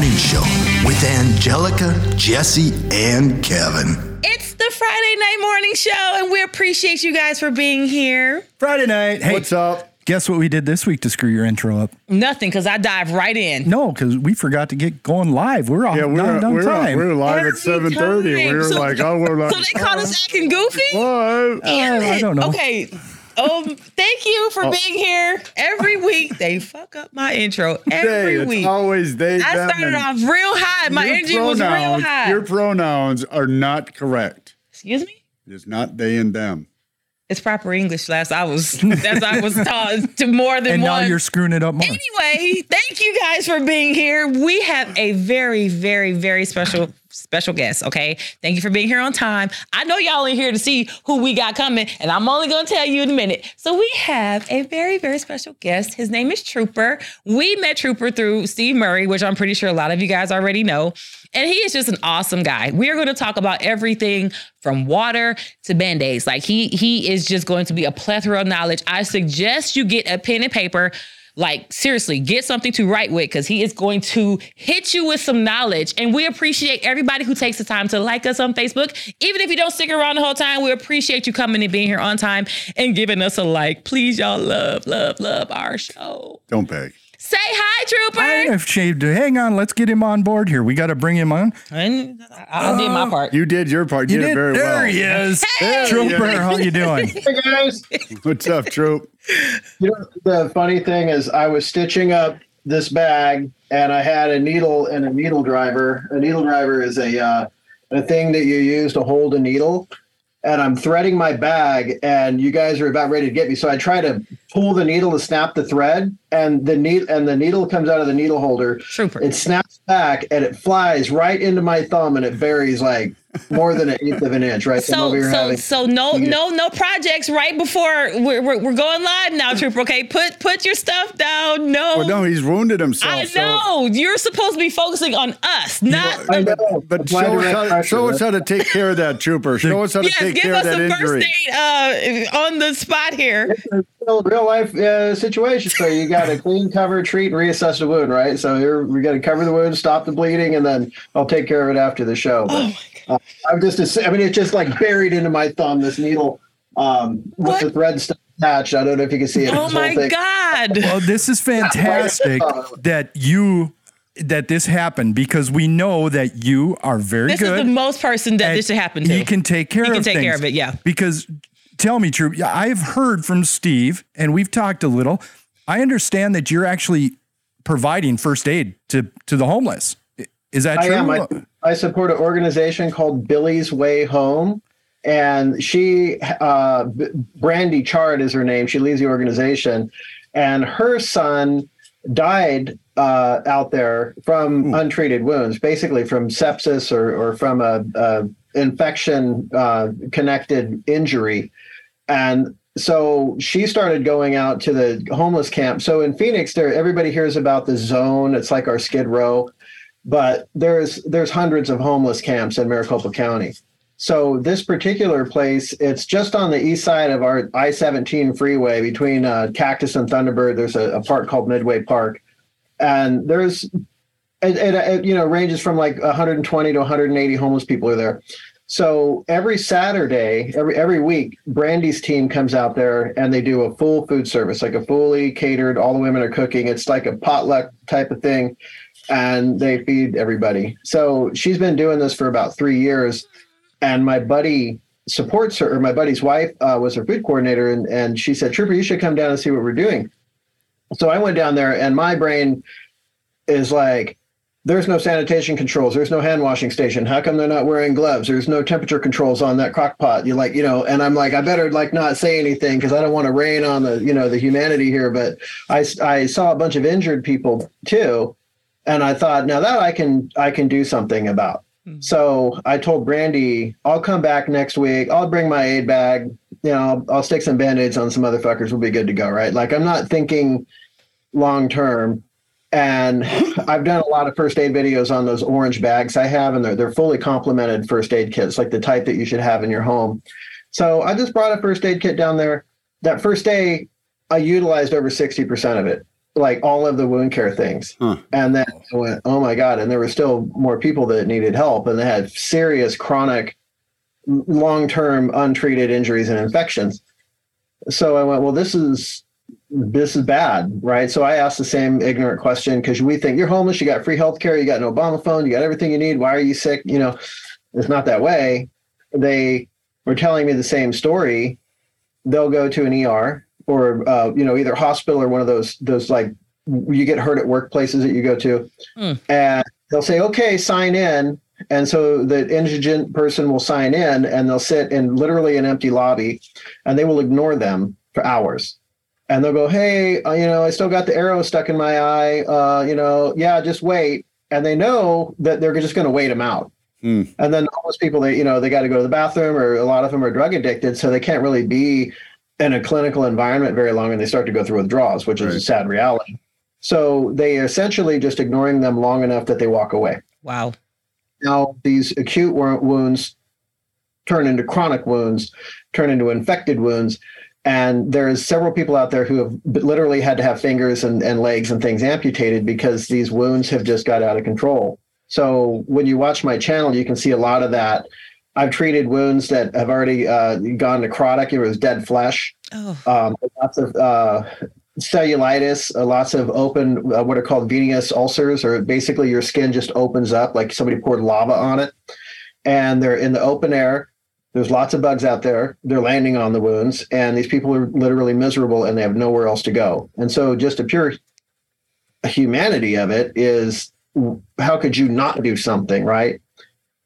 Morning Show with Angelica, Jesse, and Kevin. It's the Friday Night Morning Show, and we appreciate you guys for being here. Friday night. Hey, What's up? guess what we did this week to screw your intro up? Nothing, because I dive right in. No, because we forgot to get going live. We're off Yeah, we're, were, we're, time. we were live at seven thirty. We time. were So- like, oh, we're like, So they caught us acting goofy? what? Uh, I don't know. Okay. Um, thank you for Oh. being here every week. They fuck up my intro Day, every it's week. always they. I them, started off real high. My your energy was real pronouns- high. Your pronouns are not correct. Excuse me? It's not they and them. It's proper English class. I was that's I was taught to more than and now one. you're screwing it up more. Anyway, thank you guys for being here. We have a very, very, very special special guest. Okay, thank you for being here on time. I know y'all are here to see who we got coming, and I'm only going to tell you in a minute. So we have a very, very special guest. His name is Trooper. We met Trooper through Steve Murray, which I'm pretty sure a lot of you guys already know. And he is just an awesome guy. We are going to talk about everything from water to band-aids. Like he he is just going to be a plethora of knowledge. I suggest you get a pen and paper. Like seriously, get something to write with because he is going to hit you with some knowledge. And we appreciate everybody who takes the time to like us on Facebook. Even if you don't stick around the whole time, we appreciate you coming and being here on time and giving us a like. Please, y'all love, love, love our show. Don't beg. Say hi, Trooper. I have shaved. Hang on, let's get him on board here. We got to bring him on. I I did my part. You did your part. You, You did, did. very there well. he is. Hey! Trooper, how you doing? Hey guys, What's up, Troop? you know the funny thing is I was stitching up this bag and I had a needle and a needle driver. A needle driver is a uh, a thing that you use to hold a needle. And I'm threading my bag, and you guys are about ready to get me. So I try to pull the needle to snap the thread, and the needle and the needle comes out of the needle holder. Trooper. It snaps back, and it flies right into my thumb, and it buries like more than an eighth of an inch. Right. I'm So so having- so no no no projects right before we're, we're, we're going live now, Trooper. Okay, put put your stuff down. No, Well, no, he's wounded himself. I so- know you're supposed to be focusing on us, not. I know. But show us, how, pressure. show us how to take care of that, Trooper. Show us how to yes, take care of that Yes, give us a injury. first aid uh, on the spot here. real, real life uh, situation. So you got to clean, cover, treat, and reassess the wound, right? So here we got to cover the wound, stop the bleeding, and then I'll take care of it after the show. But, uh, I'm just, ass- I mean, it's just like buried into my thumb. This needle um, with What? the thread still attached. I don't know if you can see it. Oh my God! Well, this is fantastic that you that this happened because we know that you are very This good. is the most person that this should happen to. He can take care He of can take care of it, yeah. Because tell me, True, yeah, I've heard from Steve and we've talked a little. I understand that you're actually providing first aid to to the homeless. Is that I true? am. I, I support an organization called Billy's Way Home. And she, uh, Brandy Chard is her name. She leads the organization. And her son died uh, out there from untreated wounds, basically from sepsis or, or from a, a infection uh, connected injury. And so she started going out to the homeless camp. So in Phoenix, there everybody hears about the zone. It's like our Skid Row but there's there's hundreds of homeless camps in Maricopa County. So this particular place, it's just on the east side of our I-17 freeway between uh, Cactus and Thunderbird. There's a, a park called Midway Park, and there's it, it, it you know ranges from like 120 to 180 homeless people are there. So every Saturday, every every week, Brandy's team comes out there and they do a full food service, like a fully catered. All the women are cooking. It's like a potluck type of thing and they feed everybody. So she's been doing this for about three years, and my buddy supports her. Or my buddy's wife uh, was her food coordinator, and and she said, "Trooper, you should come down and see what we're doing." So I went down there, and my brain is like. There's no sanitation controls. There's no hand washing station. How come they're not wearing gloves? There's no temperature controls on that crock pot. You like, you know, and I'm like, I better like not say anything because I don't want to rain on the, you know, the humanity here. But I, I saw a bunch of injured people too and I thought, now that I can I can do something about. Hmm. So I told Brandy, I'll come back next week. I'll bring my aid bag. You know, I'll, I'll stick some band-aids on some other fuckers. We'll be good to go, right? Like I'm not thinking long term. And I've done a lot of first aid videos on those orange bags I have, and they're they're fully complemented first aid kits, like the type that you should have in your home. So I just brought a first aid kit down there. That first day, I utilized over 60% of it like all of the wound care things. Huh. And then I went, oh my God. And there were still more people that needed help and they had serious chronic, long term untreated injuries and infections. So I went, well, this is this is bad, right? So I asked the same ignorant question because we think you're homeless, you got free health care, you got an Obama phone, you got everything you need. Why are you sick? You know, it's not that way. They were telling me the same story. They'll go to an ER or uh, you know either hospital or one of those those like you get hurt at workplaces that you go to, Hmm. and they'll say, "Okay, sign in." And so the indigent person will sign in, and they'll sit in literally an empty lobby, and they will ignore them for hours. And they'll go, "Hey, uh, you know, I still got the arrow stuck in my eye. Uh, you know, yeah, just wait." And they know that they're just going to wait them out. Hmm. And then homeless people, they you know, they got to go to the bathroom, or a lot of them are drug addicted, so they can't really be in a clinical environment very long, and they start to go through withdrawals, which is a sad reality. So they essentially just ignoring them long enough that they walk away. Wow. Now these acute wounds turn into chronic wounds, turn into infected wounds. And there's several people out there who have literally had to have fingers and, and legs and things amputated because these wounds have just got out of control. So when you watch my channel, you can see a lot of that. I've treated wounds that have already uh, gone necrotic. It was dead flesh Oh. um, lots of uh, cellulitis, uh, lots of open, uh, what are called venous ulcers, or basically your skin just opens up like somebody poured lava on it. And they're in the open air. There's lots of bugs out there. They're landing on the wounds, and these people are literally miserable and they have nowhere else to go. And so, just a pure humanity of it is how could you not do something, right?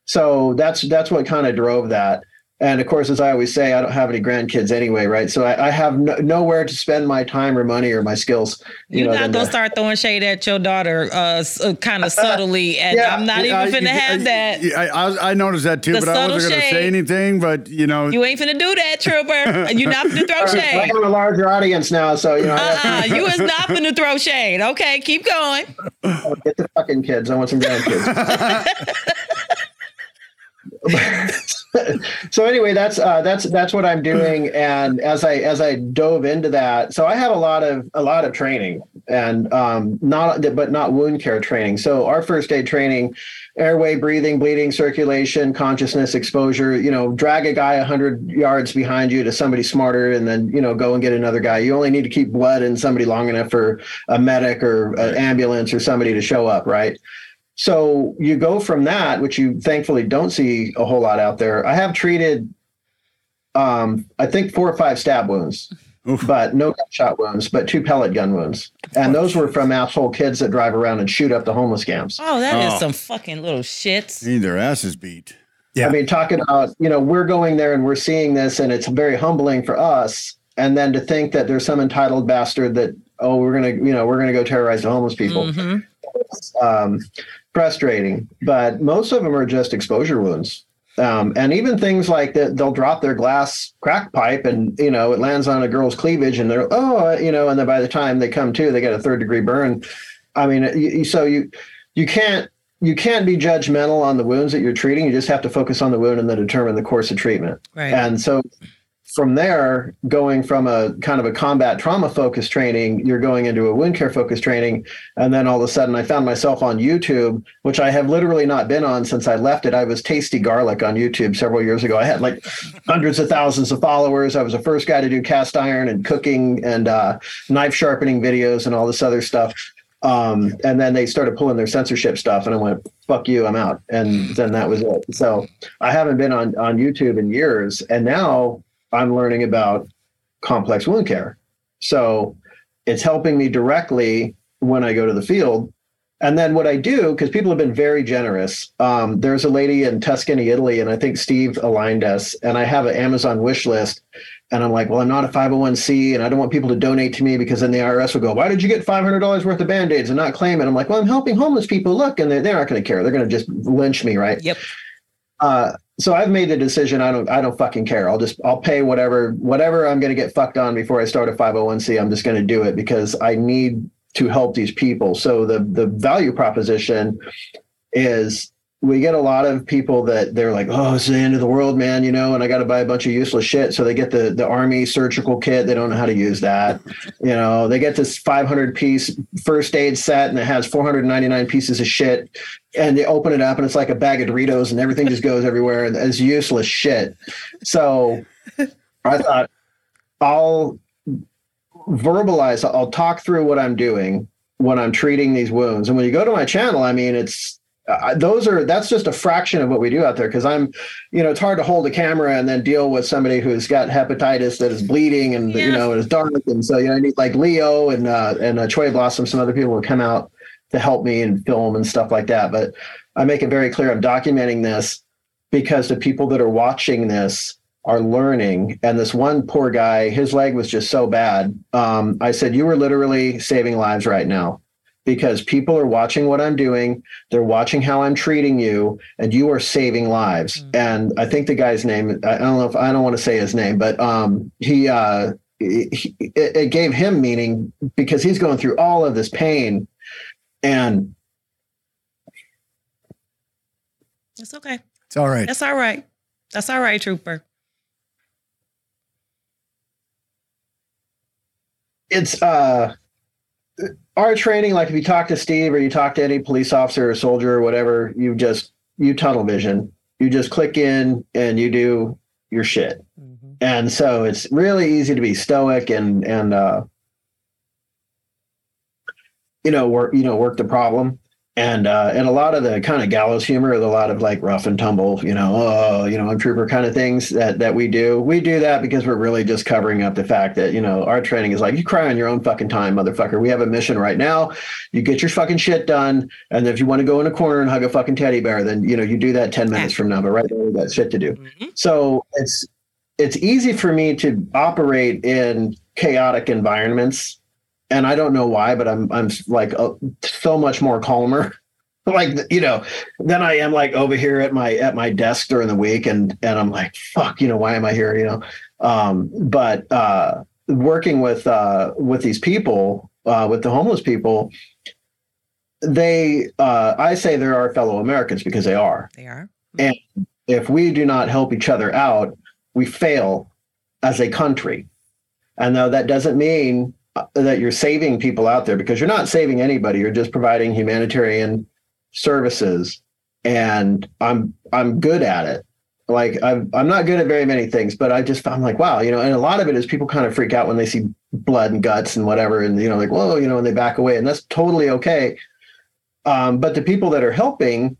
So that's that's what kind of drove that. And of course, as I always say, I don't have any grandkids anyway, right? So I, I have no, nowhere to spend my time or money or my skills. You You're know, not gonna to- start throwing shade at your daughter, uh, s- uh kind of subtly, and Yeah, I'm not even I- finna you- have I- that. I, I, I noticed that too, The but I wasn't subtle going to say anything. But you know, You ain't finna do that, Trooper. You're not finna throw shade. I shade. have a larger audience now, so you know, I have Uh-uh, you is not finna throw shade. Okay, keep going. get the fucking kids. I want some grandkids. so anyway, that's uh, that's that's what I'm doing, and as I as I dove into that, so I have a lot of a lot of training, and um, not but not wound care training. So our first aid training, airway, breathing, bleeding, circulation, consciousness, exposure. You know, drag a guy hundred yards behind you to somebody smarter, and then you know go and get another guy. You only need to keep blood in somebody long enough for a medic or an ambulance or somebody to show up, right? So you go from that, which you thankfully don't see a whole lot out there. I have treated, um, I think four or five stab wounds, Oof. but no gunshot wounds, but two pellet gun wounds, and those were from asshole kids that drive around and shoot up the homeless camps. Oh, that is Oh. some fucking little shits. need their asses beat. Yeah. I mean, talking about, you know, we're going there and we're seeing this, and it's very humbling for us. And then to think that there's some entitled bastard that, oh, we're gonna, you know, we're gonna go terrorize the homeless people. Mhm. um, frustrating, but most of them are just exposure wounds. Um, and even things like that, they'll drop their glass crack pipe and, you know, it lands on a girl's cleavage and they're, oh, you know, and then by the time they come to, they get a third degree burn. I mean, so you, you can't, you can't be judgmental on the wounds that you're treating. You just have to focus on the wound and then determine the course of treatment. Right. And so from there, going from a kind of a combat trauma focused training, you're going into a wound care focused training. And then all of a sudden, I found myself on YouTube, which I have literally not been on since I left it. I was Tasty Garlic on YouTube several years ago. I had like hundreds of thousands of followers. I was the first guy to do cast iron and cooking and uh, knife sharpening videos and all this other stuff. Um, and then they started pulling their censorship stuff, and I went, "Fuck you, I'm out." And then that was it. So I haven't been on on YouTube in years, and now I'm learning about complex wound care. So it's helping me directly when I go to the field. And then what I do, because people have been very generous. Um, there's a lady in Tuscany, Italy, and I think Steve aligned us. And I have an Amazon wish list. And I'm like, well, I'm not a 501c, and I don't want people to donate to me because then the IRS will go, why did you get $500 worth of band aids and not claim it? I'm like, well, I'm helping homeless people. Look, and they're, they're not going to care. They're going to just lynch me, right? Yep. uh, so I've made the decision. I don't. I don't fucking care. I'll just. I'll pay whatever. Whatever I'm going to get fucked on before I start a 501c. I'm just going to do it because I need to help these people. So the the value proposition is we get a lot of people that they're like, oh, it's the end of the world, man, you know, and I got to buy a bunch of useless shit. So they get the the army surgical kit. They don't know how to use that. You know, they get this 500 piece first aid set and it has 499 pieces of shit. And they open it up and it's like a bag of Doritos and everything just goes everywhere and it's useless shit. So I thought I'll verbalize, I'll talk through what I'm doing when I'm treating these wounds. And when you go to my channel, I mean, it's uh, those are that's just a fraction of what we do out there because I'm, you know, it's hard to hold a camera and then deal with somebody who's got hepatitis that is bleeding and Yeah. you know it's dark and so you know I need like Leo and uh, and uh, Choi Blossom, some other people will come out to help me and film and stuff like that. But I make it very clear I'm documenting this because the people that are watching this are learning. And this one poor guy, his leg was just so bad. Um, I said, You were literally saving lives right now because people are watching what I'm doing. They're watching how I'm treating you, and you are saving lives. And I think the guy's name, I don't know if I don't want to say his name, but um, he, uh, he, it, it gave him meaning because he's going through all of this pain. And It's okay. It's all right. That's all right. That's all right, Trooper. it's uh our training like if you talk to steve or you talk to any police officer or soldier or whatever you just you tunnel vision. You just click in and you do your shit. And so it's really easy to be stoic and and uh you know work you know work the problem and uh and a lot of the kind of gallows humor a lot of like rough and tumble you know oh you know i'm trooper kind of things that that we do. We do that because we're really just covering up the fact that you know our training is like you cry on your own fucking time motherfucker. We have a mission right now. You get your fucking shit done. And if you want to go in a corner and hug a fucking teddy bear then you know you do that 10 minutes from now. But right there we got shit to do. So it's it's easy for me to operate in chaotic environments and I don't know why, but I'm I'm like uh, so much more calmer, like you know, than I am like over here at my at my desk during the week, and and I'm like, fuck, you know, why am I here, you know? Um, but uh, working with uh, with these people, uh, with the homeless people, they uh, I say they're our fellow Americans because they are. They are. And if we do not help each other out, we fail as a country. And though that doesn't mean that you're saving people out there because you're not saving anybody, you're just providing humanitarian services. And I'm I'm good at it. Like I'm I'm not good at very many things, but I just I'm like, wow, you know, and a lot of it is people kind of freak out when they see blood and guts and whatever, and you know, like, whoa, you know, and they back away, and that's totally okay. Um, but the people that are helping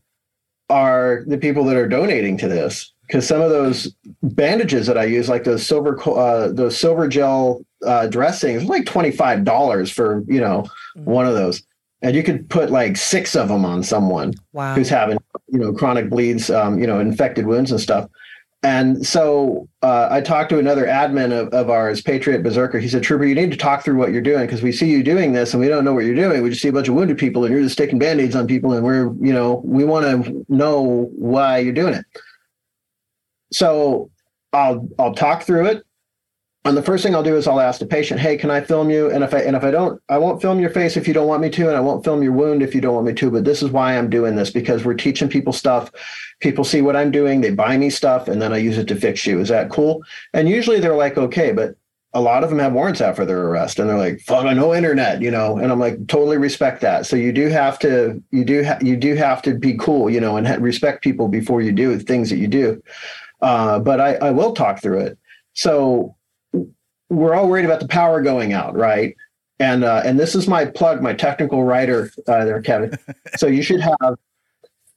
are the people that are donating to this because some of those bandages that I use, like those silver uh, those silver gel uh, dressings, like twenty five dollars for you know one of those, and you could put like six of them on someone Wow. who's having you know chronic bleeds, um, you know infected wounds and stuff. And so uh, I talked to another admin of, of ours, Patriot Berserker. He said, Trooper, you need to talk through what you're doing because we see you doing this and we don't know what you're doing. We just see a bunch of wounded people and you're just sticking band-aids on people and we're, you know, we want to know why you're doing it. So I'll I'll talk through it. And the first thing I'll do is I'll ask the patient, "Hey, can I film you?" And if I and if I don't, I won't film your face if you don't want me to, and I won't film your wound if you don't want me to. But this is why I'm doing this because we're teaching people stuff. People see what I'm doing, they buy me stuff, and then I use it to fix you. Is that cool? And usually they're like, "Okay," but a lot of them have warrants out for their arrest, and they're like, "Fuck, I no internet," you know. And I'm like, totally respect that. So you do have to, you do, ha- you do have to be cool, you know, and ha- respect people before you do things that you do. Uh, but I, I will talk through it. So we're all worried about the power going out, right? And uh, and this is my plug, my technical writer uh, there, Kevin. so you should have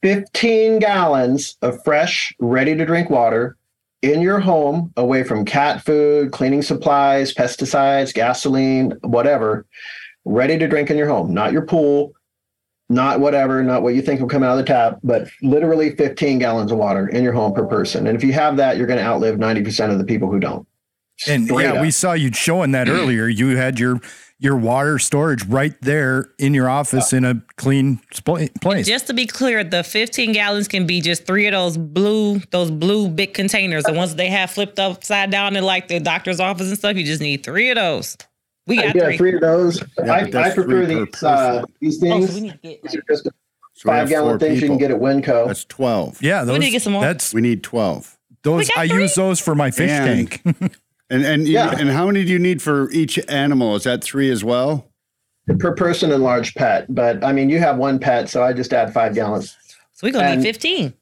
15 gallons of fresh, ready to drink water in your home, away from cat food, cleaning supplies, pesticides, gasoline, whatever, ready to drink in your home, not your pool, not whatever, not what you think will come out of the tap, but literally 15 gallons of water in your home per person. And if you have that, you're going to outlive 90% of the people who don't. And Straight yeah, up. we saw you showing that earlier. You had your your water storage right there in your office in a clean sp- place. Just to be clear, the 15 gallons can be just three of those blue, those blue big containers, the ones they have flipped upside down in like the doctor's office and stuff. You just need three of those. We got yeah, three. three of those. Yeah, I, but I prefer these uh, person. these Oh, things. so we need to get These are just So five gallon four things you can get at Winco. That's 12. Yeah, those. need to get some more. That's We need 12. those. I three? use those for my fish And- tank. And and you- Yeah. and how many do you need for each animal? Is that three as well? per person and large pet. But I mean, you have one pet, so I just add five gallons. So we're gonna And- need 15.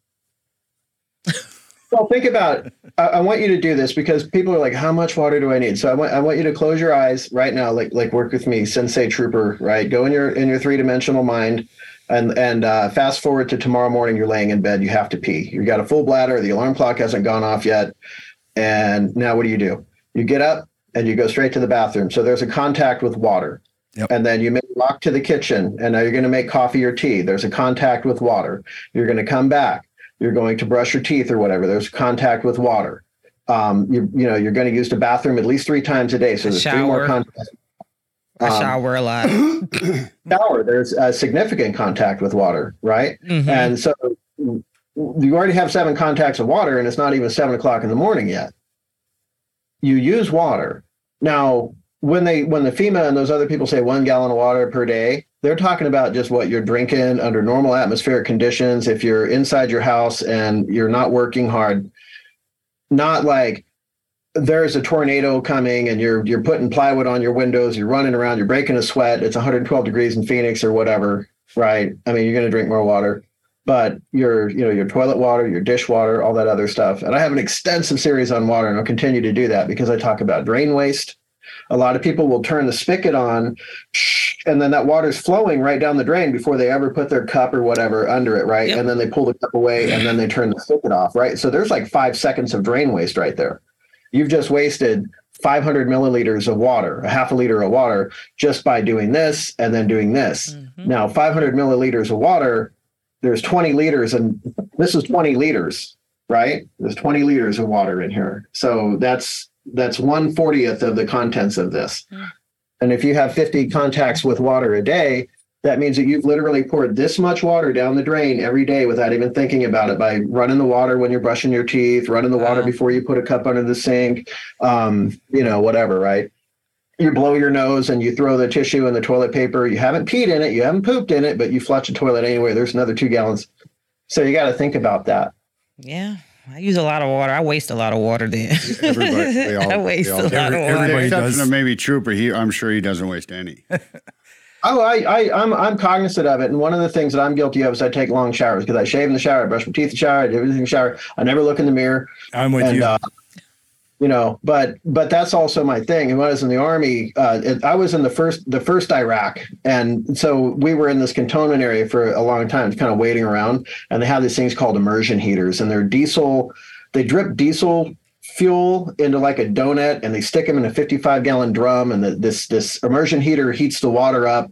Well, think about. I, I want you to do this because people are like, "How much water do I need?" So I want I want you to close your eyes right now, like like work with me, Sensei Trooper. Right, go in your in your three dimensional mind, and and uh, fast forward to tomorrow morning. You're laying in bed. You have to pee. you've got a full bladder. The alarm clock hasn't gone off yet. And now what do you do? You get up and you go straight to the bathroom. So there's a contact with water. Yep. And then you may walk to the kitchen and now you're going to make coffee or tea. There's a contact with water. You're going to come back. You're going to brush your teeth or whatever. There's contact with water. Um, you, you know, you're going to use the bathroom at least three times a day. So there's three more Shower. contacts. I Um, shower a lot. Shower, there's a significant contact with water, right? Mhm. And so you already have seven contacts of water, and it's not even seven o'clock in the morning yet. You use water. Now, when they when the FEMA and those other people say one gallon of water per day, they're talking about just what you're drinking under normal atmospheric conditions. If you're inside your house and you're not working hard, not like there's a tornado coming and you're you're putting plywood on your windows, you're running around, you're breaking a sweat. It's 112 degrees in Phoenix or whatever, right? I mean, you're going to drink more water, but your you know your toilet water, your dishwater, all that other stuff. And I have an extensive series on water, and I'll continue to do that because I talk about drain waste. A lot of people will turn the spigot on, and then that water's flowing right down the drain before they ever put their cup or whatever under it, right? Yep. And then they pull the cup away, and then they turn the spigot off, right? So there's like five seconds of drain waste right there. You've just wasted 500 milliliters of water, a half a liter of water, just by doing this and then doing this. Mhm. Now, 500 milliliters of water, there's 20 liters, and this is 20 liters, right? There's 20 liters of water in here. So that's that's one fortieth of the contents of this. Mm. And if you have 50 contacts with water a day, that means that you've literally poured this much water down the drain every day without even thinking about it by running the water when you're brushing your teeth, running the water Wow. before you put a cup under the sink, um, you know, whatever, right? You blow your nose and you throw the tissue and the toilet paper. You haven't peed in it, you haven't pooped in it, but you flush the toilet anyway. There's another two gallons. So you got to think about that. Yeah. I use a lot of water. I waste a lot of water then. Everybody- they all- I waste they all a lot Every- of water. With the everybody exception does. of maybe Trooper, he I'm sure he doesn't waste any. Oh, I, I, I'm, I'm cognizant of it. And one of the things that I'm guilty of is I take long showers because I shave in the shower, I brush my teeth in the shower, I do everything in the shower. I never look in the mirror. I'm with and you. uh, you know but but that's also my thing. And when i was in the army uh, it, i was in the first the first iraq. And so we were in this cantonment area for a long time kind of waiting around. And they have these things called immersion heaters. And they're diesel they drip diesel fuel into like a donut and they stick them in a 55 gallon drum. And the, this this immersion heater heats the water up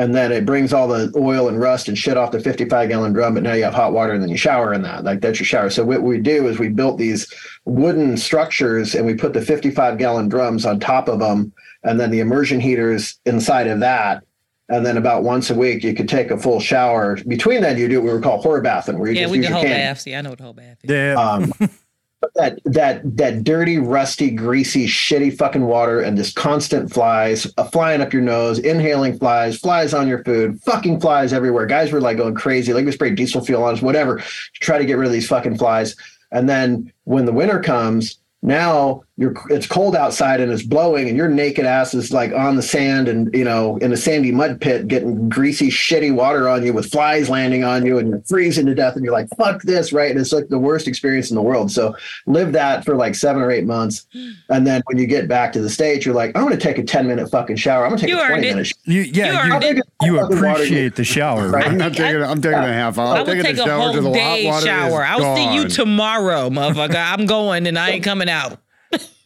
and then it brings all the oil and rust and shit off the 55 gallon drum but now you have hot water and then you shower in that like that's your shower so what we do is we built these wooden structures and we put the 55 gallon drums on top of them and then the immersion heaters inside of that and then about once a week you could take a full shower between that you do what we call whore bathing where you Yeah, just we use do your whole can. baths. Yeah, I know what whole bath is. yeah. Um, but that that that dirty, rusty, greasy, shitty fucking water and just constant flies uh, flying up your nose, inhaling flies, flies on your food, fucking flies everywhere. Guys were like going crazy, like we sprayed diesel fuel on us, whatever, to try to get rid of these fucking flies. And then when the winter comes, now you're it's cold outside and it's blowing and your naked ass is like on the sand and you know in a sandy mud pit getting greasy shitty water on you with flies landing on you and you're freezing to death and you're like fuck this right and it's like the worst experience in the world so live that for like seven or eight months hmm. and then when you get back to the states you're like i'm going to take a 10 minute fucking shower i'm going to take You a 20 minute shower. you, yeah, You you, you appreciate the shower. Right. I'm not think I- taking. I'm taking a half hour. I I'm would taking take a a shower to the whole hot day water. shower. I'll see you tomorrow, motherfucker. I'm going and I ain't coming out.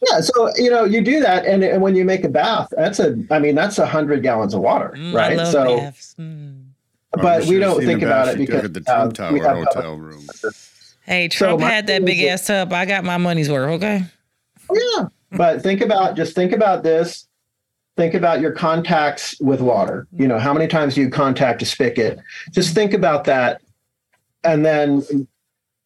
Yeah so you know you do that and, and when you make a bath that's a i mean that's a hundred gallons of water Mm, I right love so baths. Mm. Oh, but we don't think about it because, at the uh, Trump we Tower have hotel room. Hey, Trump my had that big is- ass tub. I got my money's worth. Okay. Yeah. But think about just think about this. Think about your contacts with water. You know, how many times do you contact a spigot? Just think about that and then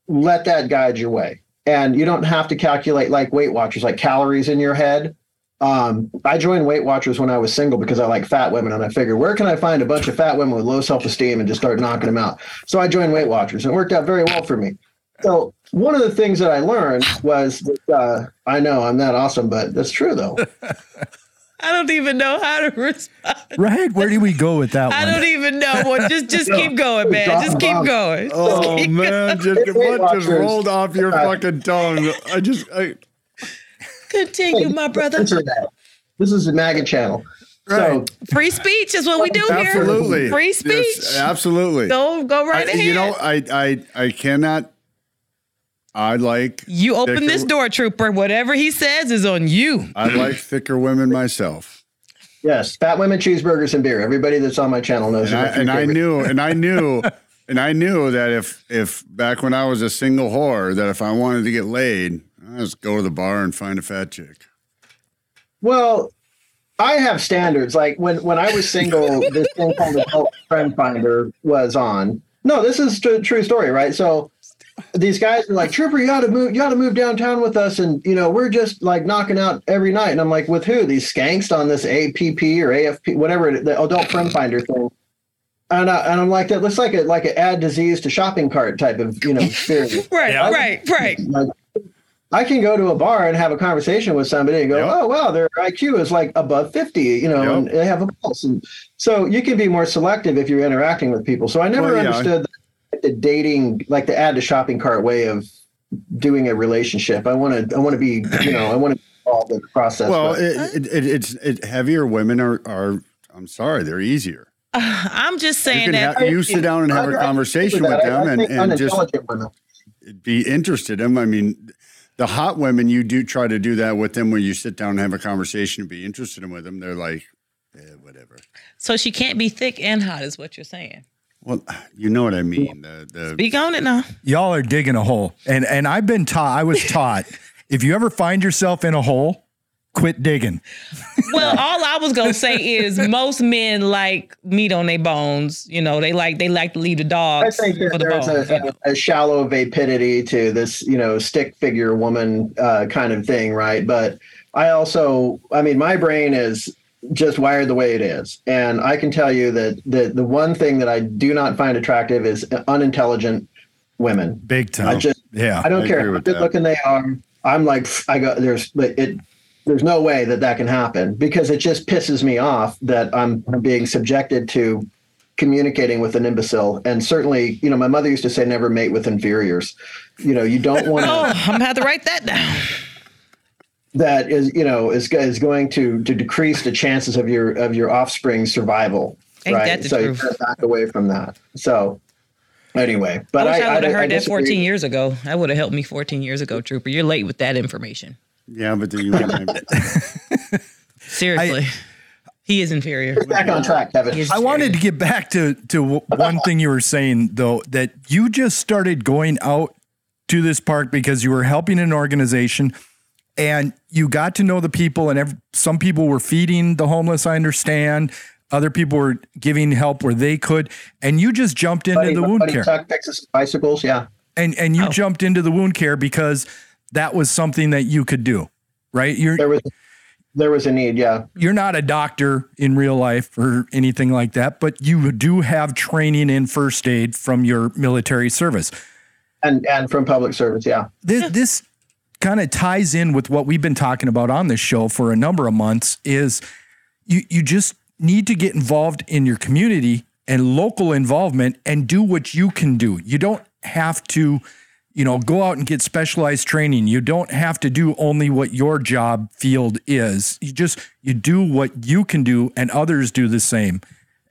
let that guide your way. And you don't have to calculate like Weight Watchers, like calories in your head. Um, I joined Weight Watchers when I was single because I like fat women, and I figured where can I find a bunch of fat women with low self esteem and just start knocking them out. So I joined Weight Watchers, and it worked out very well for me. So one of the things that I learned was that uh, I know I'm not awesome, but that's true though. I don't even know how to respond. Right? Where do we go with that one? I one? don't even know. Well, just just keep going, man. Just keep going. Oh man, just Weight what just rolled off your fucking tongue? I just I, Continue, my brother. Censor that. This is a MAGA channel. Right. Free speech is what we do here. absolutely Free speech. Yes, absolutely. Go go right I- ahead. you know, I I I cannot. I like You open thicker- this door, trooper. Whatever he says is on you. I like thicker women myself, yes, fat women, cheeseburgers, and beer. Everybody that's on my channel knows. and I, that and I knew, and I knew, and I knew that if if back when I was a single whore, that if I wanted to get laid, I just go to the bar and find a fat chick. Well, I have standards. Like when when I was single, this thing called Adult Friend Finder was on. No, this is a true story, right? So these guys are like, Trooper, you ought to move. You ought to move downtown with us, and you know we're just like knocking out every night. And I'm like, with who? These skanks on this APP or AFP, whatever it- the Adult Friend Finder thing. And, I, and I'm like, that looks like a like an add disease to shopping cart type of you know experience. Right, Yeah. right, right. Like, I can go to a bar and have a conversation with somebody and go, Yep. oh, wow, their IQ is like above 50, you know, Yep. and they have a pulse. And so you can be more selective if you're interacting with people. So I never Well, yeah. understood the, the dating, like the add to shopping cart way of doing a relationship. I want to, I want to be, you know, I want to be involved in the process. Well, it, it, it, it's it, heavier women are are. I'm sorry, they're easier. I'm just saying can that. ha- you sit down and have I- a I- conversation I- with I them and, and just women. be interested in them. I mean, the hot women, you do try to do that with them when you sit down and have a conversation and be interested in with them. They're like, eh, whatever. so she can't be thick and hot, is what you're saying. Well, you know what I mean. The, the, Speak on it now. Y'all are digging a hole. And and I've been taught, I was taught, if you ever find yourself in a hole, quit digging. Well, all I was gonna say is most men like meat on their bones. You know, they like they like to leave the dog. I think for that the there's bones. you know. a, a shallow vapidity to this, you know, stick figure woman uh, kind of thing, right? But I also, I mean, my brain is just wired the way it is, and I can tell you that the the one thing that I do not find attractive is unintelligent women. Big time. I just, yeah. I don't I care agree how good that. looking they are. I'm like, I go, there's, but it, there's no way that that can happen because it just pisses me off that I'm being subjected to communicating with an imbecile. And certainly, you know, my mother used to say, never mate with inferiors. You know, you don't want Oh, to, I'm gonna have to write that down. That is, you know, is, is going to, to decrease the chances of your, of your offspring's survival. Ain't right. that the so you truth? gotta back away from that. So anyway, but I I, I, would have I heard that 14 years ago. That would have helped me 14 years ago, Trooper. You're late with that information. yeah, but then you Seriously. he is inferior. Back on track, Kevin. He is I wanted to get back to to one thing you were saying though that you just started going out to this park because you were helping an organization and you got to know the people and ev- some people were feeding the homeless I understand other people were giving help where they could and you just jumped into Buddy, the wound care Tuck picks us bicycles. Yeah. and and you Oh. jumped into the wound care because that was something that you could do right you're There was there was a need, yeah. you're not a doctor in real life or anything like that, but you do have training in first aid from your military service. And and from public service, yeah. This, this kind of ties in with what we've been talking about on this show for a number of months is you you just need to get involved in your community and local involvement and do what you can do. You don't have to you know go out and get specialized training. You don't have to do only what your job field is. You just you do what you can do and others do the same.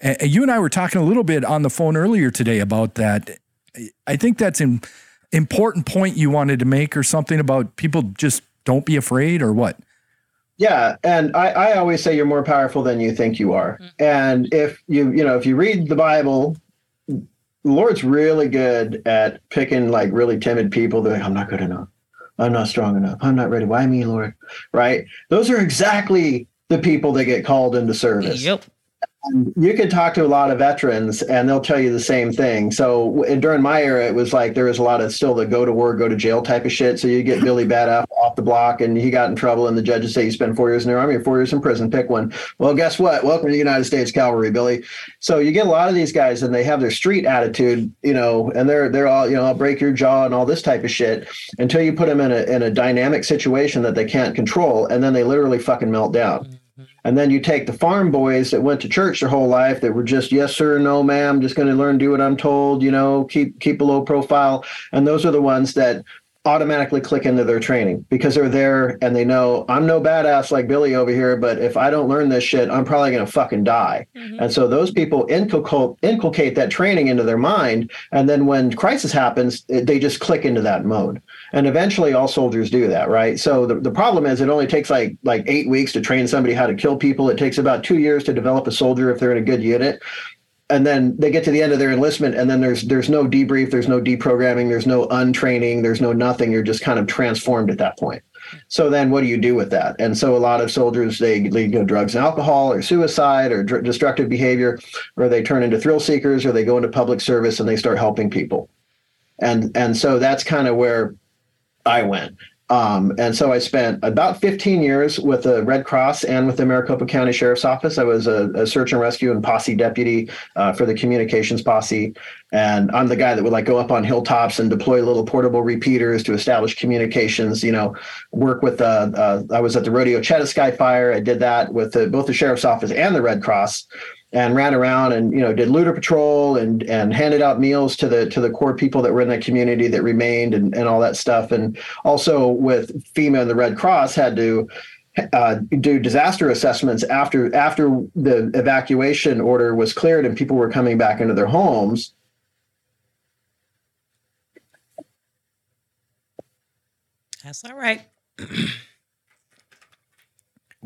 And you and I were talking a little bit on the phone earlier today about that. I think that's an important point you wanted to make or something about people just don't be afraid or what? Yeah. And I, I always say you're more powerful than you think you are. Mm-hmm. And if you you know, if you read the Bible, the Lord's really good at picking like really timid people. They're like, I'm not good enough. I'm not strong enough. I'm not ready. Why me, Lord? Right? Those are exactly the people that get called into service. Yep. You can talk to a lot of veterans and they'll tell you the same thing. So during my era, it was like there was a lot of still the go to war, go to jail type of shit. So you get Billy Badass off the block and he got in trouble and the judges say you spent four years in the army or four years in prison, pick one. Well, guess what? Welcome to the United States Cavalry, Billy. So you get a lot of these guys and they have their street attitude, you know, and they're they're all, you know, I'll break your jaw and all this type of shit until you put them in a in a dynamic situation that they can't control and then they literally fucking melt down. And then you take the farm boys that went to church their whole life that were just yes sir, no ma'am, just going to learn, do what I'm told, you know, keep keep a low profile. And those are the ones that automatically click into their training because they're there and they know I'm no badass like Billy over here, but if I don't learn this shit, I'm probably going to fucking die. Mm-hmm. And so those people inculcate inculcate that training into their mind, and then when crisis happens, they just click into that mode. And eventually, all soldiers do that, right? So the, the problem is, it only takes like like eight weeks to train somebody how to kill people. It takes about two years to develop a soldier if they're in a good unit. And then they get to the end of their enlistment and then there's there's no debrief there's no deprogramming there's no untraining there's no nothing. You're just kind of transformed at that point. So then what do you do with that? And so a lot of soldiers they, they go drugs and alcohol or suicide or dr- destructive behavior or they turn into thrill seekers or they go into public service and they start helping people. And and so that's kind of where i went um, and so I spent about 15 years with the Red Cross and with the Maricopa County Sheriff's Office. I was a, a search and rescue and posse deputy uh, for the communications posse. And I'm the guy that would like go up on hilltops and deploy little portable repeaters to establish communications, you know, work with, uh, uh, I was at the Rodeo Chediski Fire. I did that with the, both the Sheriff's Office and the Red Cross and ran around and you know did looter patrol and and handed out meals to the to the core people that were in the community that remained and, and all that stuff and also with FEMA and the Red Cross had to uh, do disaster assessments after after the evacuation order was cleared and people were coming back into their homes That's all right.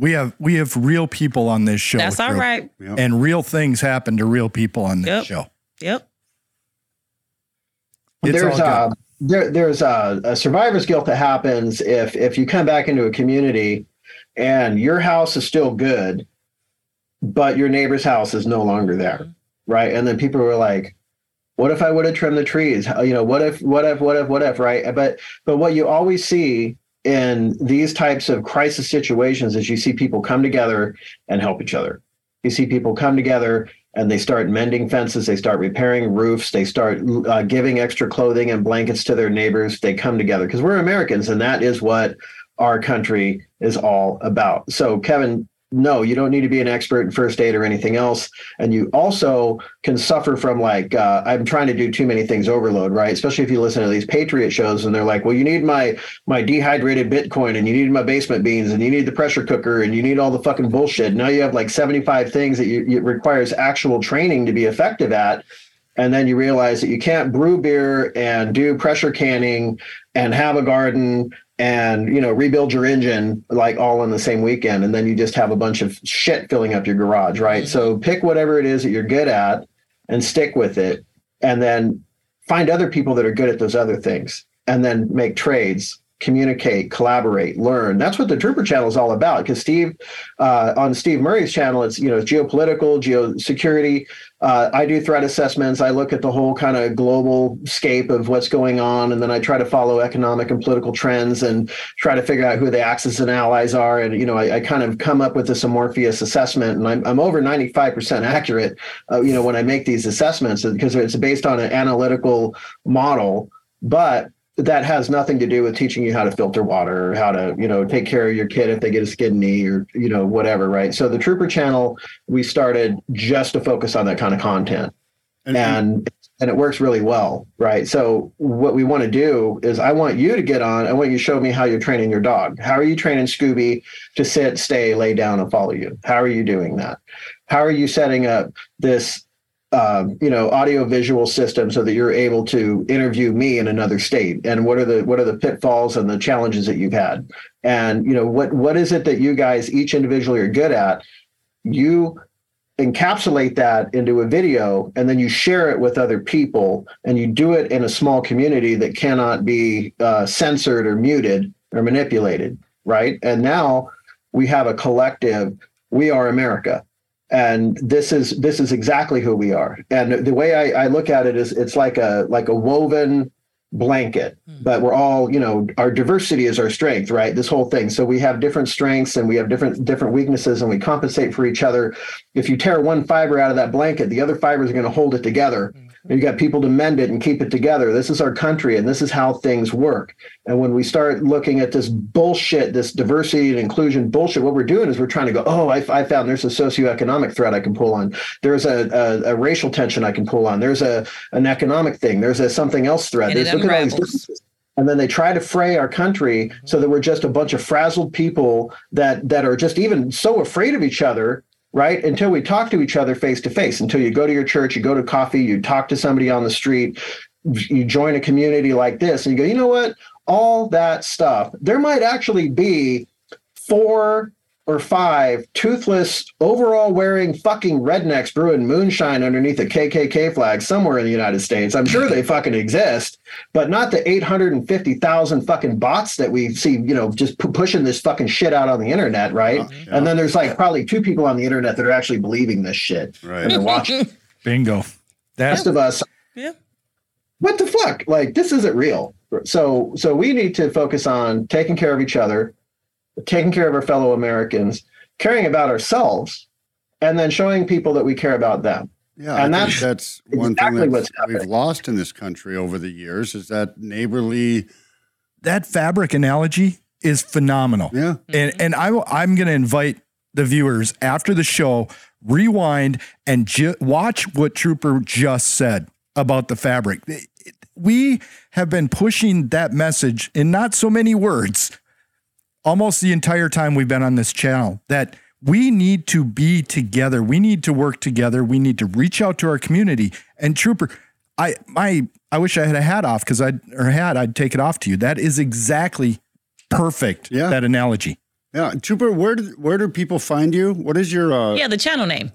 We have we have real people on this show. That's all Drew. right. Yep. And real things happen to real people on this Yep. show. Yep. It's there's all a uh, there, there's a, a survivor's guilt that happens if if you come back into a community and your house is still good but your neighbor's house is no longer there right and then people were like what if i would have trimmed the trees you know what if what if what if what if right but but what you always see in these types of crisis situations is you see people come together and help each other. You see people come together and they start mending fences they start repairing roofs they start uh, giving extra clothing and blankets to their neighbors. They come together because we're americans and that is what our country is all about. So kevin no you don't need to be an expert in first aid or anything else. And you also can suffer from like uh, i'm trying to do too many things overload right? Especially if you listen to these patriot shows and they're like well you need my my dehydrated bitcoin and you need my basement beans and you need the pressure cooker and you need all the fucking bullshit. Now you have like 75 things that you, it requires actual training to be effective at. And then you realize that you can't brew beer and do pressure canning and have a garden and you know rebuild your engine like all in the same weekend and then you just have a bunch of shit filling up your garage right? So pick whatever it is that you're good at and stick with it and then find other people that are good at those other things and then make trades communicate collaborate learn. That's what the trooper channel is all about because steve uh, on steve murray's channel it's you know geopolitical geosecurity. Uh, i do threat assessments. I look at the whole kind of global scape of what's going on and then i try to follow economic and political trends and try to figure out who the axis and allies are. And you know i, I kind of come up with this amorphous assessment and i'm, I'm over 95% accurate uh, you know when i make these assessments because it's based on an analytical model. But that has nothing to do with teaching you how to filter water or how to you know take care of your kid if they get a skid knee or you know whatever right? So the trooper channel we started just to focus on that kind of content. And, and and it works really well right? So what we want to do is i want you to get on i want you to show me how you're training your dog. How are you training scooby to sit stay lay down and follow you? How are you doing that? How are you setting up this um, you know audio visual system so that you're able to interview me in another state? And what are the what are the pitfalls and the challenges that you've had? And you know what what is it that you guys each individually are good at? You encapsulate that into a video and then you share it with other people and you do it in a small community that cannot be uh, censored or muted or manipulated right? And now we have a collective we are america and this is this is exactly who we are. And the way I, I look at it is it's like a like a woven blanket hmm. but we're all you know our diversity is our strength right? This whole thing. So we have different strengths and we have different different weaknesses and we compensate for each other. If you tear one fiber out of that blanket the other fibers are going to hold it together hmm. You got people to mend it and keep it together. This is our country and this is how things work. And when we start looking at this bullshit, this diversity and inclusion bullshit, what we're doing is we're trying to go, oh, I, I found there's a socioeconomic threat I can pull on. There's a, a, a racial tension I can pull on. There's a an economic thing. There's a something else threat. And There's, look at all these and then they try to fray our country so that we're just a bunch of frazzled people that that are just even so afraid of each other right? Until we talk to each other face to face until you go to your church you go to coffee you talk to somebody on the street you join a community like this and you go you know what? All that stuff. There might actually be four or five toothless overall wearing fucking rednecks brewing moonshine underneath a KKK flag somewhere in the United States. I'm sure they fucking exist, but not the 850,000 fucking bots that we see, you know, just pu- pushing this fucking shit out on the internet, right? Oh, and then there's like probably two people on the internet that are actually believing this shit. Right. And they're watching Bingo. the rest of us Yeah. what the fuck like this isn't real so so we need to focus on taking care of each other taking care of our fellow americans caring about ourselves and then showing people that we care about them Yeah, And I think that's that's one exactly thing what's we've lost in this country over the years is that neighborly. That fabric analogy is phenomenal. Yeah, And mm-hmm. and I will- I'm going to invite the viewers after the show rewind and ju- watch what Trooper just said about the fabric. We have been pushing that message in not so many words almost the entire time we've been on this channel that we need to be together. We need to work together. We need to reach out to our community. And Trooper, I my I wish I had a hat off because I'd or hat, I'd take it off to you. That is exactly perfect. Yeah. That analogy. yeah. Trooper, where do, where do people find you? What is your? Uh, Yeah, the channel name.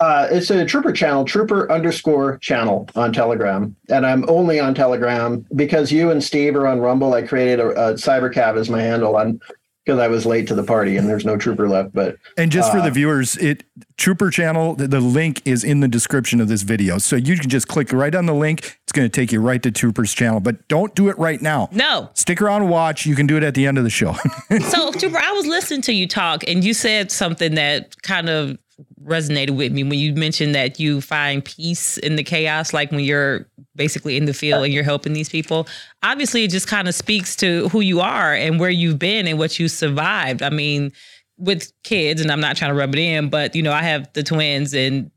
Uh, it's a trooper channel trooper underscore channel on telegram and i'm only on telegram because you and steve are on rumble i created a, a cybercab as my handle on because i was late to the party and there's no trooper left but And just for Uh, the viewers, it Trooper channel, the, the link is in the description of this video. So you can just click right on the link. It's going to take you right to Trooper's channel, but don't do it right now. No. Stick around and watch. You can do it at the end of the show. So, Trooper, I was listening to you talk, and you said something that kind of resonated with me when you mentioned that you find peace in the chaos, like when you're basically in the field and you're helping these people. Obviously, it just kind of speaks to who you are and where you've been and what you survived. I mean, with kids, and I'm not trying to rub it in, but you know, I have the twins, and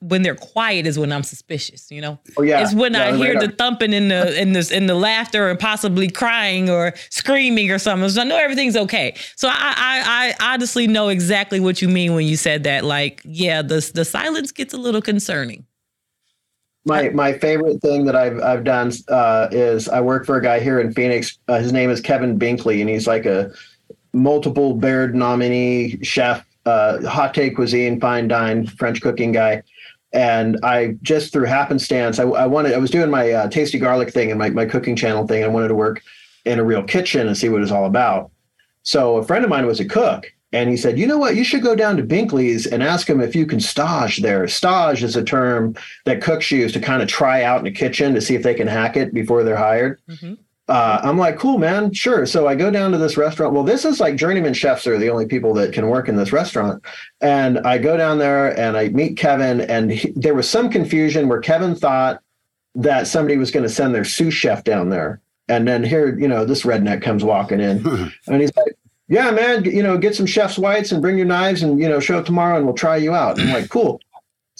when they're quiet is when I'm suspicious. You know, Oh, yeah. it's when Yeah, I hear radar. the thumping in the in the in the laughter and possibly crying or screaming or something. So I know everything's okay. So I I, I honestly know exactly what you mean when you said that. Like, yeah, the the silence gets a little concerning. My my favorite thing that I've I've done uh, is I work for a guy here in Phoenix. Uh, his name is Kevin Binkley, and he's like a multiple Beard nominee chef, uh, hot take cuisine, fine dine, French cooking guy. And I just through happenstance, I, I wanted I was doing my uh, tasty garlic thing and my my cooking channel thing. I wanted to work in a real kitchen and see what it's all about. So a friend of mine was a cook, and he said, "You know what? You should go down to Binkley's and ask him if you can stage there. Stage is a term that cooks use to kind of try out in a kitchen to see if they can hack it before they're hired." Mhm. Uh, I'm like, "Cool, man, sure." So I go down to this restaurant. Well, this is like journeyman chefs are the only people that can work in this restaurant, and I go down there and I meet Kevin, and he, there was some confusion where Kevin thought that somebody was going to send their sous chef down there. And then here, you know, this redneck comes walking in and he's like, Yeah, man, you know, get some chef's whites and bring your knives and, you know, show up tomorrow and we'll try you out. And I'm like, Cool.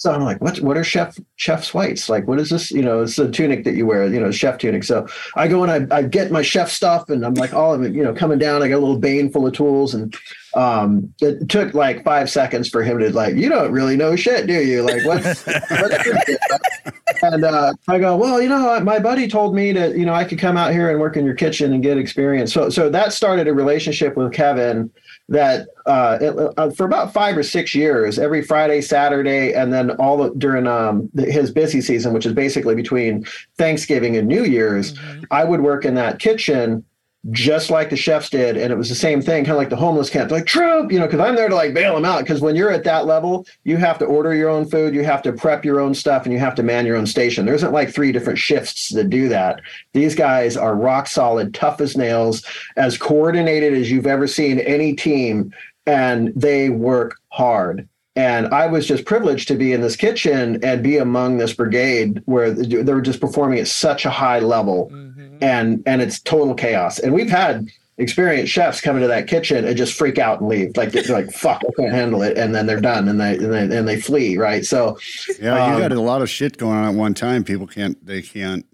So I'm like, what, what are chef chef's whites? Like, what is this? You know, it's the tunic that you wear, you know, chef tunic. So I go and I, I get my chef stuff and I'm like, all of it, you know, coming down. I got a little bane full of tools. And um, it took like five seconds for him to like, you don't really know shit, do you? Like, what's, what's and uh, I go, well, you know, my buddy told me that you know I could come out here and work in your kitchen and get experience. So so that started a relationship with Kevin that uh, it, uh, for about five or six years, every Friday, Saturday, and then all the, during um, his busy season, which is basically between Thanksgiving and New Year's, I would work in that kitchen just like the chefs did. And it was the same thing, kind of like the homeless camp, like troop, you know, because I'm there to like bail them out. Because when you're at that level, you have to order your own food, you have to prep your own stuff, and you have to man your own station. There isn't like three different shifts that do that. These guys are rock solid, tough as nails, as coordinated as you've ever seen any team, and they work hard and I was just privileged to be in this kitchen and be among this brigade where they were just performing at such a high level, mm-hmm. and and it's total chaos. And we've had experienced chefs come into that kitchen and just freak out and leave, like they're like "fuck, I can't handle it," and then they're done and they and they, and they flee. Right. So yeah, you um, got a lot of shit going on at one time. People can't they can't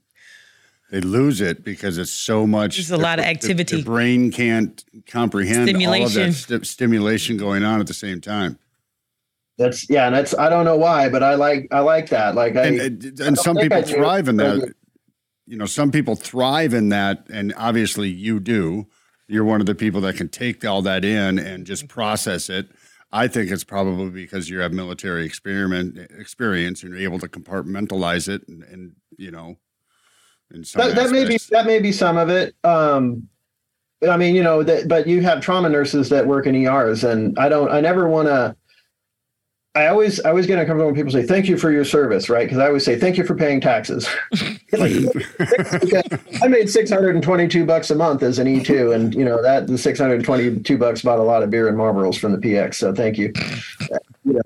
they lose it because it's so much. There's a lot of activity. The, brain can't comprehend all of that st- stimulation going on at the same time. That's yeah, and that's I don't know why, but I like I like that. Like I and, and some people thrive in that. You know, some people thrive in that, and obviously you do. You're one of the people that can take all that in and just process it. I think it's probably because you have military experiment experience and you're able to compartmentalize it, and, and you know, that, that may be that may be some of it. Um, I mean, you know, that, but you have trauma nurses that work in ERs, and I don't. I never want to I always I always get uncomfortable when people say thank you for your service, right? Because I always say thank you for paying taxes. I made 622 bucks a month as an E2, and you know that the 622 bucks bought a lot of beer and Marlboros from the PX. So thank you. Uh, you know,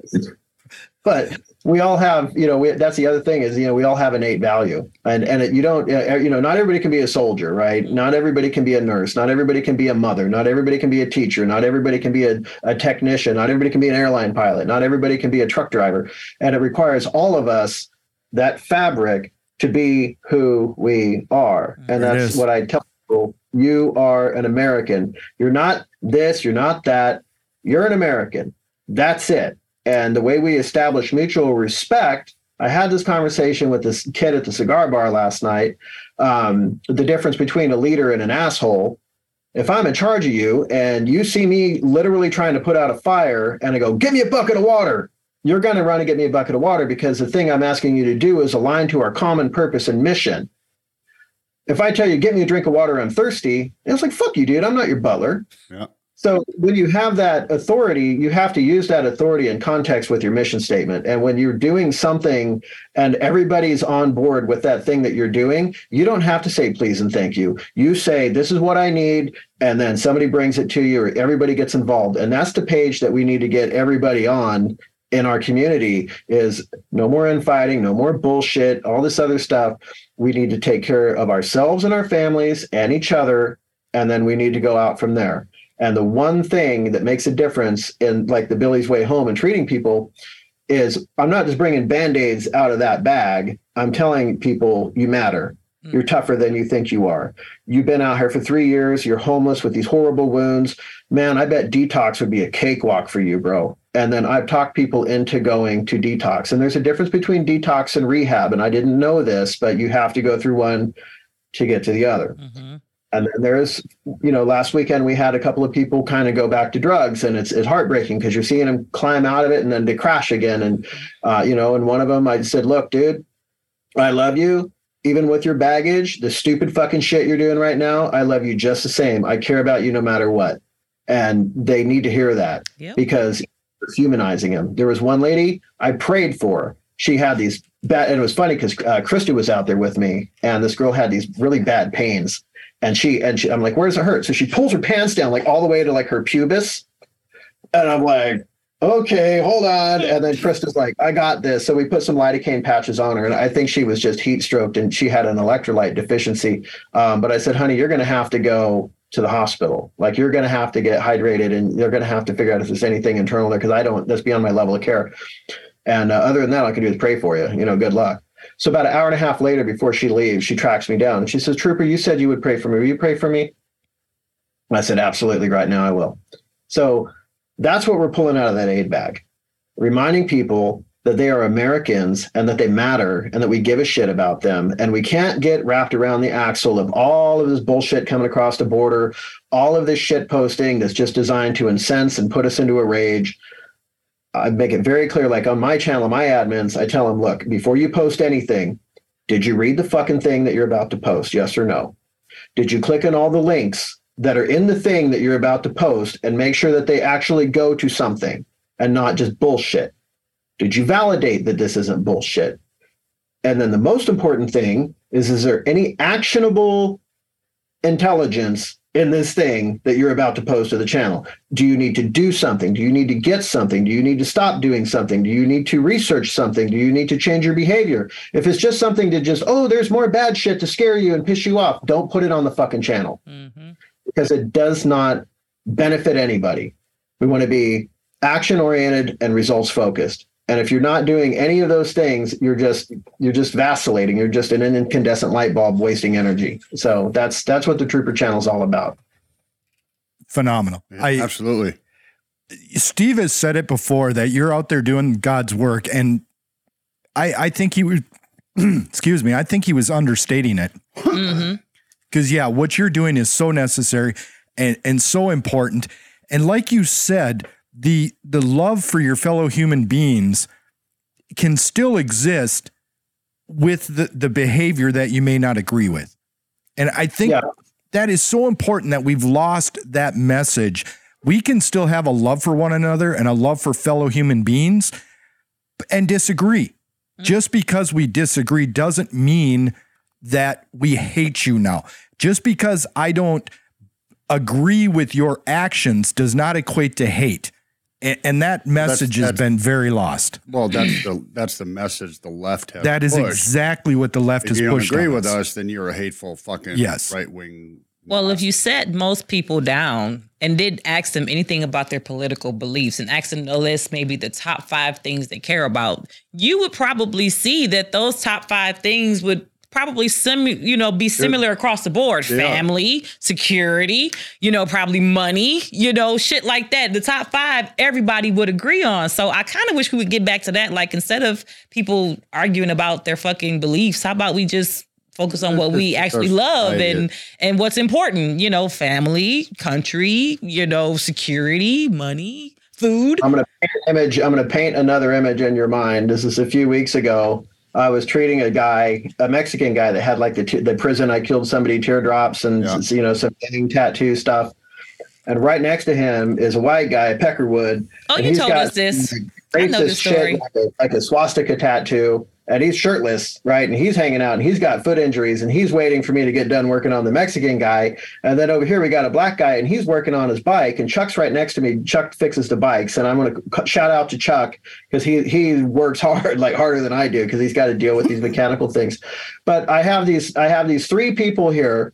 but we all have you know we, that's the other thing is you know we all have innate value. And and it, you don't uh, uh, you know not everybody can be a soldier right? Not everybody can be a nurse. Not everybody can be a mother. Not everybody can be a teacher. Not everybody can be a, a technician. Not everybody can be an airline pilot. Not everybody can be a truck driver. And it requires all of us that fabric to be who we are. Mm-hmm. And that's what i tell people. You are an american. You're not this. You're not that. You're an american. That's it and the way we establish mutual respect, I had this conversation with this kid at the cigar bar last night. Um, the difference between a leader and an asshole. If I'm in charge of you and you see me literally trying to put out a fire and I go, give me a bucket of water, you're going to run and get me a bucket of water because the thing I'm asking you to do is align to our common purpose and mission. If I tell you, get me a drink of water, I'm thirsty, it's like, fuck you, dude. I'm not your butler. Yeah. So when you have that authority, you have to use that authority in context with your mission statement. And when you're doing something and everybody's on board with that thing that you're doing, you don't have to say please and thank you. You say, this is what I need. And then somebody brings it to you or everybody gets involved. And that's the page that we need to get everybody on in our community is no more infighting, no more bullshit, all this other stuff. We need to take care of ourselves and our families and each other. And then we need to go out from there. And the one thing that makes a difference in like the Billy's way home and treating people is I'm not just bringing band-aids out of that bag. I'm telling people you matter. Hmm. You're tougher than you think you are. You've been out here for three years. You're homeless with these horrible wounds. Man, I bet detox would be a cakewalk for you, bro. And then I've talked people into going to detox. And there's a difference between detox and rehab. And I didn't know this, but you have to go through one to get to the other. Mm-hmm. And then there's, you know, last weekend we had a couple of people kind of go back to drugs, and it's it's heartbreaking because you're seeing them climb out of it and then they crash again. And uh, you know, and one of them, I said, "Look, dude, I love you, even with your baggage, the stupid fucking shit you're doing right now. I love you just the same. I care about you no matter what." And they need to hear that yep. because it's humanizing them. There was one lady I prayed for. She had these bad, and it was funny because uh, Krista was out there with me, and this girl had these really bad pains and she and she, I'm like, where does it hurt? So she pulls her pants down like all the way to like her pubis, and I'm like, okay, hold on. And then Krista's like, I got this. So we put some lidocaine patches on her, and I think she was just heat stroked and she had an electrolyte deficiency. Um, but I said, honey, you're going to have to go to the hospital. Like you're going to have to get hydrated, and you're going to have to figure out if there's anything internal there because I don't. That's beyond my level of care. And uh, other than that, all I can do is pray for you. You know, good luck. So about an hour and a half later, before she leaves, she tracks me down and she says, Trooper, you said you would pray for me. Will you pray for me? I said, absolutely, right now I will. So that's what we're pulling out of that aid bag, reminding people that they are Americans and that they matter and that we give a shit about them. And we can't get wrapped around the axle of all of this bullshit coming across the border, all of this shit posting that's just designed to incense and put us into a rage. I make it very clear, like on my channel, my admins, I tell them, look, before you post anything, did you read the fucking thing that you're about to post? Yes or no? Did you click on all the links that are in the thing that you're about to post and make sure that they actually go to something and not just bullshit? Did you validate that this isn't bullshit? And then the most important thing is is there any actionable intelligence in this thing that you're about to post to the channel? Do you need to do something? Do you need to get something? Do you need to stop doing something? Do you need to research something? Do you need to change your behavior? If it's just something to just, oh, there's more bad shit to scare you and piss you off, don't put it on the fucking channel Mm-hmm. because it does not benefit anybody. We want to be action oriented and results focused. And if you're not doing any of those things, you're just you're just vacillating. You're just an incandescent light bulb wasting energy. So that's that's what the Trooper Channel is all about. Phenomenal. Yeah, I absolutely. Steve has said it before that you're out there doing God's work, and I I think he was excuse me, I think he was understating it. Mm-hmm. Because yeah, what you're doing is so necessary and and so important. And like you said, the the love for your fellow human beings can still exist with the, the behavior that you may not agree with. And I think Yeah. that is so important that we've lost that message. We can still have a love for one another and a love for fellow human beings and disagree. Mm. Just because we disagree doesn't mean that we hate you now. Just because I don't agree with your actions does not equate to hate. And, and that message has that's- been very lost. Well, that's the that's the message the left has. That is pushed. exactly what the left If has you don't pushed agree with us. us, then you're a hateful fucking Yes. right wing. Well, if you set most people down and did ask them anything about their political beliefs and ask them to list maybe the top five things they care about, you would probably see that those top five things would probably sim you know be similar across the board are. family security you know probably money you know shit like that the top five everybody would agree on so i kind of wish we would get back to that like instead of people arguing about their fucking beliefs how about we just focus on what we actually love and and what's important, you know, family, country, you know, security, money, food. I'm gonna paint an image. I'm gonna paint another image in your mind. This is a few weeks ago. I was treating a guy, a Mexican guy that had like the t- the prison. I killed somebody, teardrops, and Yeah. you know some gang tattoo stuff. And right next to him is a white guy, Peckerwood. Oh, you he's told us this. some I know Racist this story. shit, like a, like a swastika tattoo, and he's shirtless, right? And he's hanging out, and he's got foot injuries, and he's waiting for me to get done working on the Mexican guy. And then over here we got a black guy, and he's working on his bike, and Chuck's right next to me. Chuck fixes the bikes, and I'm going to shout out to Chuck because he he works hard, like harder than I do, because he's got to deal with these mechanical things. But I have these I have these three people here,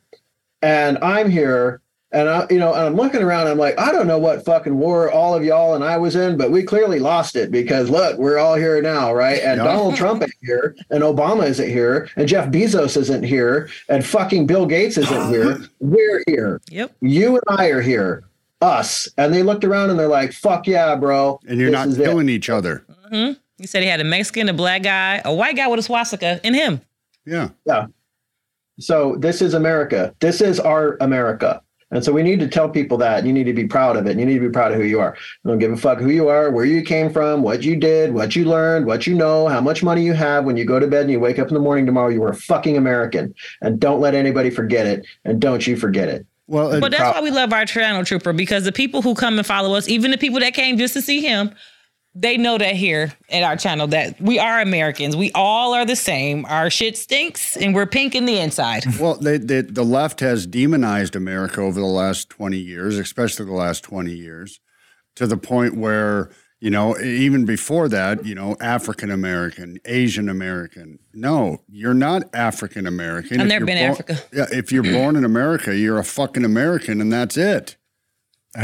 and I'm here. And I, you know, and I'm looking around. I'm like, I don't know what fucking war all of y'all and I was in, but we clearly lost it because look, we're all here now, right? And Yeah. Donald Trump ain't here, and Obama isn't here, and Jeff Bezos isn't here, and fucking Bill Gates isn't here. We're here. Yep. You and I are here. Us. And they looked around and they're like, "Fuck yeah, bro!" And you're This not is it." killing each other. Mm-hmm. He said he had a Mexican, a black guy, a white guy with a swastika, and him. Yeah. Yeah. So this is America. This is our America. And so we need to tell people that you need to be proud of it. and You need to be proud of who you are. Don't give a fuck who you are, where you came from, what you did, what you learned, what you know, how much money you have. When you go to bed and you wake up in the morning tomorrow, you are a fucking American. And don't let anybody forget it. And don't you forget it. Well, But that's why we love our channel trooper because the people who come and follow us, even the people that came just to see him, they know that here at our channel that we are Americans. We all are the same. Our shit stinks and we're pink in the inside. Well, they, they, the left has demonized America over the last 20 years, especially the last 20 years, to the point where, you know, even before that, you know, African American, Asian American. No, you're not African American. I've If never been born- Africa. Yeah, if you're born in America, you're a fucking American, and that's it.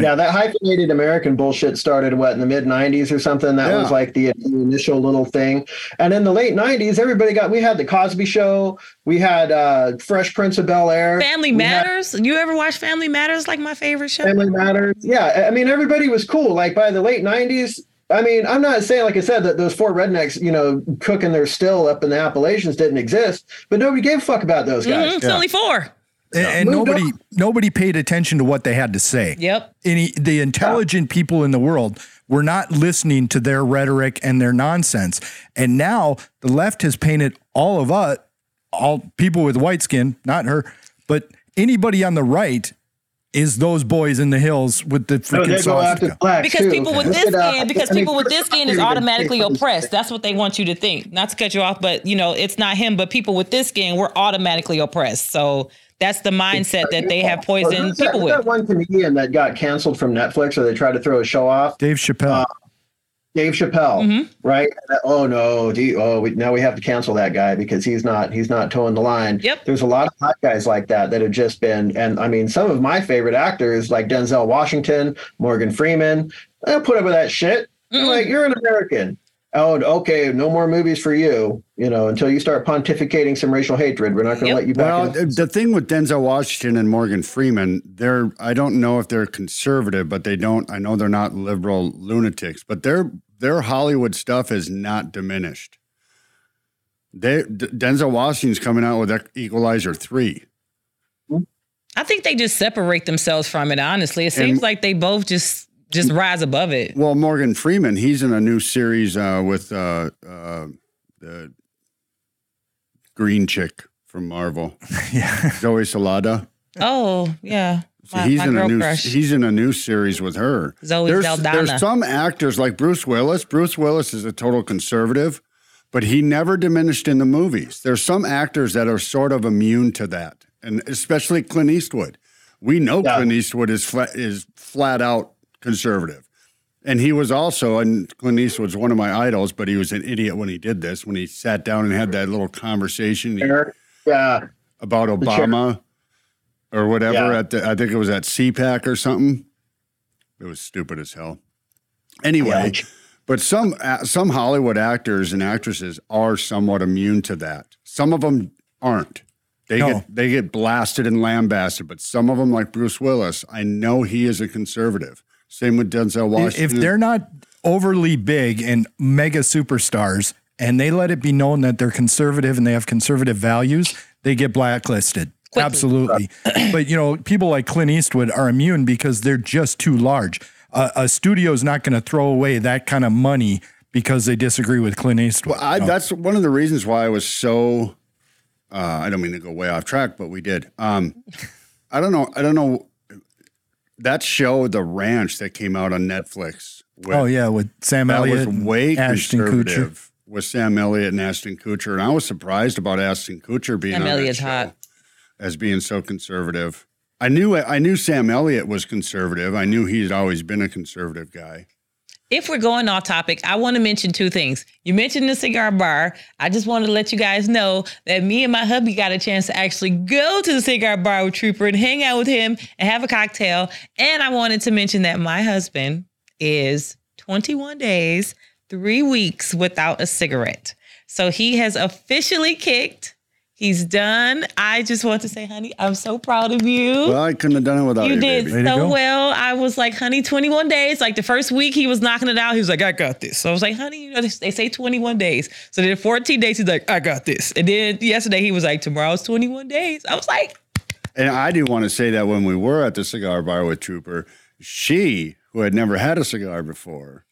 Yeah, that hyphenated American bullshit started what in the mid '90s or something. That was like the initial little thing. And in the late '90s, everybody got. We had the Cosby Show. We had uh, Fresh Prince of Bel Air. Family we had Matters. You ever watch Family Matters? Like my favorite show. Family Matters. Yeah, I mean everybody was cool. Like by the late '90s. I mean, I'm not saying, like I said, that those four rednecks, you know, cooking their still up in the Appalachians didn't exist, but nobody gave a fuck about those guys. Mhm, It's only four. And, and Moved nobody nobody paid attention to what they had to say. Yep. Any the intelligent people in the world were not listening to their rhetoric and their nonsense. And now the left has painted all of us, all people with white skin, not her, but anybody on the right is those boys in the hills with the freaking they go after swastika. blacks because too. people with this at, skin, because I mean, people with this skin is automatically oppressed. That's what they want you to think. Not to cut you off, but you know, it's not him, but people with this skin, we're automatically oppressed. So that's the mindset that they have poisoned who's that- people who's That with. one comedian that got canceled from Netflix, or they tried to throw a show off. Dave Chappelle. Dave Chappelle, Mm-hmm. right? Oh no! Do you, oh, we, now we have to cancel that guy because he's not he's not toeing the line. Yep. There's a lot of hot guys like that that have just been, and I mean, some of my favorite actors like Denzel Washington, Morgan Freeman. I don't put up with that shit. I'm like, you're an American. Oh, okay, no more movies for you. You know, until you start pontificating some racial hatred, we're not going to Yep. let you back. Well, in. the thing with Denzel Washington and Morgan Freeman, they're I don't know if they're conservative, but they don't. I know they're not liberal lunatics, but their their Hollywood stuff is not diminished. They D- Denzel Washington's coming out with Equalizer three. I think they just separate themselves from it, honestly. It seems And- like they both just just rise above it. Well, Morgan Freeman, he's in a new series uh, with uh, uh, the green chick from Marvel, yeah. Zoe Saldana. Oh, yeah. So My, he's my in a new crush. he's in a new series with her. Zoe there's, Saldana. there's some actors like Bruce Willis. Bruce Willis is a total conservative, but he never diminished in the movies. There's some actors that are sort of immune to that, and especially Clint Eastwood. We know Yeah. Clint Eastwood is flat, is flat out conservative. And he was also, and Clint Eastwood's one of my idols, but he was an idiot when he did this, when he sat down and had that little conversation yeah, about. Obama or whatever Yeah. at the, I think it was at CPAC or something. It was stupid as hell. Anyway, Yeah. but some uh, some Hollywood actors and actresses are somewhat immune to that. Some of them aren't. They No. get they get blasted and lambasted, but some of them, like Bruce Willis, I know he is a conservative. Same with Denzel Washington. If they're not overly big and mega superstars and they let it be known that they're conservative and they have conservative values, they get blacklisted. Quickly. Absolutely. but you know, people like Clint Eastwood are immune because they're just too large. Uh, a is not going to throw away that kind of money because they disagree with Clint Eastwood. Well, I, that's one of the reasons why I was so. Uh, I don't mean to go way off track, but we did. Um, I don't know. I don't know. That show, The Ranch, that came out on Netflix. With, oh yeah, with Sam that Elliott, was way Ashton Kutcher. conservative with Sam Elliott and Ashton Kutcher, and I was surprised about Ashton Kutcher being Sam on that Elliott's show hot. as being so conservative. I knew I knew Sam Elliott was conservative. I knew he'd always been a conservative guy. If we're going off topic, I want to mention two things. You mentioned the cigar bar. I just wanted to let you guys know that me and my hubby got a chance to actually go to the cigar bar with Trooper and hang out with him and have a cocktail. And I wanted to mention that my husband is 21 days, three weeks without a cigarette. So he has officially kicked. He's done. I just want to say, honey, I'm so proud of you. Well, I couldn't have done it without You you, did baby. So well. I was like, honey, 21 days. Like the first week, he was knocking it out. He was like, I got this. So I was like, honey, you know, they, they say 21 days. So then 14 days, he's like, I got this. And then yesterday, he was like, tomorrow's 21 days. I was like, And I do want to say that when we were at the cigar bar with Trooper, she, who had never had a cigar before,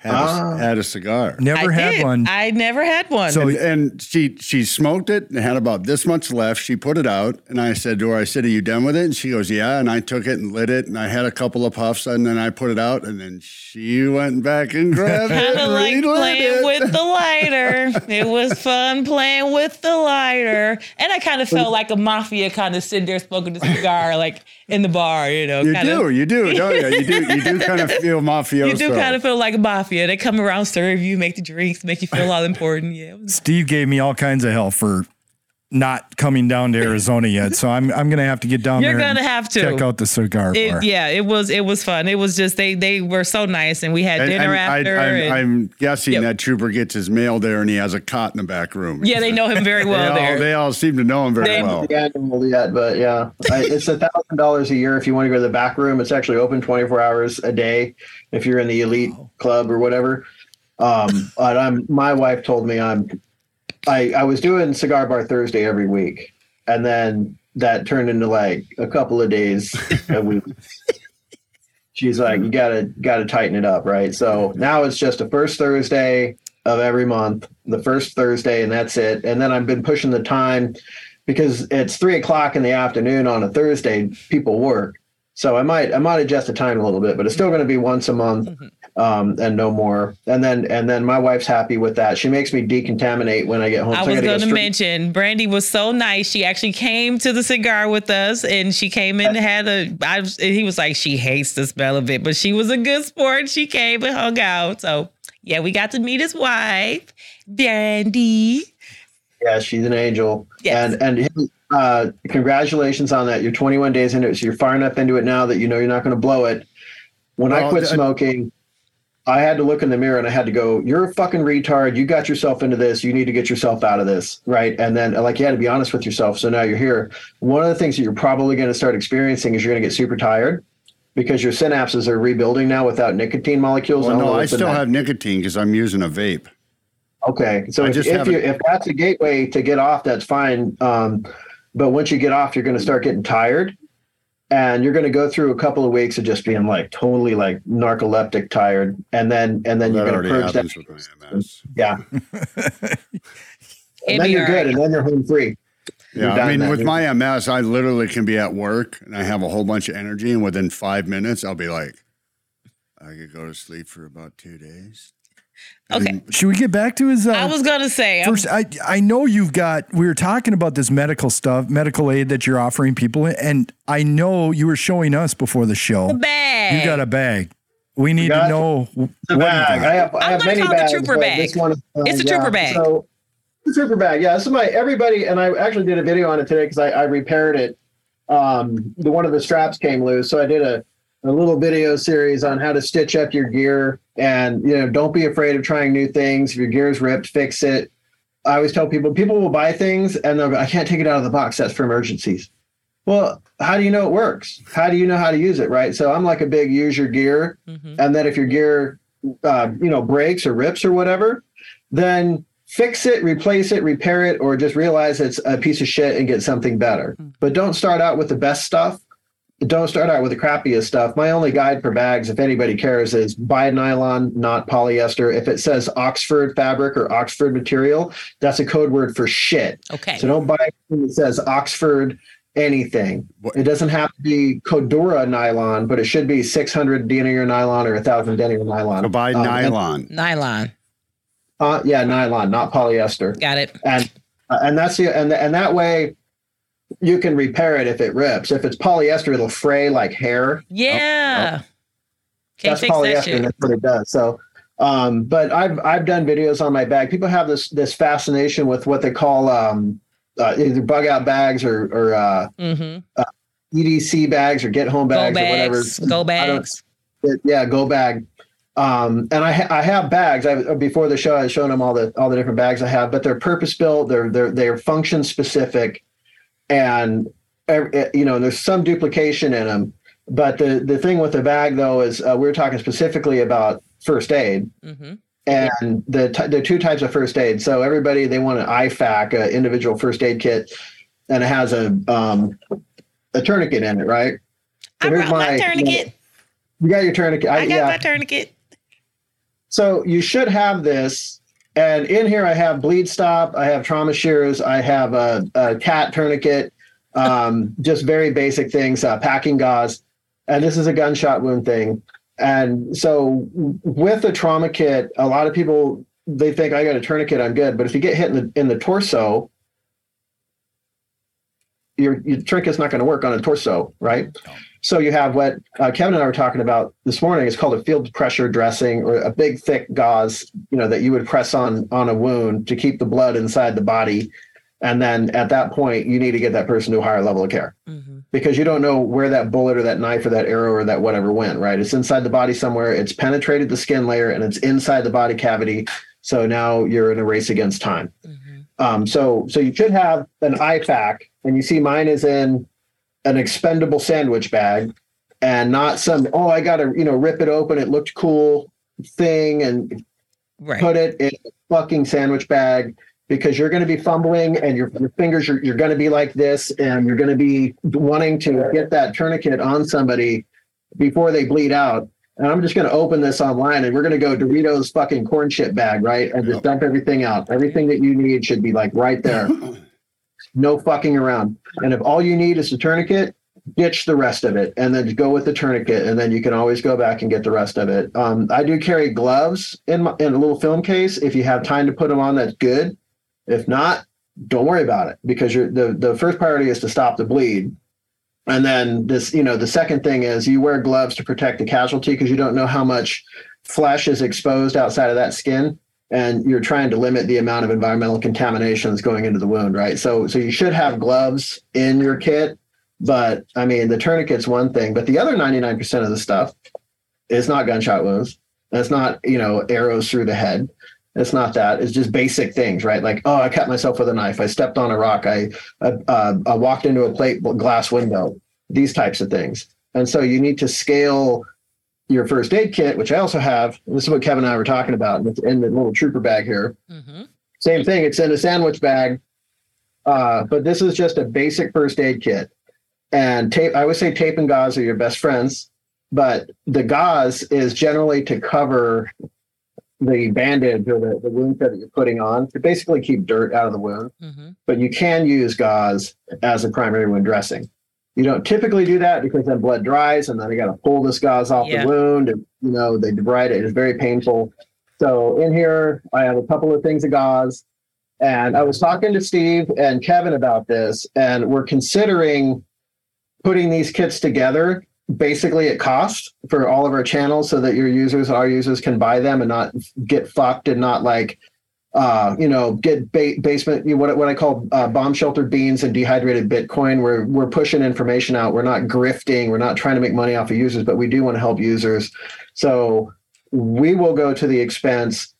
had, Ah. a, had a cigar. Never I had did. one. I never had one. So- And, and she she smoked it and had about this much left. She put it out, and I said to her, "I said, are you done with it?" And she goes, "Yeah." And I took it and lit it, and I had a couple of puffs, and then I put it out, and then she went back and grabbed it, kind of and like playing it. with the lighter. it was fun playing with the lighter. And I kind of felt like a mafia kind of sitting there smoking the cigar, like in the bar, you know. You kind of, do, you do, don't you? You do, you do kind of feel mafioso. You do kind of feel like a mafia. They come around, serve you, make the drinks, make you feel all important. Yeah. Steve gave me all kinds of hell for not coming down to Arizona yet. So I'm I'm gonna have to get down there. You're there. and gonna have to. check out the cigar It, bar. yeah, it was it was fun. It was just they they were so nice, and we had And- dinner and after. I, I'm, and- I'm guessing Yep. that Trooper gets his mail there, and he has a cot in the back room. yeah, they know him very They, well all, there. they all seem to know him very They- well. the yet, but yeah, I, it's a thousand dollars a year if you want to go to the back room. It's actually open twenty four hours a day if you're in the elite club or whatever. Um, but I'm my wife told me I'm I I was doing cigar bar Thursday every week, and then that turned into like a couple of days a week. She's like, you gotta gotta tighten it up, right? So now it's just a first Thursday of every month, the first Thursday, and that's it. And then I've been pushing the time because it's three o'clock in the afternoon on a Thursday. People work, so I might I might adjust the time a little bit, but it's still going to be once a month Mm-hmm. Um, and no more. And then and then my wife's happy with that. She makes me decontaminate when I get home. I So was going to straight- mention Brandy was so nice. She actually came to the cigar with us, and she came in and had a. I, he was like, she hates the smell of it, but she was a good sport. She came and hung out. So yeah, we got to meet his wife, Brandy. Yeah, she's an angel. Yes. And and uh, congratulations on that. You're 21 days into it, so you're far enough into it now that you know you're not going to blow it. When I Well, quit I- smoking, I had to look in the mirror and I had to go, "You're a fucking retard. You got yourself into this. You need to get yourself out of this." Right? And then like you had to be honest with yourself. So now you're here. One of the things that you're probably going to start experiencing is you're going to get super tired because your synapses are rebuilding now without nicotine molecules. Well, no, I still that. have nicotine because I'm using a vape. Okay, so I if, just if you if that's a gateway to get off, that's fine. Um, but once you get off, you're going to start getting tired, and you're going to go through a couple of weeks of just being like totally like narcoleptic tired, and then and then That you're going to purge that. with my Yeah, and then you're good, and then you're home free. Yeah, I mean, with my MS, I literally can be at work and I have a whole bunch of energy, and within five minutes, I'll be like, I could go to sleep for about two days. Okay. And Should we get back to his? Uh, I was gonna say I'm- First, I I know you've got. We were talking about this medical stuff, medical aid that you're offering people, and I know you were showing us before the show. bag. You got a bag. We need to know The what bag. I have, I I'm have gonna many call it the bags. trooper bag. This one, uh, It's a trooper bag. So, the trooper bag. Yeah, this is my everybody, and I actually did a video on it today because I, I repaired it. Um, the one of the straps came loose, so I did a, a little video series on how to stitch up your gear, and you know, don't be afraid of trying new things. If your gear's ripped, fix it. I always tell people, people will buy things and they'll go, I can't take it out of the box. That's for emergencies. Well, how do you know it works? How do you know how to use it? Right. So I'm like a big use your gear. Mhm. And then if your gear, uh, you know, breaks or rips or whatever, then fix it, replace it, repair it, or just realize it's a piece of shit and get something better. But don't start out with the best stuff. Don't start out with the crappiest stuff. My only guide for bags, if anybody cares, is buy nylon, not polyester. If it says Oxford fabric or Oxford material, that's a code word for shit. Okay. So don't buy anything that says Oxford anything. What- It doesn't have to be Cordura nylon, but it should be 600 denier nylon or 1000 denier nylon. So buy Um, and- nylon. Nylon. uh, yeah, nylon, not polyester. Got it. And uh, and that's the and and that way you can repair it if it rips. If it's polyester, it'll fray like hair. Yeah. Can't that's fix that polyester. That's what it does. So, um, but I've I've done videos on my bag. People have this this fascination with what they call um, uh, either bug out bags or or uh, Mm-hmm. EDC bags or get home Go bags, or whatever. Go bags. yeah, go bag. Um, and I, ha- I have bags. I, before the show, I was showing them all the all the different bags I have, but they're purpose built. They're they're they're function specific, and eh, you know there's some duplication in them. But the the thing with the bag though is uh, we are talking specifically about first aid Mm-hmm. and the t- the two types of first aid. So everybody they want an IFAK, an individual first aid kit, and it has a um, a tourniquet in it, right? I So here's brought my my- tourniquet. You got your tourniquet. I got yeah. my tourniquet. So you should have this. And in here, I have bleed stop, I have trauma shears, I have a, a cat tourniquet, um, just very basic things, uh, packing gauze. And this is a gunshot wound thing. And so with the trauma kit, a lot of people they think I got a tourniquet, I'm good. But if you get hit in the in the torso, your your tourniquet's not going to work on a torso, right? So you have what uh, Kevin and I were talking about this morning. It's called a field pressure dressing, or a big thick gauze, you know, that you would press on on a wound to keep the blood inside the body. And then at that point, you need to get that person to a higher level of care Mm-hmm. because you don't know where that bullet or that knife or that arrow or that whatever went. Right? It's inside the body somewhere. It's penetrated the skin layer and it's inside the body cavity. So now you're in a race against time. Mm-hmm. Um, so so you should have an IFAK, and you see mine is in an expendable sandwich bag, and not some oh I got to you know rip it open. It looked cool thing and Right. put it in a fucking sandwich bag because you're going to be fumbling and your, your fingers are, you're going to be like this and you're going to be wanting to get that tourniquet on somebody before they bleed out. And I'm just going to open this online and we're going to go Doritos fucking corn chip bag, right? And just Yep. dump everything out. Everything that you need should be like right there. No fucking around. And if all you need is a tourniquet, ditch the rest of it and then go with the tourniquet. And then you can always go back and get the rest of it. Um, i do carry gloves in, my, in a little film case if you have time to put them on that's good. If not don't worry about it because the, the first priority is to stop the bleed. And then this you know the second thing is you wear gloves to protect the casualty because you don't know how much flesh is exposed outside of that skin and you're trying to limit the amount of environmental contaminations going into the wound right so so you should have gloves in your kit but I mean, the tourniquet's one thing, but the other 99% of the stuff is not gunshot wounds. It's not, you know, arrows through the head. It's not that. It's just basic things, right? Like, oh, I cut myself with a knife. I stepped on a rock. I, uh, I walked into a plate glass window. These types of things. And so you need to scale your first aid kit, which I also have. This is what Kevin and I were talking about. It's in the little trooper bag here. Mm-hmm. Same thing. It's in a sandwich bag. Uh, but this is just a basic first aid kit and tape i would say tape and gauze are your best friends but the gauze is generally to cover the bandage or the, the wound that you're putting on to basically keep dirt out of the wound mm-hmm. but you can use gauze as a primary wound dressing you don't typically do that because then blood dries and then you got to pull this gauze off yeah. the wound and you know they debride it. It's very painful. So in here i have a couple of things of gauze. And i was talking to steve and kevin about this and we're considering putting these kits together basically at cost for all of our channels so that your users our users can buy them and not get fucked and not like uh, you know, get ba- basement, you know, what, what I call uh, bomb sheltered beans and dehydrated Bitcoin. We're, we're pushing information out. We're not grifting. We're not trying to make money off of users, but we do want to help users. So we will go to the expense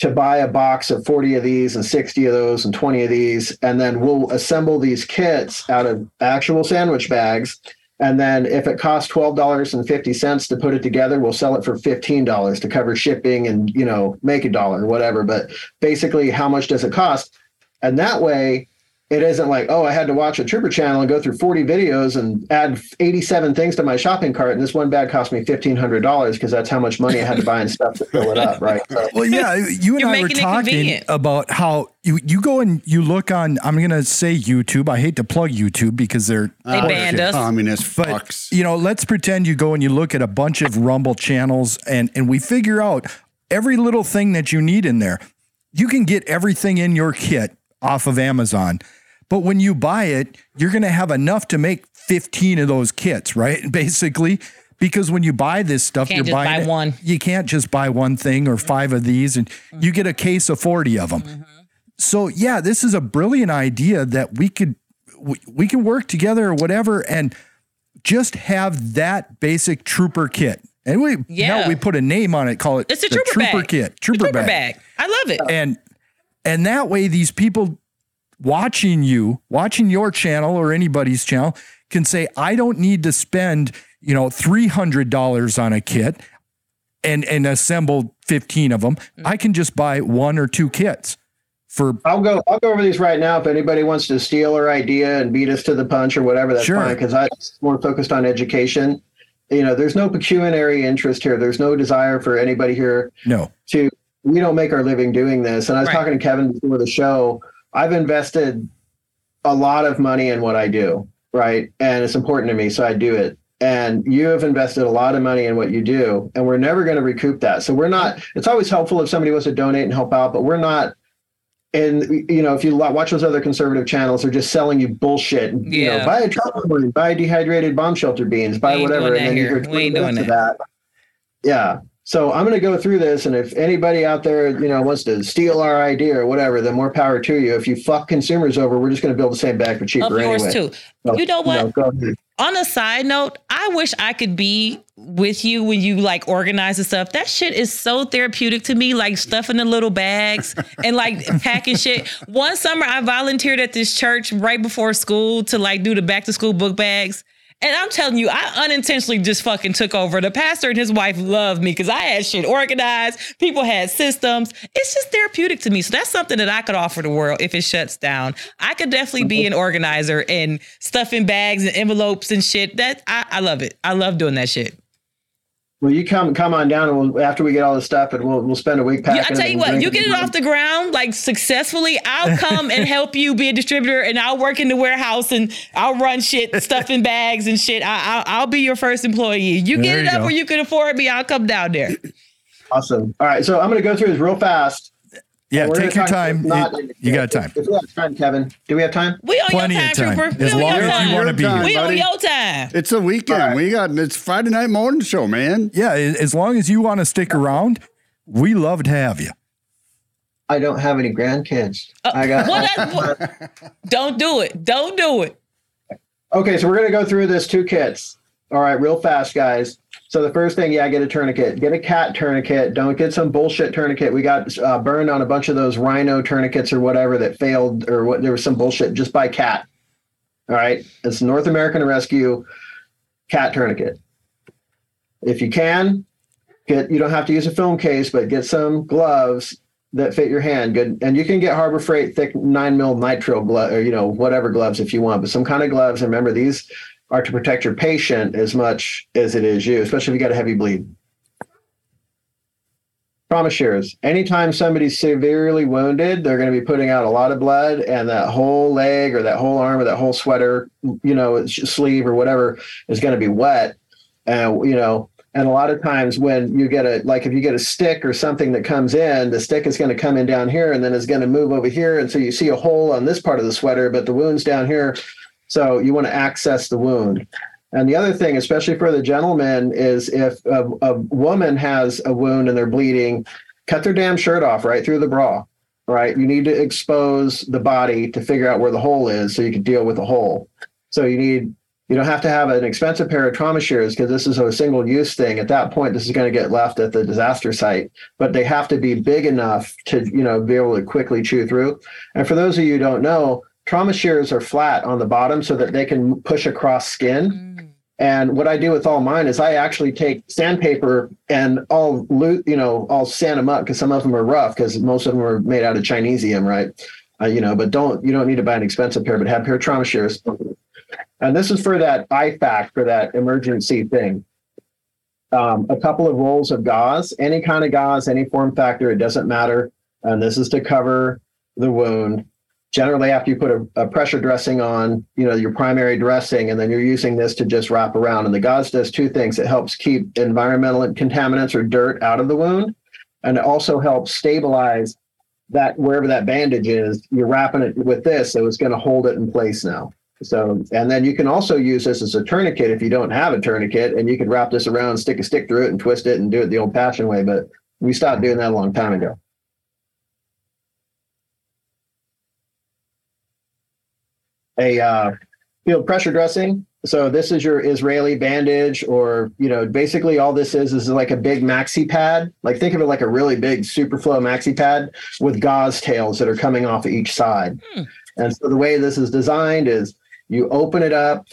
to buy a box of 40 of these and 60 of those and 20 of these. And then we'll assemble these kits out of actual sandwich bags. And then if it costs $12.50 to put it together, we'll sell it for $15 to cover shipping and, you know, make a dollar or whatever. But basically, how much does it cost? And that way, it isn't like, oh, I had to watch a Trooper channel and go through 40 videos and add 87 things to my shopping cart. And this one bag cost me $1,500 because that's how much money I had to buy and stuff to fill it up. Right. So, well, yeah. You and I were talking about how you, you go and you look on, I'm going to say YouTube. I hate to plug YouTube because they're they oh, banned us. communist but, fucks. You know, let's pretend you go and you look at a bunch of Rumble channels and, and we figure out every little thing that you need in there. You can get everything in your kit off of Amazon but when you buy it, you're going to have enough to make 15 of those kits, right? Basically, because when you buy this stuff, you are buying buy one. You can't just buy one thing or five of these, and mm-hmm. you get a case of 40 of them. Mm-hmm. So yeah, this is a brilliant idea that we could we, we can work together or whatever, and just have that basic trooper kit. And we yeah. Hell, we put a name on it, call it it's a trooper, trooper bag. kit, trooper, trooper bag. bag. I love it. And and that way these people watching you, watching your channel or anybody's channel can say, I don't need to spend, you know, $300 on a kit and, and assemble 15 of them. Mm-hmm. I can just buy one or two kits for. I'll go, I'll go over these right now. If anybody wants to steal our idea and beat us to the punch or whatever, that's sure. fine. Cause I'm more focused on education. You know, there's no pecuniary interest here. There's no desire for anybody here no. to, we don't make our living doing this. And I was right. talking to Kevin before the show I've invested a lot of money in what I do, right? And it's important to me, so I do it. And you have invested a lot of money in what you do, and we're never going to recoup that. So we're not. It's always helpful if somebody wants to donate and help out, but we're not. And you know, if you watch those other conservative channels, they're just selling you bullshit. You know, buy a trout buy dehydrated bomb shelter beans, buy whatever, and then you hear we ain't doing that. that. Yeah. So I'm going to go through this, and if anybody out there, you know, wants to steal our idea or whatever, then more power to you. If you fuck consumers over, we're just going to build the same bag for cheaper of course, anyway. too. So, you know what? On a side note, I wish I could be with you when you like organize the stuff. That shit is so therapeutic to me, like stuffing the little bags and like packing shit. One summer, I volunteered at this church right before school to like do the back to school book bags. And I'm telling you, I unintentionally just fucking took over. The pastor and his wife loved me because I had shit organized. People had systems. It's just therapeutic to me. So that's something that I could offer the world if it shuts down. I could definitely be an organizer and stuff in bags and envelopes and shit. That I, I love it. I love doing that shit. Well, you come come on down, and we'll, after we get all this stuff, and we'll we'll spend a week packing. Yeah, I tell you what, you get it off the ground like successfully. I'll come and help you be a distributor, and I'll work in the warehouse and I'll run shit, stuff in bags and shit. I, will be your first employee. You There get it you up go. where you can afford me. I'll come down there. Awesome. All right, so I'm going to go through this real fast. Yeah, We're take your time. not- It- you got time. If we have time, Kevin, do we have time? We on Plenty your of time, time. Trooper. As long your as you wanna be here. We on your time. It's a weekend. All right. We got it's Friday night morning show, man. Yeah, as long as you want to stick around, we love to have you. I don't have any grandkids. Uh, I got. Well, that's what, don't do it. Don't do it. Okay, so we're going to go through this two kits. All right, real fast, guys. So the first thing, yeah, get a tourniquet. Get a cat tourniquet. Don't get some bullshit tourniquet. We got uh, burned on a bunch of those rhino tourniquets or whatever that failed, or what. There was some bullshit. Just buy cat. All right, it's North American Rescue cat tourniquet. If you can, get. You don't have to use a film case, but get some gloves that fit your hand. Good, and you can get Harbor Freight thick nine mil nitrile glove, or you know whatever gloves if you want, but some kind of gloves. Remember, these are to protect your patient as much as it is you, especially if you got a heavy bleed. Trauma shears. Anytime somebody's severely wounded, they're going to be putting out a lot of blood, and that whole leg or that whole arm or that whole sweater, you know, sleeve or whatever is going to be wet. And you know, and a lot of times when you get a like if you get a stick or something that comes in, the stick is going to come in down here and then it's going to move over here, and so you see a hole on this part of the sweater, but the wound's down here. So you want to access the wound. And the other thing, especially for the gentleman, is if a, a woman has a wound and they're bleeding, cut their damn shirt off right through the bra. Right? You need to expose the body to figure out where the hole is so you can deal with the hole. So you need you don't have to have an expensive pair of trauma shears because this is a single use thing. At that point, this is going to get left at the disaster site, but they have to be big enough to, you know, be able to quickly chew through. And for those of you who don't know, trauma shears are flat on the bottom so that they can push across skin. And what I do with all mine is I actually take sandpaper and I'll loot, you know, I'll sand them up because some of them are rough because most of them are made out of Chinesium, right? Uh, you know, but don't you don't need to buy an expensive pair, but have pair of trauma shears. And this is for that IFAK for that emergency thing. Um, a couple of rolls of gauze, any kind of gauze, any form factor, it doesn't matter. And this is to cover the wound generally after you put a, a, pressure dressing on you know your primary dressing and then you're using this to just wrap around. And the gauze does two things. It helps keep environmental contaminants or dirt out of the wound and it also helps stabilize that wherever that bandage is. You're wrapping it with this so it's going to hold it in place now. So and then you can also use this as a tourniquet if you don't have a tourniquet and you could wrap this around stick a stick through it and twist it and do it the old fashioned way but we stopped doing that a long time ago a uh, field pressure dressing. So this is your Israeli bandage, or you know, basically all this is is like a big maxi pad. Like think of it like a really big Superflow maxi pad with gauze tails that are coming off of each side. Hmm. And so the way this is designed is you open it up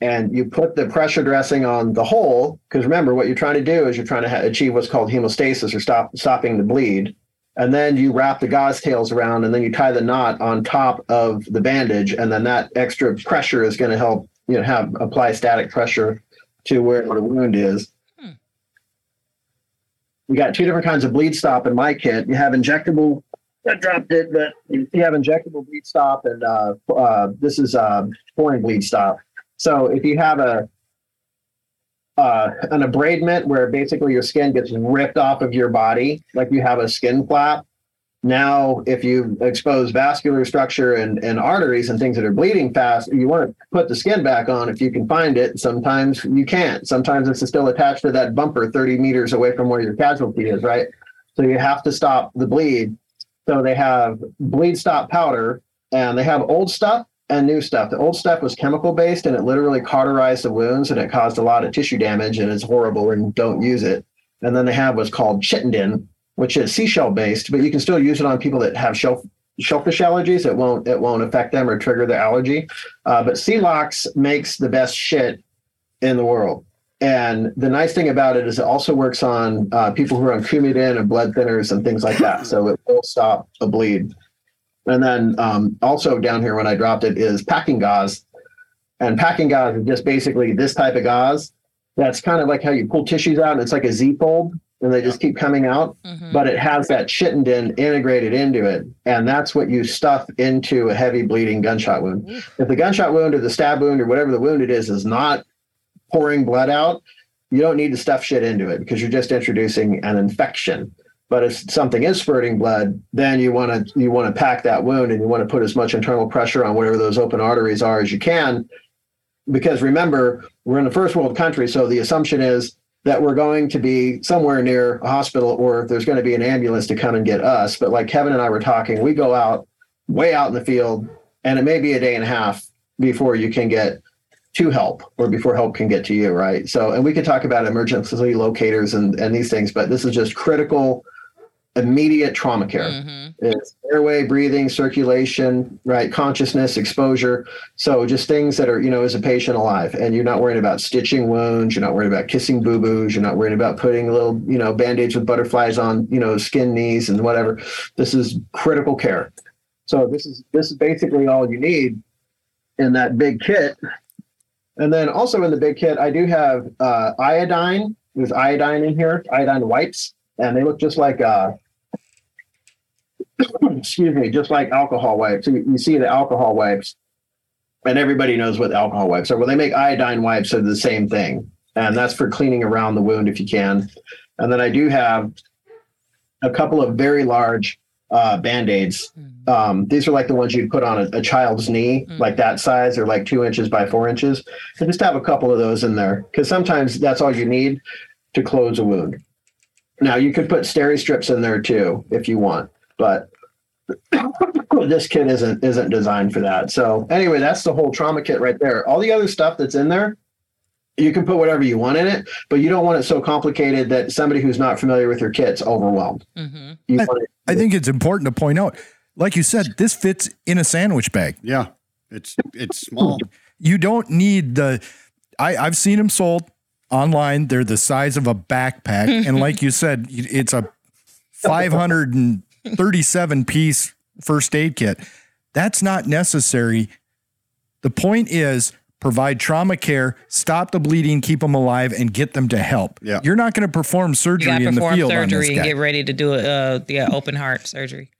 and you put the pressure dressing on the hole. Because remember, what you're trying to do is you're trying to ha- achieve what's called hemostasis or stop stopping the bleed and then you wrap the gauze tails around and then you tie the knot on top of the bandage and then that extra pressure is going to help you know have apply static pressure to where the wound is Hmm. we got two different kinds of bleed stop in my kit you have injectable I dropped it, but you have injectable bleed stop, and uh, uh, this is uh, pouring bleed stop. So if you have a uh, an abradement where basically your skin gets ripped off of your body, like you have a skin flap. Now, if you expose vascular structure and, and arteries and things that are bleeding fast, you want to put the skin back on if you can find it. Sometimes you can't. Sometimes it's still attached to that bumper 30 meters away from where your casualty is, right? So you have to stop the bleed. So they have bleed stop powder and they have old stuff and new stuff. The old stuff was chemical based and it literally cauterized the wounds and it caused a lot of tissue damage and it's horrible and don't use it. And then they have what's called chitosan, which is seashell based, but you can still use it on people that have shell, shellfish allergies. It won't it won't affect them or trigger the allergy. Uh, but Celox makes the best shit in the world. And the nice thing about it is it also works on uh, people who are on Coumadin and blood thinners and things like that. So it will stop a bleed. And then um, also down here when I dropped it is packing gauze. And packing gauze is just basically this type of gauze that's kind of like how you pull tissues out and it's like a Z fold and they just keep coming out, Mhm. but it has that chitin integrated into it. And that's what you stuff into a heavy bleeding gunshot wound. If the gunshot wound or the stab wound or whatever the wound it is is not pouring blood out, you don't need to stuff shit into it because you're just introducing an infection. But if something is spurting blood, then you want to you want to pack that wound and you want to put as much internal pressure on whatever those open arteries are as you can. Because remember, we're in a first world country, so the assumption is that we're going to be somewhere near a hospital or there's going to be an ambulance to come and get us. But like Kevin and I were talking, we go out way out in the field, and it may be a day and a half before you can get to help or before help can get to you, right? So, and we could talk about emergency locators and, and these things, but this is just critical, immediate trauma care. Mhm. It's airway, breathing, circulation, right? Consciousness, exposure. So just things that are, you know, as a patient alive. And you're not worried about stitching wounds. You're not worried about kissing boo-boos. You're not worried about putting little, you know, band-aids with butterflies on, you know, skin knees and whatever. This is critical care. So this is this is basically all you need in that big kit. And then also in the big kit, I do have uh, iodine. There's iodine in here, iodine wipes, and they look just like uh, excuse me, just like alcohol wipes. So you, you see the alcohol wipes, and everybody knows what alcohol wipes are. Well, they make iodine wipes are the same thing, and that's for cleaning around the wound if you can. And then I do have a couple of very large uh, band aids. Um, these are like the ones you'd put on a, a child's knee, like that size, or like two inches by four inches. So just have a couple of those in there because sometimes that's all you need to close a wound. Now you could put steri strips in there too if you want, but this kit isn't isn't designed for that. So anyway, that's the whole trauma kit right there. All the other stuff that's in there, you can put whatever you want in it, but you don't want it so complicated that somebody who's not familiar with your kit's overwhelmed. Mhm. You want it, I think it's important to point out, like you said, this fits in a sandwich bag. Yeah, it's it's small. You don't need the. I, I've seen them sold online. They're the size of a backpack, and like you said, it's a 537 piece first aid kit. That's not necessary. The point is provide trauma care, stop the bleeding, keep them alive, and get them to help. Yeah. You're not going to perform You surgery got to in the perform field on this surgery and guy. get ready to do a uh, yeah, open heart surgery.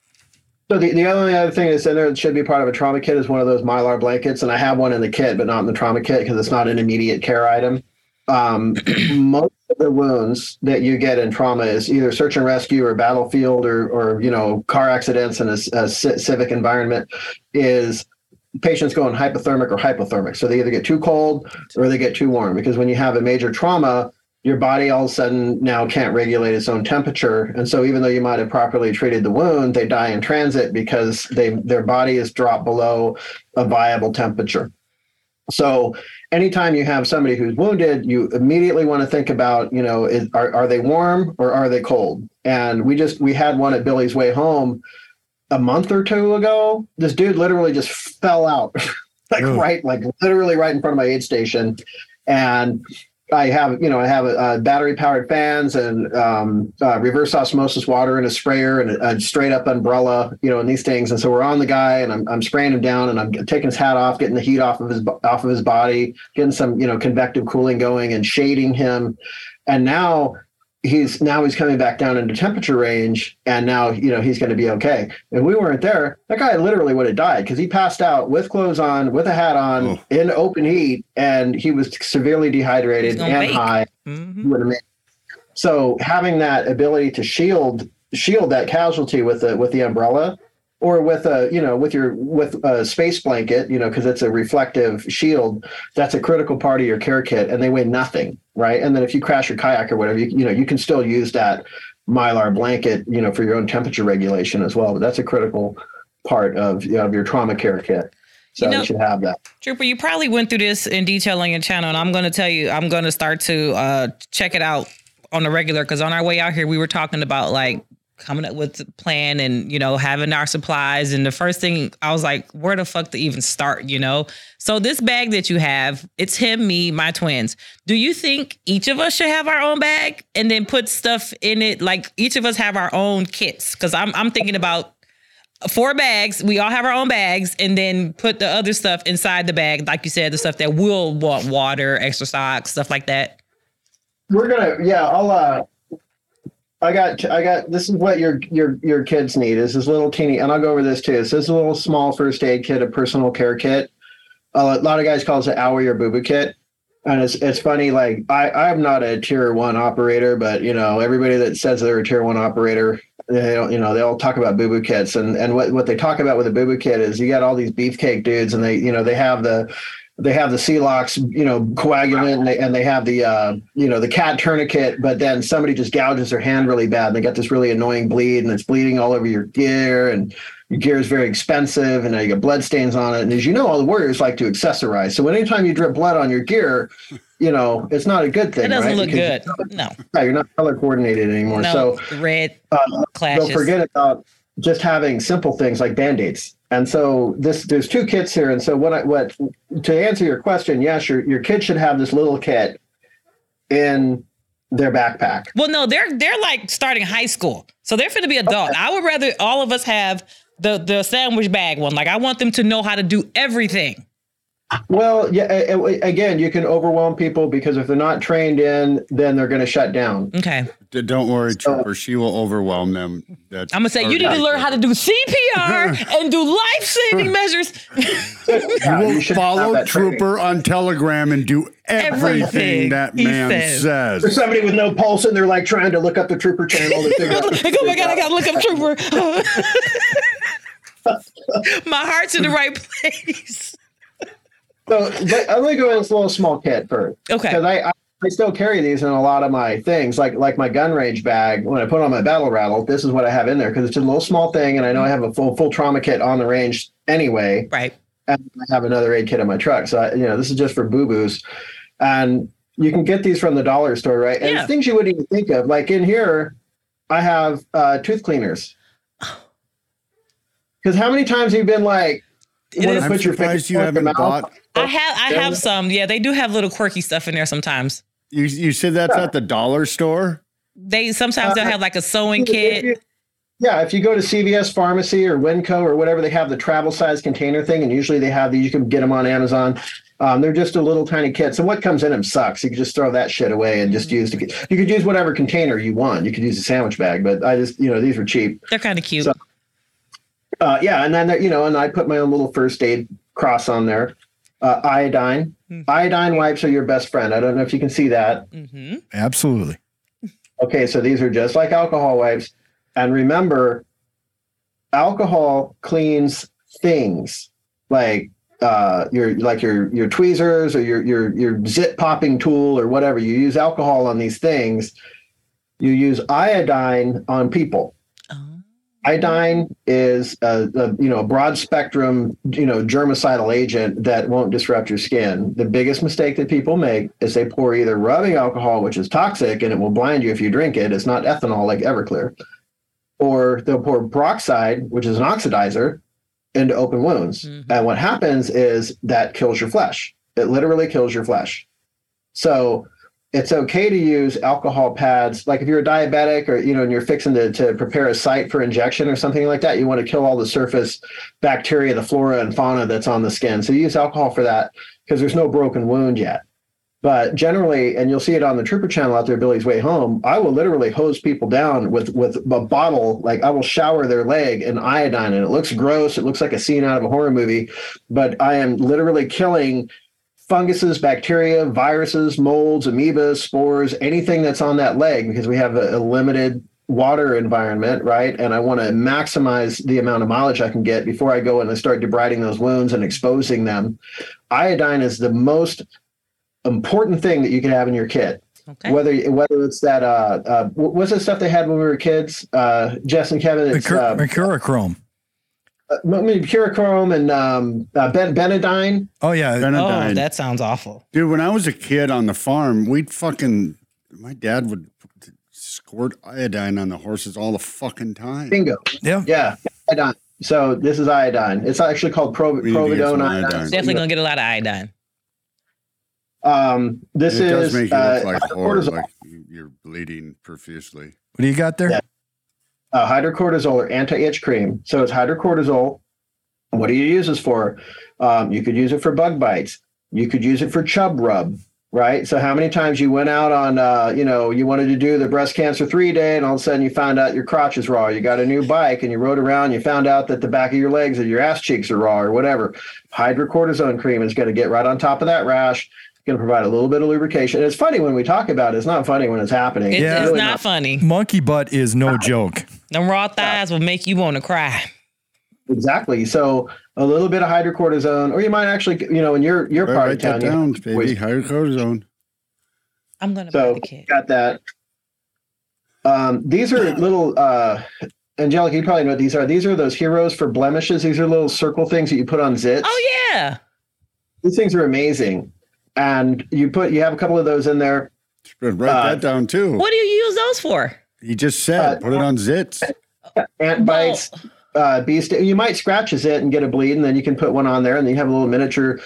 So the, the only other thing that's in there that should be part of a trauma kit is one of those mylar blankets, and I have one in the kit, but not in the trauma kit because it's not an immediate care item. Um, most of the wounds that you get in trauma is either search and rescue or battlefield or or you know car accidents in a, a civic environment is patients going hypothermic or hypothermic. So they either get too cold or they get too warm because when you have a major trauma, your body all of a sudden now can't regulate its own temperature. And so even though you might have properly treated the wound, they die in transit because they their body is dropped below a viable temperature. So anytime you have somebody who's wounded, you immediately want to think about, you know, is, are, are they warm or are they cold? And we just, we had one at Billy's Way Home a month or two ago. This dude literally just fell out, like right, like literally right in front of my aid station. And I have, you know, I have uh, battery powered fans and um, uh, reverse osmosis water and a sprayer and a, a straight up umbrella, you know, and these things. And so we're on the guy and I'm, I'm spraying him down and I'm taking his hat off, getting the heat off of his off of his body, getting some, you know, convective cooling going and shading him. And now he's now he's coming back down into temperature range and now you know he's going to be okay if we weren't there that guy literally would have died because he passed out with clothes on with a hat on Oh. in open heat and he was severely dehydrated and bake. high Mhm. He would've made- so having that ability to shield shield that casualty with the with the umbrella or with a you know with your with a space blanket you know because it's a reflective shield that's a critical part of your care kit and they weigh nothing right? And then if you crash your kayak or whatever you, you know you can still use that mylar blanket you know for your own temperature regulation as well but that's a critical part of, you know, of your trauma care kit. So You you, should have that. Trooper, you probably went through this in detail on your channel, and I'm going to tell you, I'm going to start to uh, check it out on the regular because on our way out here, we were talking about like coming up with the plan and you know having our supplies. And the first thing I was like, where the fuck to even start? You know. So this bag that you have, it's him, me, my twins. Do you think each of us should have our own bag and then put stuff in it? Like each of us have our own kits? Because I'm I'm thinking about four bags. We all have our own bags, and then put the other stuff inside the bag, like you said, the stuff that will want water, extra socks, stuff like that. we're gonna yeah i'll uh i got i got this is what your your your kids need is this little teeny and i'll go over this too so this is a little small first aid kit a personal care kit. A lot of guys call it owie or boo boo kit and it's it's funny like i i'm not a tier one operator but you know everybody that says they're a tier one operator they don't you know they all talk about boo boo kits and and what what they talk about with a boo boo kit is you got all these beefcake dudes and they you know they have the they have the Celox, you know, coagulant, and they, and they have the, uh, you know, the cat tourniquet. But then somebody just gouges their hand really bad, and they got this really annoying bleed, and it's bleeding all over your gear, and your gear is very expensive, and now you got blood stains on it. And as you know, all the warriors like to accessorize. So anytime you drip blood on your gear, you know, it's not a good thing. It doesn't right? look Because good. No, yeah, you're not color coordinated anymore. no, So red uh, clashes. don't forget about just having simple things like band-aids and so this there's two kits here and so what i what to answer your question yes your, your kid should have this little kit in their backpack Well, no, they're they're like starting high school, so they're going to be adult. I would rather all of us have the the sandwich bag one. Like I want them to know how to do everything. Well yeah a- a- again you can overwhelm people because if they're not trained in then they're going to shut down Okay, D- Don't worry, Trooper. She will overwhelm them. That's I'm gonna say you need to learn how to do CPR and do life saving measures. Yeah, You will should have follow that training. Trooper on Telegram and do everything, Everything that man says. There's says. somebody with no pulse and they're like trying to look up the trooper channel to figure out oh my god, I gotta look up Trooper. My heart's in the right place. So but I'm gonna go in this little small kit first. Okay. Because I, I I still carry these in a lot of my things, like like my gun range bag. When I put on my battle rattle, this is what I have in there because it's a little small thing, and I know I have a full full trauma kit on the range anyway, Right. and I have another aid kit in my truck. So I, you know, this is just for boo boos, and you can get these from the dollar store, right? And Yeah. things you wouldn't even think of. Like in here, I have uh, tooth cleaners. Because how many times have you been like, It wanna is- I'm put your surprised finger you in the haven't mouth? bought. I have I Yeah. have some. Yeah, they do have little quirky stuff in there sometimes. You, you said that's at the dollar store? They sometimes they'll Uh, have like a sewing If you- kit. Yeah, if you go to CVS Pharmacy or Winco or whatever, they have the travel size container thing, and usually they have these. You can get them on Amazon. Um, they're just a little tiny kit. So what comes in them sucks. You can just throw that shit away and just use the. You could use whatever container you want. You could use a sandwich bag, but I just you know these were cheap. They're kind of cute. So- Uh, yeah, and then you know, and I put my own little first aid cross on there. Uh, iodine. Mhm. Iodine wipes are your best friend. I don't know if you can see that. hmm Absolutely. Okay, so these are just like alcohol wipes. And remember, alcohol cleans things like uh, your like your your tweezers or your your your zip popping tool or whatever. You use alcohol on these things. You use iodine on people. Iodine is a, a you know a broad spectrum you know germicidal agent that won't disrupt your skin. The biggest mistake that people make is they pour either rubbing alcohol, which is toxic and it will blind you if you drink it. It's not ethanol like Everclear, or they'll pour peroxide, which is an oxidizer, into open wounds. Mhm. And what happens is that kills your flesh. It literally kills your flesh. So it's okay to use alcohol pads. Like if you're a diabetic or, you know, and you're fixing to, to prepare a site for injection or something like that, you want to kill all the surface bacteria, the flora and fauna that's on the skin. So you use alcohol for that because there's no broken wound yet. But generally, and you'll see it on the Trooper channel out there, Billy's Way Home, I will literally hose people down with with a bottle. Like I will shower their leg in iodine, and it looks gross. It looks like a scene out of a horror movie, but I am literally killing funguses, bacteria, viruses, molds, amoebas, spores, anything that's on that leg because we have a, a limited water environment, right? And I want to maximize the amount of mileage I can get before I go in and I start debriding those wounds and exposing them. Iodine is the most important thing that you can have in your kit. Okay. Whether whether it's that uh, uh what- what's the stuff they had when we were kids, uh Jess and Kevin, it's Mercur- uh, Mercurochrome. Uh, maybe Purichrome and um uh, ben- Betadine. Oh yeah. oh, Betadine. that sounds awful. Dude, when I was a kid on the farm, we'd fucking, my dad would squirt iodine on the horses all the fucking time. Bingo. Yeah. Yeah, iodine. So this is iodine. It's actually called Prov- We need to get some providone iodine. iodine. Definitely gonna get a lot of iodine. Um, this it is does make you uh, look like horror, hydrocortisone. like you're bleeding profusely. What do you got there? Yeah. Uh, hydrocortisol or anti-itch cream. So it's hydrocortisol. What do you use this for? Um, you could use it for bug bites. You could use it for chub rub. right? So how many times you went out on, uh, you know, you wanted to do the breast cancer three day, and all of a sudden you found out your crotch is raw. You got a new bike, and you rode around. You found out that the back of your legs or your ass cheeks are raw, or whatever. Hydrocortisone cream is going to get right on top of that rash. It's going to provide a little bit of lubrication. It's funny when we talk about it. It's not funny when it's happening. It- Yeah. it's really not funny. Monkey butt is no joke. Them raw thighs will make you want to cry. Exactly. So a little bit of hydrocortisone, or you might actually, you know, in your your Write, part write of town, down, have- baby. Hydrocortisone. I'm gonna buy So the kit. got that. Um, these are little uh Angelica, you probably know what these are. These are those heroes for blemishes. These are little circle things that you put on zits. Oh yeah. These things are amazing. And you put you have a couple of those in there. Write Uh, that down too. What do you use those for? He just said, Uh, put it on zits. Ant bites, uh bee sting. You might scratch a zit and get a bleed, and then you can put one on there, and then you have a little miniature,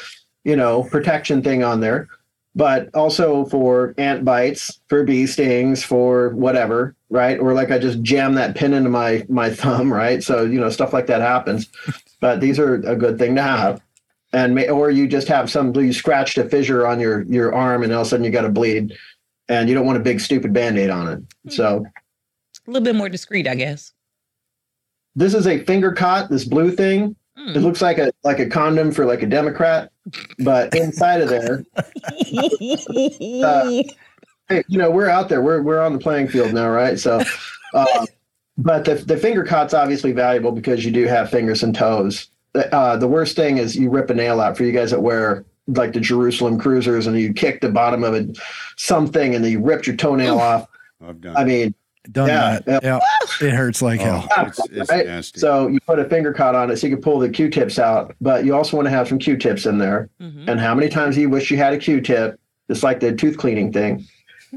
you know, protection thing on there. But also for ant bites, for bee stings, for whatever, right? Or like I just jam that pin into my my thumb, right? So you know stuff like that happens. But these are a good thing to have. And may, or you just have some you scratched a fissure on your your arm, and all of a sudden you got a bleed, and you don't want a big stupid band aid on it. So A little bit more discreet, I guess. this is a finger cot, this blue thing. Mm. It looks like a like a condom for like a Democrat, but inside of there, hey, you know, we're out there. We're we're on the playing field now, right? So, uh, but the the finger cot's obviously valuable because you do have fingers and toes. Uh, the worst thing is you rip a nail out for you guys that wear like the Jerusalem cruisers and you kick the bottom of it something and then you ripped your toenail off. I've done. I mean, Done Yeah, that. Yeah. It hurts like hell. oh, it's, it's right? nasty. So you put a finger cot on it so you can pull the Q-tips out, but you also want to have some Q-tips in there. Mhm. And how many times do you wish you had a Q-tip, just like the tooth cleaning thing?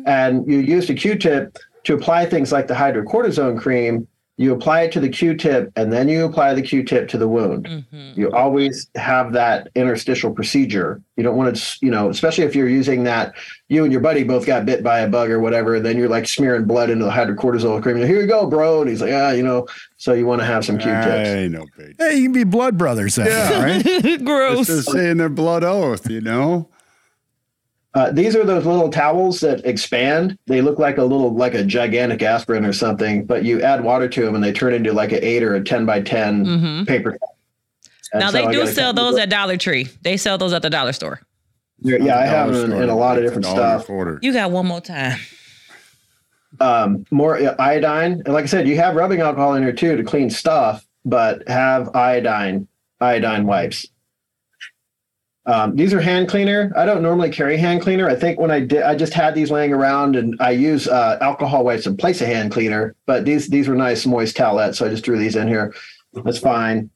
And you used a Q-tip to apply things like the hydrocortisone cream. You apply it to the Q-tip, and then you apply the Q-tip to the wound. Mhm. You always have that interstitial procedure. You don't want to, you know, especially if you're using that. You and your buddy both got bit by a bug or whatever, and then you're like smearing blood into the hydrocortisone cream. Here you go, bro. And he's like, ah, you know. So you want to have some Q-tips. I know, baby. Hey, you can be blood brothers then. Yeah, right. Gross. It's just saying their blood oath, you know. Uh, these are those little towels that expand. They look like a little, like a gigantic aspirin or something, but you add water to them and they turn into like an eight or a 10 by 10 hmm paper. And Now so they I do sell those at Dollar Tree. They sell those at the dollar store. Yeah, I have them in, in a lot of different stuff. quarter. You got one more time. Um, more uh, iodine. And like I said, you have rubbing alcohol in here too to clean stuff, but have iodine, iodine wipes. Um, these are hand cleaner. I don't normally carry hand cleaner. I think when I did, I just had these laying around, and I use uh, alcohol wipes in place of hand cleaner. But these these were nice moist towelettes, so I just threw these in here. That's fine.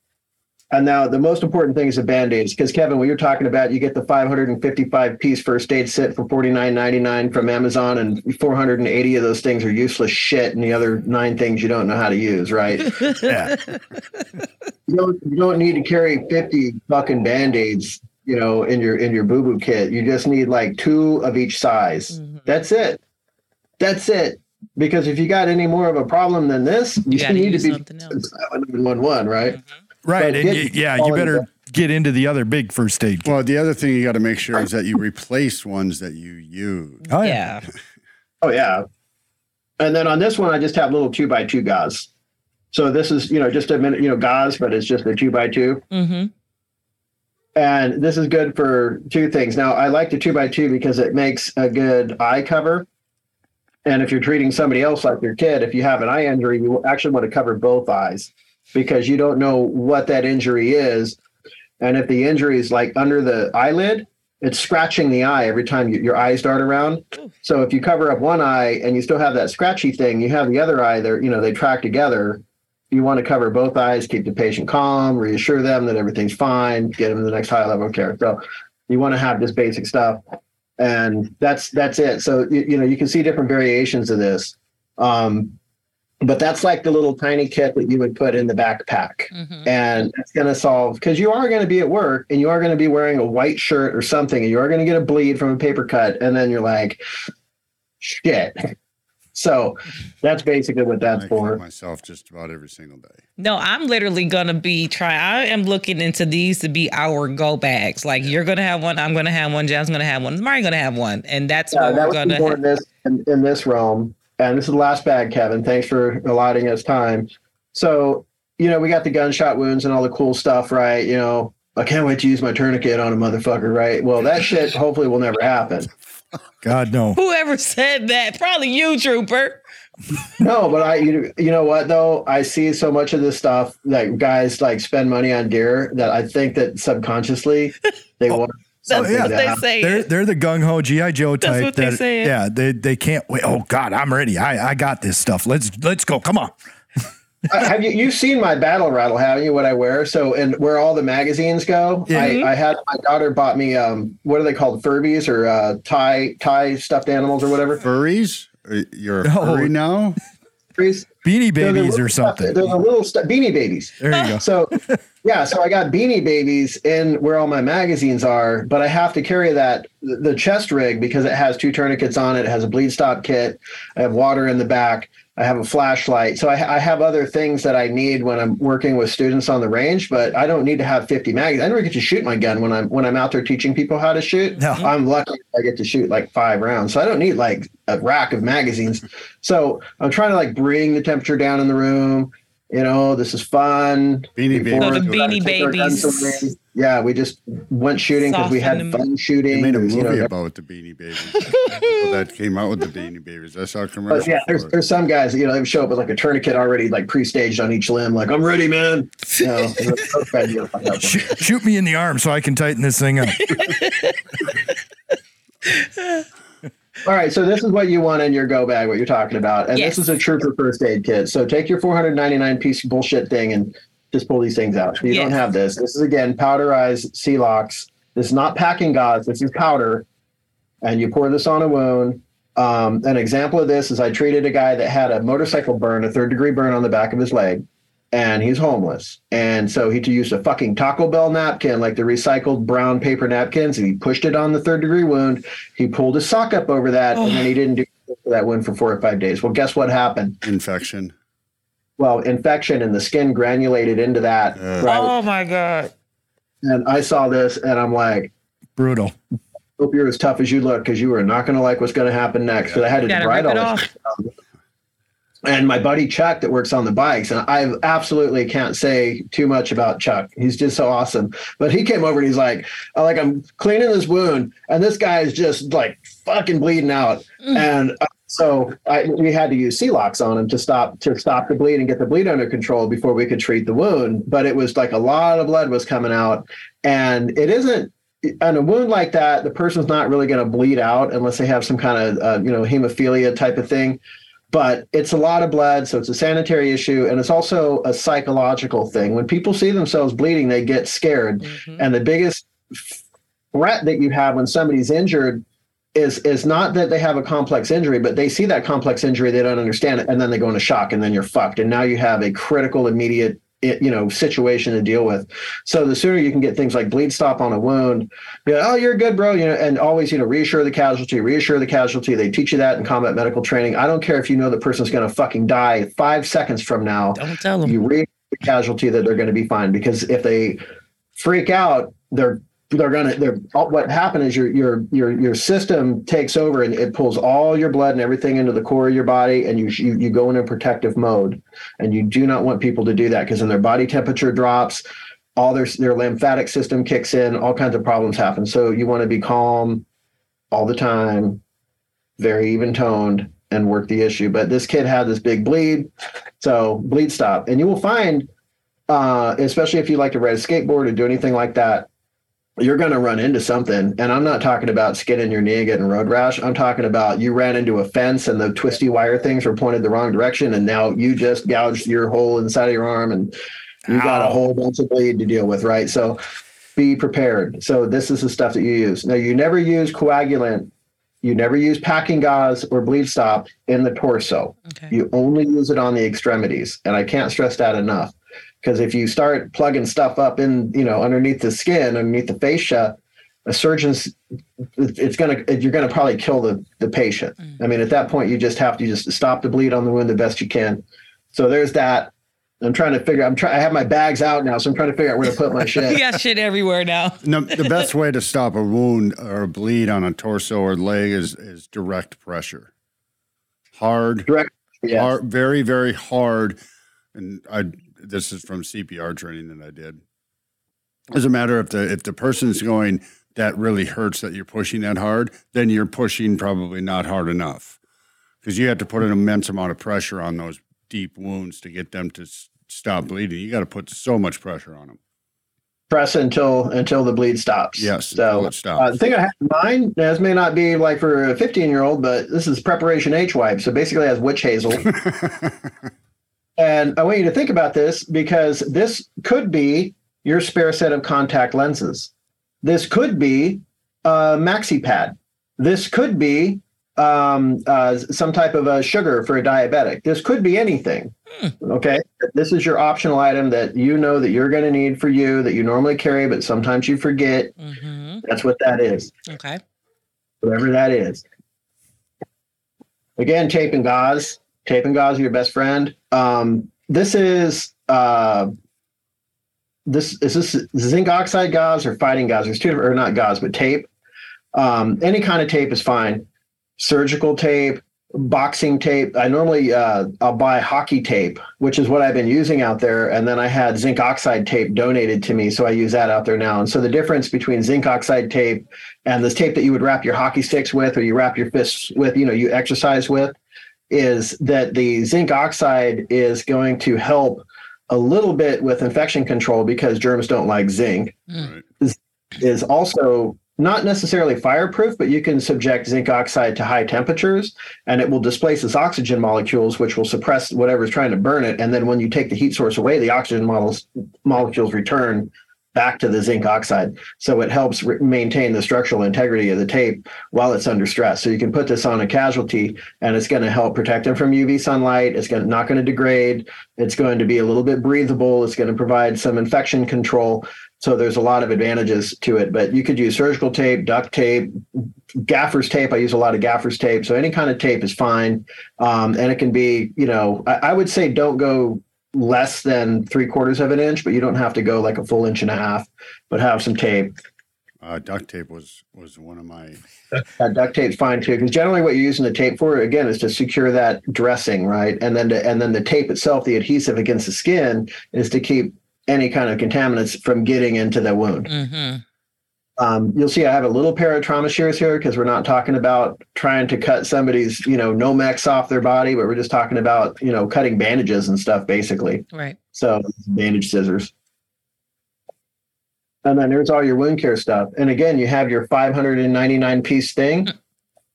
And now the most important thing is the band-aids, because Kevin, what you're talking about, you get the 555 piece first aid set for 49.99 from Amazon, and 480 of those things are useless shit, and the other nine things you don't know how to use, right? Yeah. you don't you don't need to carry 50 fucking band-aids you know in your in your boo-boo kit you just need like two of each size Mhm. that's it that's it because if you got any more of a problem than this you, gotta need to use be something else. 911 right Right. But And you, yeah, you better get into the other big first aid kit. Well, the other thing you got to make sure is that you replace ones that you use. Oh, yeah. oh yeah and then on this one i just have little two by two gauze so this is you know just a minute you know gauze but it's just a two by two hmm And this is good for two things. Now, I like the two by two because it makes a good eye cover. And if you're treating somebody else like your kid, if you have an eye injury, you actually want to cover both eyes because you don't know what that injury is. And if the injury is like under the eyelid, it's scratching the eye every time you, your eyes dart around. So if you cover up one eye and you still have that scratchy thing, you have the other eye there, you know, they track together. You want to cover both eyes, keep the patient calm, reassure them that everything's fine, get them to the next high level of care. So you want to have this basic stuff. And that's that's it. So you, you know, you can see different variations of this. Um, but that's like the little tiny kit that you would put in the backpack hmm and it's going to solve because you are going to be at work and you are going to be wearing a white shirt or something and you are going to get a bleed from a paper cut and then you're like shit So that's basically what that's I for. cut myself just about every single day. No, I'm literally gonna be trying. I am looking into these to be our go bags. Like you're gonna have one, I'm gonna have one, Jen's gonna have one, Mari gonna have one, and that's Yeah, what that we're gonna. Have. in this in, in this realm. And this is the last bag, Kevin. Thanks for allotting us time. So, you know, we got the gunshot wounds and all the cool stuff, right? You know, I can't wait to use my tourniquet on a motherfucker, right? Well, that shit hopefully will never happen. God no. Whoever said that? Probably you, Trooper. No, but I, you, you know what though? I see so much of this stuff that guys like spend money on gear that I think that subconsciously they oh, want. That's something what to they say. They're they're the gung ho GI Joe type. That's type. what they say. Yeah, they they can't wait. Oh God, I'm ready. I I got this stuff. Let's let's go. Come on. Uh, have you you've seen my battle rattle haven't you what i wear so and where all the magazines go Yeah. I, I had my daughter bought me um what are they called furbies or uh tie tie stuffed animals or whatever Furries? You're a No. furry now? Furries. Beanie babies little or stuff- something. they're the little stu- beanie babies There you go. so yeah so i got beanie babies in where all my magazines are but i have to carry that the chest rig because it has two tourniquets on it it has a bleed stop kit i have water in the back i have a flashlight. So I, I have other things that i need when i'm working with students on the range but i don't need to have 50 magazines. I never get to shoot my gun when i'm when i'm out there teaching people how to shoot. No. Mm-hmm. i'm lucky i get to shoot like five rounds. So i don't need like a rack of magazines. So i'm trying to like bring the temperature down in the room. You know, this is fun. Beanie Before So the Beanie we take our guns Babies. Away. Yeah, we just went shooting because we had Soften them. fun They shooting. made a movie you know, about the Beanie Babies. People that came out with the Beanie Babies. I saw a commercial. but yeah, there's, there's some guys, you know, they show up with like a tourniquet already like pre-staged on each limb, like I'm ready, man. You know, those guys, you know, fuck up. shoot, shoot me in the arm so I can tighten this thing up. All right, so this is what you want in your go bag, what you're talking about, and Yes. this is a trooper first aid kit. So take your 499 piece bullshit thing and just pull these things out. You don't have this. This is again powderized locks This is not packing gauze. This is powder, and you pour this on a wound. Um, an example of this is I treated a guy that had a motorcycle burn, a third degree burn on the back of his leg, and he's homeless. And so he used a fucking Taco Bell napkin, like the recycled brown paper napkins, and he pushed it on the third degree wound. He pulled his sock up over that, and then he didn't do that wound for four or five days. Well, guess what happened? infection. Well, infection and the skin granulated into that. Uh. right? Oh my god. And I saw this, and I'm like, Brutal. hope you're as tough as you look because you are not going to like what's going to happen next. Because I had to You write all this and my buddy Chuck that works on the bikes, and I absolutely can't say too much about Chuck. He's just so awesome. But he came over and he's like, I like I'm cleaning this wound, and this guy is just like fucking bleeding out. And uh, so I, we had to use Celox on him to stop to stop the bleed and get the bleed under control before we could treat the wound. But it was like a lot of blood was coming out, and it isn't. On a wound like that, the person's not really going to bleed out unless they have some kind of uh, you know hemophilia type of thing but it's a lot of blood so it's a sanitary issue and it's also a psychological thing when people see themselves bleeding they get scared Mhm. and the biggest threat that you have when somebody's injured is is not that they have a complex injury but they see that complex injury they don't understand it and then they go into shock and then you're fucked. And now you have a critical immediate you know situation to deal with. So the sooner you can get things like bleed stop on a wound be like, oh you're good bro you know and always you know reassure the casualty reassure the casualty. They teach you that in combat medical training. I don't care if you know the person's going to fucking die five seconds from now. Don't tell them. you reassure the casualty that they're going to be fine because if they freak out they're they're gonna they're what happened is your your your your system takes over and it pulls all your blood and everything into the core of your body and you you, you go into protective mode. And you do not want people to do that because then their body temperature drops all their their lymphatic system kicks in all kinds of problems happen. So you want to be calm all the time very even toned and work the issue. But this kid had this big bleed so bleed stop. And you will find uh, especially if you like to ride a skateboard or do anything like that you're going to run into something. And I'm not talking about skinning your knee and getting road rash. I'm talking about you ran into a fence and the twisty wire things were pointed the wrong direction. And now you just gouged your hole inside of your arm and you got a whole bunch of bleed to deal with, right? So be prepared. So this is the stuff that you use. Now you never use coagulant. You never use packing gauze or bleed stop in the torso. Okay. You only use it on the extremities. And I can't stress that enough. Because if you start plugging stuff up in, you know, underneath the skin, underneath the fascia, a surgeon's it's going to you're going to probably kill the the patient. Mm. I mean, at that point, you just have to just stop the bleed on the wound the best you can. So there's that. I'm trying to figure. I'm trying. I have my bags out now, so I'm trying to figure out where to put my You shit. got shit everywhere now. No, the best way to stop a wound or a bleed on a torso or leg is is direct pressure. Hard, Direct. Yeah. hard very, very hard. And I this is from CPR training that I did. Doesn't matter if the if the person's going that really hurts that you're pushing that hard, then you're pushing probably not hard enough. Because you have to put an immense amount of pressure on those deep wounds to get them to s- stop bleeding. You got to put so much pressure on them. Press until until the bleed stops. Yes, So it uh, the thing I have in mind, this may not be like for a 15 year old, but this is preparation H wipe. So basically, it has witch hazel. and I want you to think about this because this could be your spare set of contact lenses. This could be a maxi pad. This could be um, uh, some type of a sugar for a diabetic. This could be anything. Okay. This is your optional item that you know that you're going to need for you that you normally carry, but sometimes you forget. hmm That's what that is Okay. whatever that is. Again, tape and gauze. Tape and gauze your best friend. Um, this is uh, this is this zinc oxide gauze or fighting gauze. There's two or not gauze, but tape. Um, any kind of tape is fine. Surgical tape, boxing tape. I normally uh, I'll buy hockey tape, which is what I've been using out there, and then I had zinc oxide tape donated to me, so I use that out there now. And so the difference between zinc oxide tape and this tape that you would wrap your hockey sticks with or you wrap your fists with, you know, you exercise with, is that the zinc oxide is going to help a little bit with infection control because germs don't like zinc. Mm. Is, is also not necessarily fireproof, but you can subject zinc oxide to high temperatures and it will displace its oxygen molecules, which will suppress whatever's trying to burn it. And then when you take the heat source away, the oxygen models, molecules return back to the zinc oxide. So it helps re- maintain the structural integrity of the tape while it's under stress. So you can put this on a casualty and it's going to help protect them from UV sunlight. It's going not going to degrade. It's going to be a little bit breathable. It's going to provide some infection control. So there's a lot of advantages to it, but you could use surgical tape, duct tape, gaffer's tape. I use a lot of gaffer's tape. So any kind of tape is fine. Um, and it can be, you know, I, I would say don't go less than three quarters of an inch, but you don't have to go like a full inch and a half, but have some tape. Uh, duct tape was was one of my That duct tape's fine too, because generally what you're using the tape for again is to secure that dressing, right? And then to, and then the tape itself, the adhesive against the skin, is to keep any kind of contaminants from getting into the wound. hmm Um, you'll see I have a little pair of trauma shears here because we're not talking about trying to cut somebody's, you know, Nomex off their body, but we're just talking about, you know, cutting bandages and stuff basically. Right. So bandage scissors. And then there's all your wound care stuff. And again, you have your 599 piece thing.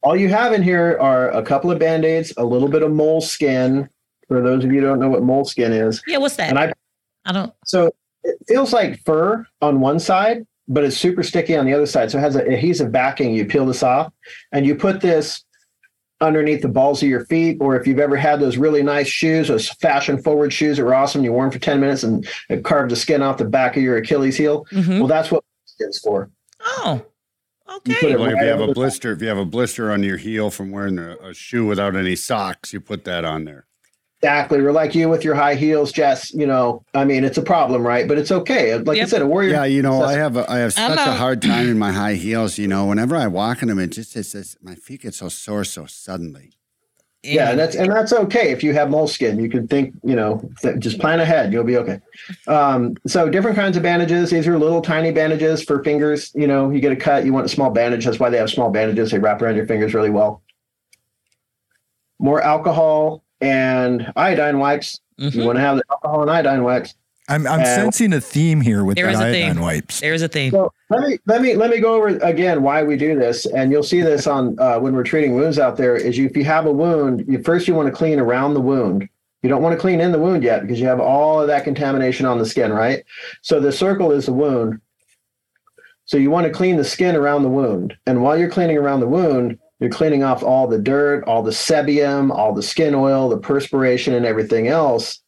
All you have in here are a couple of band-aids, a little bit of mole skin. For those of you who don't know what mole skin is. Yeah. What's that? And I I don't. so it feels like fur on one side, but it's super sticky on the other side. So it has an adhesive backing. You peel this off and you put this underneath the balls of your feet, or if you've ever had those really nice shoes, those fashion forward shoes that were awesome, you wore them for 10 minutes and it carved the skin off the back of your Achilles heel. Mhm. Well, that's what skin's for. Oh. You put Okay. it Well, if you have a the- blister, if you have a blister on your heel from wearing a, a shoe without any socks, you put that on there. Exactly. Or like you with your high heels, Jess, you know, I mean, it's a problem, right? But it's okay. Like I said, a warrior. Yeah, you know, I have a, I have such a hard time in my high heels. You know, whenever I walk in them, it just it's, it's my feet get so sore so suddenly. Yeah, and that's and that's okay if you have moleskin. You can think, you know, th- just plan ahead. You'll be okay. Um, so different kinds of bandages. These are little tiny bandages for fingers. You know, you get a cut, you want a small bandage. That's why they have small bandages. They wrap around your fingers really well. More alcohol and iodine wipes. You Mhm. want to have the alcohol and iodine wipes. I'm I'm Uh, sensing a theme here with There the is a iodine theme. wipes. There's a theme. So let me let me let me go over again why we do this, and you'll see this on uh, when we're treating wounds out there. Is you, if you have a wound, you first you want to clean around the wound. You don't want to clean in the wound yet because you have all of that contamination on the skin, right? So the circle is the wound. So you want to clean the skin around the wound, and while you're cleaning around the wound, you're cleaning off all the dirt, all the sebum, all the skin oil, the perspiration, and everything else,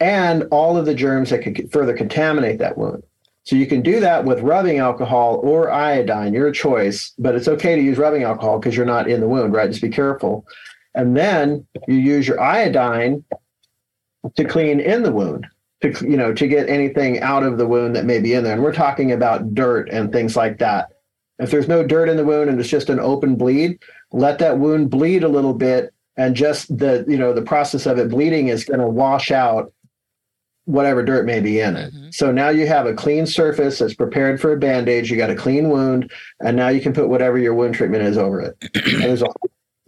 and all of the germs that could further contaminate that wound. So you can do that with rubbing alcohol or iodine, your choice, but it's okay to use rubbing alcohol because you're not in the wound, right? Just be careful. And then you use your iodine to clean in the wound to you know to get anything out of the wound that may be in there and we're talking about dirt and things like that if there's no dirt in the wound and it's just an open bleed let that wound bleed a little bit and just the you know the process of it bleeding is going to wash out whatever dirt may be in it Mhm. so now you have a clean surface that's prepared for a bandage you got a clean wound and now you can put whatever your wound treatment is over it and there's a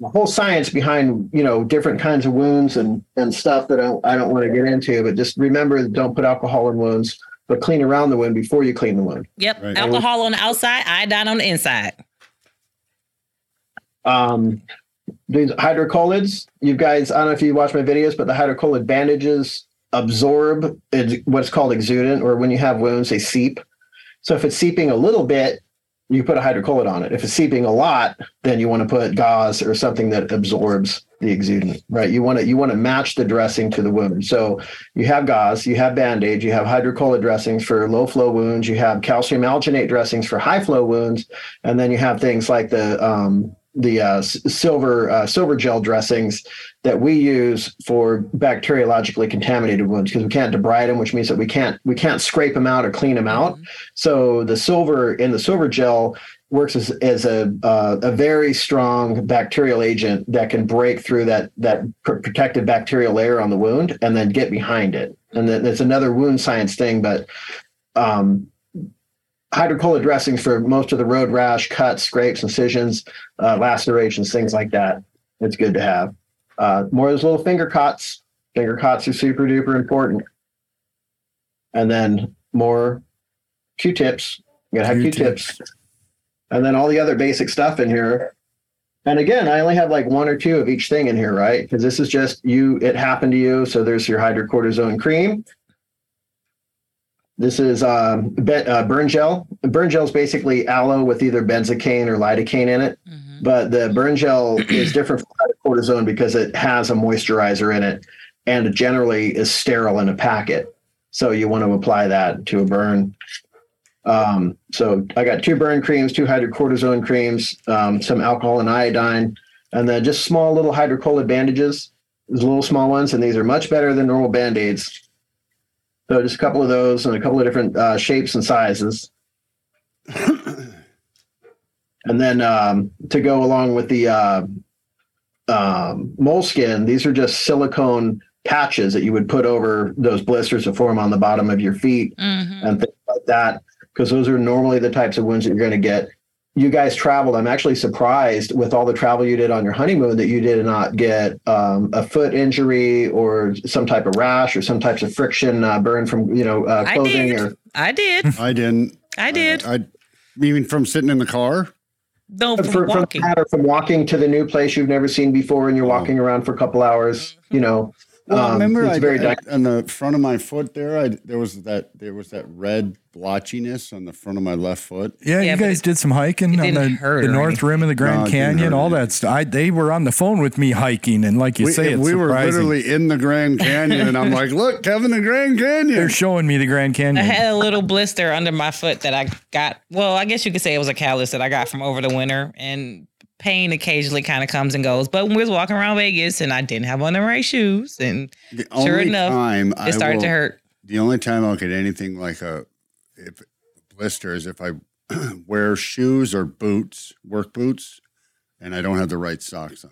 a whole science behind you know different kinds of wounds and and stuff that I don't, I don't want to get into but just remember don't put alcohol in wounds but clean around the wound before you clean the wound Yep. Right. Alcohol on the outside, iodine on the inside. Um these hydrocolloids you guys i don't know if you watch my videos but the hydrocolloid bandages absorb what's called exudant or when you have wounds they seep. So if it's seeping a little bit you put a hydrocolloid on it. If it's seeping a lot then you want to put gauze or something that absorbs the exudant right? You want to you want to match the dressing to the wound. So you have gauze you have band-aid you have hydrocolloid dressings for low flow wounds you have calcium alginate dressings for high flow wounds and then you have things like the um, the uh, silver uh, silver gel dressings that we use for bacteriologically contaminated wounds because we can't debride them, which means that we can't we can't scrape them out or clean them out. So the silver in the silver gel works as, as a uh, a very strong bacterial agent that can break through that that pr- protective bacterial layer on the wound and then get behind it. And then it's another wound science thing, but um, hydrocolloid dressings for most of the road rash, cuts, scrapes, incisions, uh, lacerations, things like that. It's good to have. Uh, more of those little finger cots. Finger cots are super duper important. And then more Q-tips. You gotta have Q-tips. Q-tips. And then all the other basic stuff in here. And again, I only have like one or two of each thing in here, right? Because this is just you, it happened to you. So there's your hydrocortisone cream. This is um, be- uh, burn gel. Burn gel is basically aloe with either benzocaine or lidocaine in it. Mhm. But the burn gel is different from cortisone because it has a moisturizer in it and it generally is sterile in a packet. So you want to apply that to a burn. Um, so I got two burn creams, two hydrocortisone creams, um, some alcohol and iodine, and then just small little hydrocolloid bandages. Little small ones, and these are much better than normal band aids. So just a couple of those and a couple of different uh, shapes and sizes. and then um, to go along with the uh, um, moleskin, these are just silicone patches that you would put over those blisters that form on the bottom of your feet Mhm. and things like that, because those are normally the types of wounds that you're going to get. You guys traveled. I'm actually surprised with all the travel you did on your honeymoon that you did not get um, a foot injury or some type of rash or some types of friction uh, burn from you know uh, I clothing did. or I did. I didn't. I did. I, even from sitting in the car. No, from from, from walking. that from walking to the new place you've never seen before and you're walking around for a couple hours. You know, Well, Um, remember, it's I, very I- on the front of my foot there, I, there was that there was that red blotchiness on the front of my left foot. Yeah, Yeah, you guys did some hiking on the, the north anything. rim of the Grand No, Canyon, all that stuff. They were on the phone with me hiking, and like you we say, it's we were literally in the Grand Canyon, and I'm like, "Look, Kevin, the Grand Canyon." They're showing me the Grand Canyon. I had a little blister under my foot that I got. Well, I guess you could say it was a callus that I got from over the winter, and pain occasionally kind of comes and goes. But when we was walking around Vegas, and I didn't have on the right shoes, and the sure enough, time it started will, to hurt. The only time I'll get anything like a if blister is if I wear shoes or boots, work boots, and I don't have the right socks on.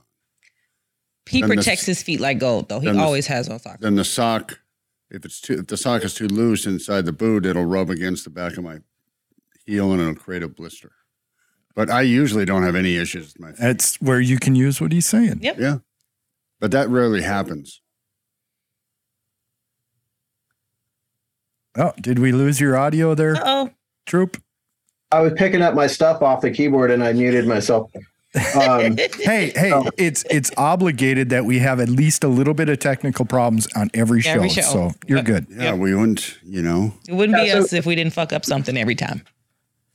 He then the- protects his feet like gold, though. He then the- always has on socks. Then the sock, if it's too, if the sock is too loose inside the boot, it'll rub against the back of my heel and it'll create a blister. But I usually don't have any issues with my feet. That's where you can use what he's saying. Yep. Yeah, but that rarely happens. Oh, did we lose your audio there, Uh oh. Troop? I was picking up my stuff off the keyboard and I muted myself. Um, Hey, hey, it's it's obligated that we have at least a little bit of technical problems on every show. Every show. So you're Yep. good. Yeah, we wouldn't, you know. It wouldn't be Yeah, so- us if we didn't fuck up something every time.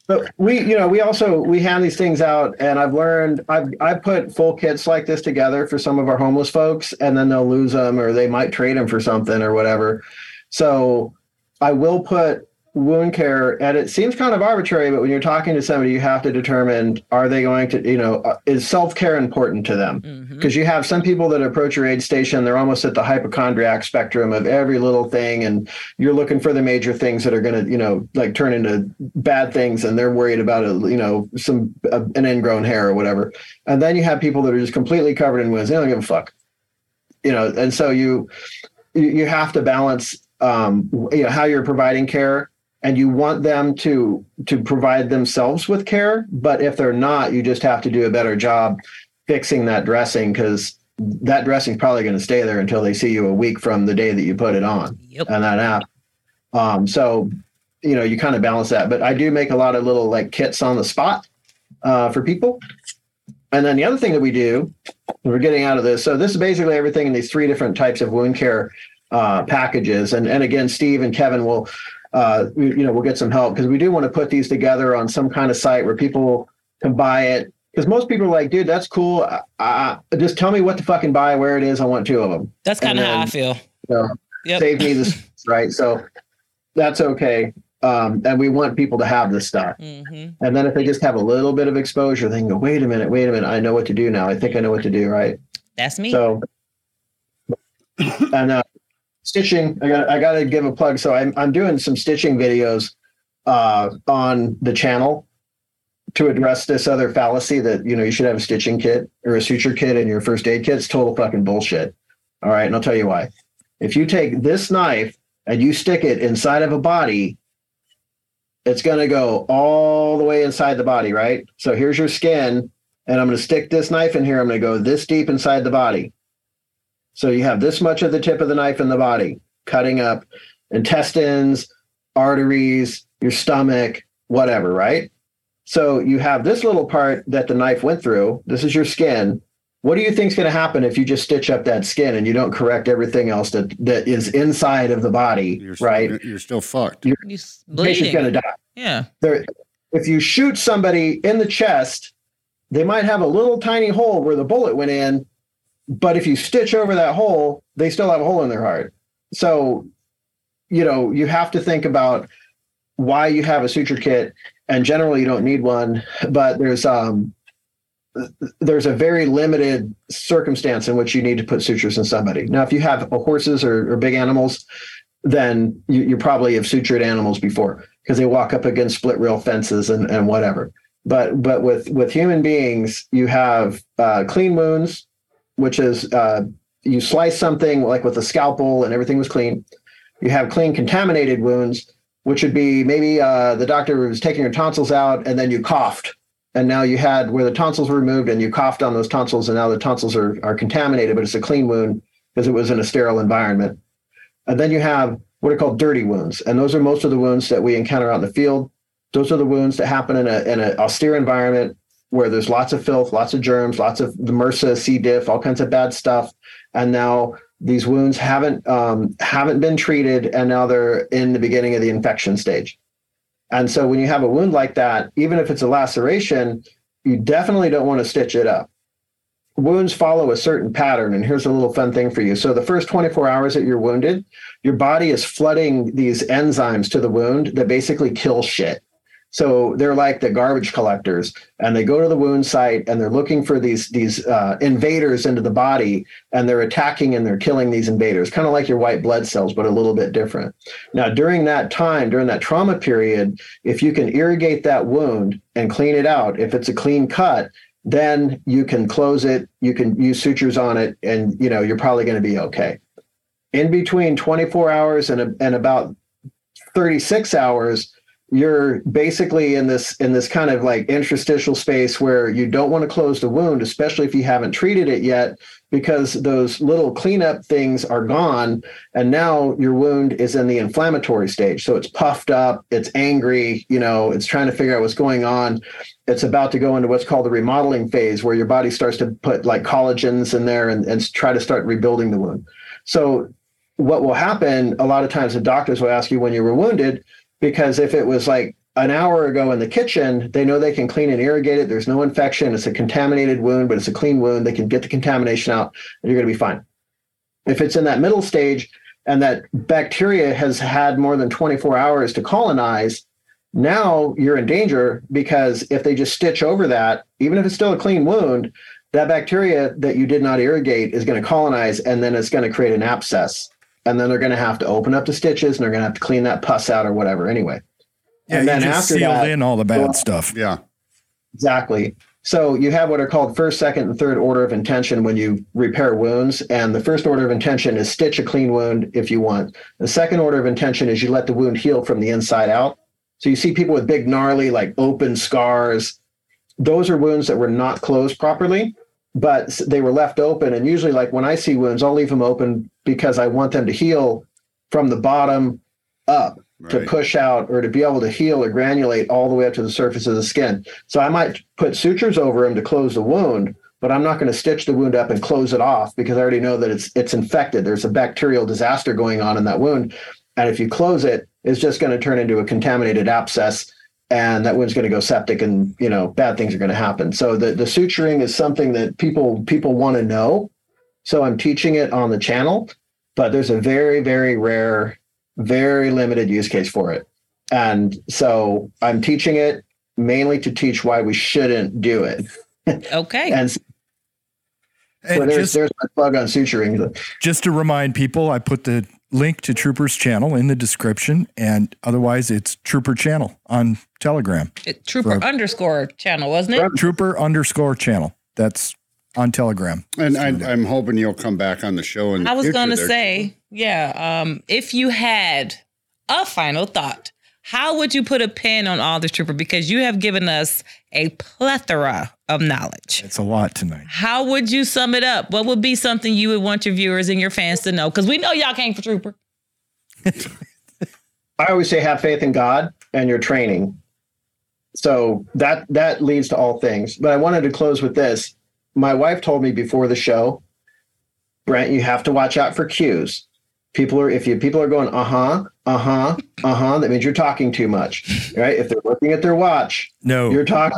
But we, you know, we also we hand these things out, and I've learned I've I put full kits like this together for some of our homeless folks, and then they'll lose them or they might trade them for something or whatever. So I will put wound care, and it seems kind of arbitrary, but when you're talking to somebody, you have to determine are they going to, you know, uh, is self care important to them? Because Mhm. you have some people that approach your aid station, they're almost at the hypochondriac spectrum of every little thing, and you're looking for the major things that are going to, you know, like turn into bad things, and they're worried about, a, you know, some uh, an ingrown hair or whatever. And then you have people that are just completely covered in wounds; they don't give a fuck, you know. And so you you, you have to balance, um, you know, how you're providing care and you want them to to provide themselves with care but if they're not you just have to do a better job fixing that dressing because that dressing's probably going to stay there until they see you a week from the day that you put it on Yep. and that app. Um, so you know you kind of balance that but i do make a lot of little like kits on the spot uh, for people. And then the other thing that we do we're getting out of this so this is basically everything in these three different types of wound care uh, packages. And and again steve and kevin will uh, we, you know, we'll get some help because we do want to put these together on some kind of site where people can buy it. Because most people are like, dude, that's cool. I, I, just tell me what to fucking buy, where it is. I want two of them. That's kind of how I feel. You know, Yep. Save me this, right? So that's okay. Um, and we want people to have this stuff. hmm And then if they just have a little bit of exposure, they can go, wait a minute, wait a minute. I know what to do now. I think I know what to do, right? That's me. So, and uh, stitching, I got I got to give a plug. So I'm I'm doing some stitching videos uh, on the channel to address this other fallacy that you know you should have a stitching kit or a suture kit in your first aid kit. It's total fucking bullshit. All right, and I'll tell you why. If you take this knife and you stick it inside of a body, it's going to go all the way inside the body, right? So here's your skin, and I'm going to stick this knife in here. I'm going to go this deep inside the body. So you have this much of the tip of the knife in the body, cutting up intestines, arteries, your stomach, whatever, right? So you have this little part that the knife went through. This is your skin. What do you think is going to happen if you just stitch up that skin and you don't correct everything else that that is inside of the body, You're right? Still, you're still fucked. You s- The patient's going to die Yeah. there if you shoot somebody in the chest they might have a little tiny hole where the bullet went in but if you stitch over that hole they still have a hole in their heart so you know you have to think about why you have a suture kit and generally you don't need one but there's um there's a very limited circumstance in which you need to put sutures in somebody now if you have horses or, or big animals then you, you probably have sutured animals before because they walk up against split rail fences and, and whatever. But but with with human beings, you have uh, clean wounds, which is uh, you slice something like with a scalpel and everything was clean. You have clean contaminated wounds, which would be maybe uh, the doctor was taking your tonsils out and then you coughed. And now you had where the tonsils were removed and you coughed on those tonsils and now the tonsils are, are contaminated, but it's a clean wound because it was in a sterile environment. And then you have what are called dirty wounds. And those are most of the wounds that we encounter out in the field. Those are the wounds that happen in, a, in an austere environment where there's lots of filth, lots of germs, lots of the MRSA, C. diff, all kinds of bad stuff. And now these wounds haven't um, haven't been treated, and now they're in the beginning of the infection stage. And so when you have a wound like that, even if it's a laceration, you definitely don't want to stitch it up wounds follow a certain pattern. And here's a little fun thing for you. So the first 24 hours that you're wounded, your body is flooding these enzymes to the wound that basically kill shit. So they're like the garbage collectors, and they go to the wound site and they're looking for these these uh, invaders into the body, and they're attacking and they're killing these invaders, kind of like your white blood cells, but a little bit different. Now, during that time, during that trauma period, if you can irrigate that wound and clean it out, if it's a clean cut, then you can close it you can use sutures on it and you know you're probably going to be okay in between 24 hours and, and about 36 hours you're basically in this in this kind of like interstitial space where you don't want to close the wound especially if you haven't treated it yet because those little cleanup things are gone and now your wound is in the inflammatory stage. So it's puffed up it's angry you know it's trying to figure out what's going on. It's about to go into what's called the remodeling phase where your body starts to put like collagens in there and, and try to start rebuilding the wound. So what will happen a lot of times the doctors will ask you when you were wounded because if it was like an hour ago in the kitchen, they know they can clean and irrigate it. There's no infection. It's a contaminated wound, but it's a clean wound. They can get the contamination out and you're going to be fine. If it's in that middle stage, and that bacteria has had more than 24 hours to colonize, now you're in danger because if they just stitch over that, even if it's still a clean wound, that bacteria that you did not irrigate is going to colonize and then it's going to create an abscess. And then they're going to have to open up the stitches and they're going to have to clean that pus out or whatever anyway. Yeah, and you then just after sealed that, in all the bad well, stuff. Yeah. Exactly. So you have what are called first, second, and third order of intention when you repair wounds. And the first order of intention is stitch a clean wound if you want. The second order of intention is you let the wound heal from the inside out. So you see people with big, gnarly, like open scars. Those are wounds that were not closed properly, but they were left open. And usually, like when I see wounds, I'll leave them open because I want them to heal from the bottom up to push out or to be able to heal or granulate all the way up to the surface of the skin. So I might put sutures over them to close the wound, but I'm not going to stitch the wound up and close it off because I already know that it's it's infected. There's a bacterial disaster going on in that wound, and if you close it, it's just going to turn into a contaminated abscess, and that wound's going to go septic, and you know bad things are going to happen. So the the suturing is something that people people want to know. So I'm teaching it on the channel, but there's a very very rare very limited use case for it. And so I'm teaching it mainly to teach why we shouldn't do it. Okay. And so And there's, just, there's my plug on suturing. just to remind people, I put the link to Trooper's channel in the description, and otherwise it's Trooper channel on Telegram. It- Trooper Right. underscore channel, wasn't it? Trooper underscore channel. That's on Telegram. And I, I'm hoping you'll come back on the show. In the I was gonna say, yeah. Um, if you had a final thought, how would you put a pin on all this trooper? Because you have given us a plethora of knowledge. It's a lot tonight. How would you sum it up? What would be something you would want your viewers and your fans to know? Because we know y'all came for Trooper. I always say have faith in God and your training. So that that leads to all things. But I wanted to close with this. My wife told me before the show, Brent, you have to watch out for cues. People are if you people are going uh-huh, uh-huh, uh-huh, that means you're talking too much. Right? If they're looking at their watch, No. you're talking.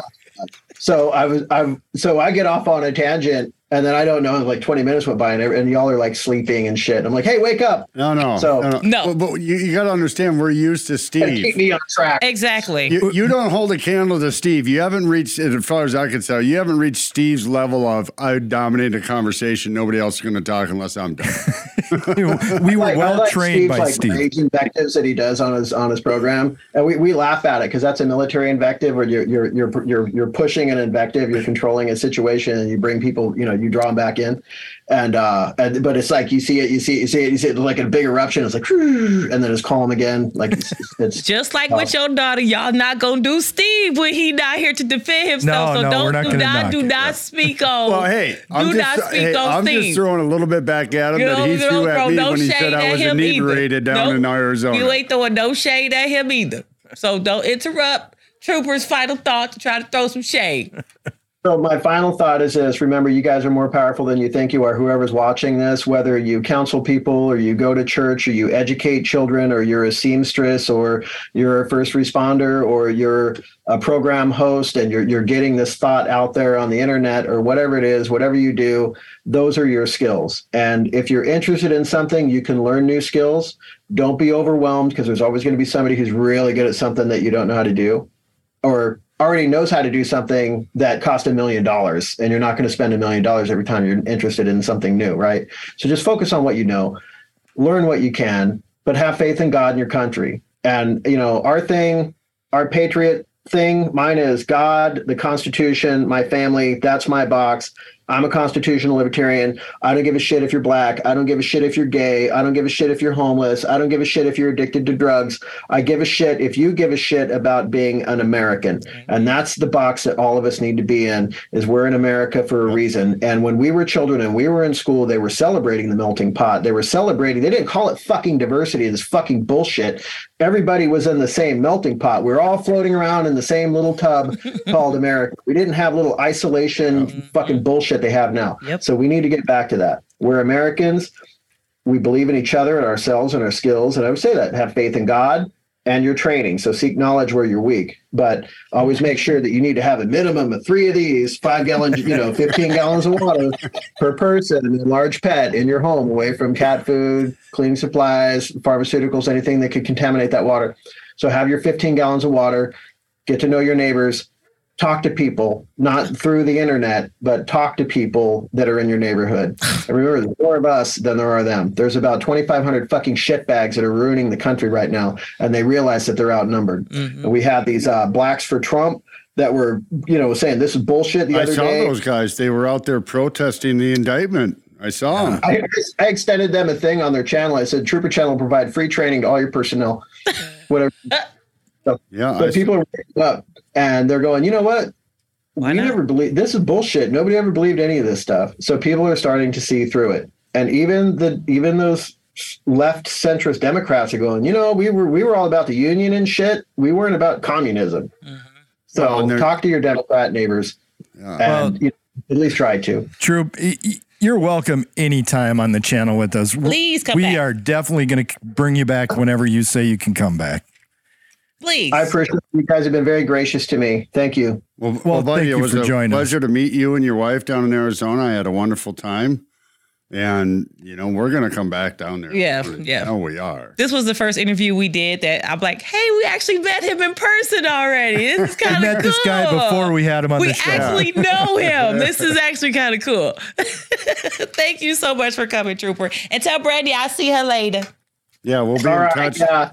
So I was, I'm, so I get off on a tangent, and then I don't know, like 20 minutes went by, and, and y'all are like sleeping and shit. I'm like, hey, wake up! No, no. So- no. No. But, but you, you got to understand, we're used to Steve. keep me on track. Exactly. You, you don't hold a candle to Steve. You haven't reached, as far as I can tell, you haven't reached Steve's level of I dominate a conversation. Nobody else is going to talk unless I'm done. we were Like, well like trained Steve's, by like, Steve. rage invectives that he does on his on his program, and we, we laugh at it because that's a military invective, where you're you're you're you're you're pushing an invective, you're controlling a situation, and you bring people, you know, you draw them back in, and uh, and but it's like you see it, you see it, you see it, you see it like a big eruption. It's like, and then it's calm again, like it's, it's Just like with Oh. your daughter, y'all not gonna do Steve when he not here to defend himself. No, so no, don't we're not do gonna not knock do it. not speak on. well, hey, I'm, do just, not speak hey, on I'm Steve. just throwing a little bit back at him You that he threw at me no when he said I at was him either. inebriated down Nope. in Arizona. You ain't throwing no shade at him either. So don't interrupt Trooper's final thought to try to throw some shade. So my final thought is this: Remember, you guys are more powerful than you think you are. Whoever's watching this, whether you counsel people or you go to church or you educate children or you're a seamstress or you're a first responder or you're a program host and you're you're getting this thought out there on the internet or whatever it is, whatever you do, those are your skills. And if you're interested in something, you can learn new skills. Don't be overwhelmed because there's always going to be somebody who's really good at something that you don't know how to do or already knows how to do something that cost a million dollars and you're not going to spend a million dollars every time you're interested in something new right? So just focus on what you know. Learn what you can but have faith in god and your country. And you know our thing our patriot thing mine is god the constitution my family that's my box i'm a constitutional libertarian. I don't give a shit if you're black. I don't give a shit if you're gay. I don't give a shit if you're homeless. I don't give a shit if you're addicted to drugs. I give a shit if you give a shit about being an american. And that's the box that all of us need to be in is we're in america for a reason. And when we were children and we were in school they were celebrating the melting pot. They were celebrating they didn't call it fucking diversity this fucking bullshit. Everybody was in the same melting pot. We are all floating around in the same little tub called america. We didn't have little isolation fucking bullshit they have now. Yep. so we need to get back to that. We're americans. We believe in each other and ourselves and our skills. And i would say that have faith in god and your training. So seek knowledge where you're weak, but always make sure that you need to have a minimum of three of these, five gallons, you know, 15 gallons of water per person and a large pet in your home away from cat food, cleaning supplies, pharmaceuticals, anything that could contaminate that water. So have your 15 gallons of water, get to know your neighbors, talk to people, not through the internet, but talk to people that are in your neighborhood. And remember, there's more of us than there are them. There's about 2,500 fucking shitbags that are ruining the country right now, and they realize that they're outnumbered. Mm-hmm. And we had these uh, blacks for Trump that were, you know, saying this is bullshit the I other saw day. those guys. They were out there protesting the indictment. I saw them. I, I extended them a thing on their channel. I said, Trooper Channel will provide free training to all your personnel. Whatever. Yeah, But I- people are waking up and they're going, you know what? Why we not? never believe this is bullshit. Nobody ever believed any of this stuff. So people are starting to see through it. And even the even those left centrist Democrats are going, you know, we were we were all about the union and shit. We weren't about communism. Mm-hmm. So Well, talk to your Democrat neighbors yeah. and you know, at least try to. Troop, y- y- you're welcome anytime on the channel with us. Please come we back. are definitely going to bring you back whenever you say you can come back. Please. I appreciate you guys have been very gracious to me. Thank you. Well, Well, buddy, thank it was for a joining us. pleasure to meet you and your wife down in Arizona. I had a wonderful time, and you know we're gonna come back down there. Yeah, yeah. Oh, we are. this was the first interview we did that I'm like, hey, we actually met him in person already. This is kind of cool. met this guy before we had him on we the show. actually know him. This is actually kind of cool. Thank you so much for coming, Trooper. And tell Brandy I'll see her later. Yeah, we'll be All in right. touch.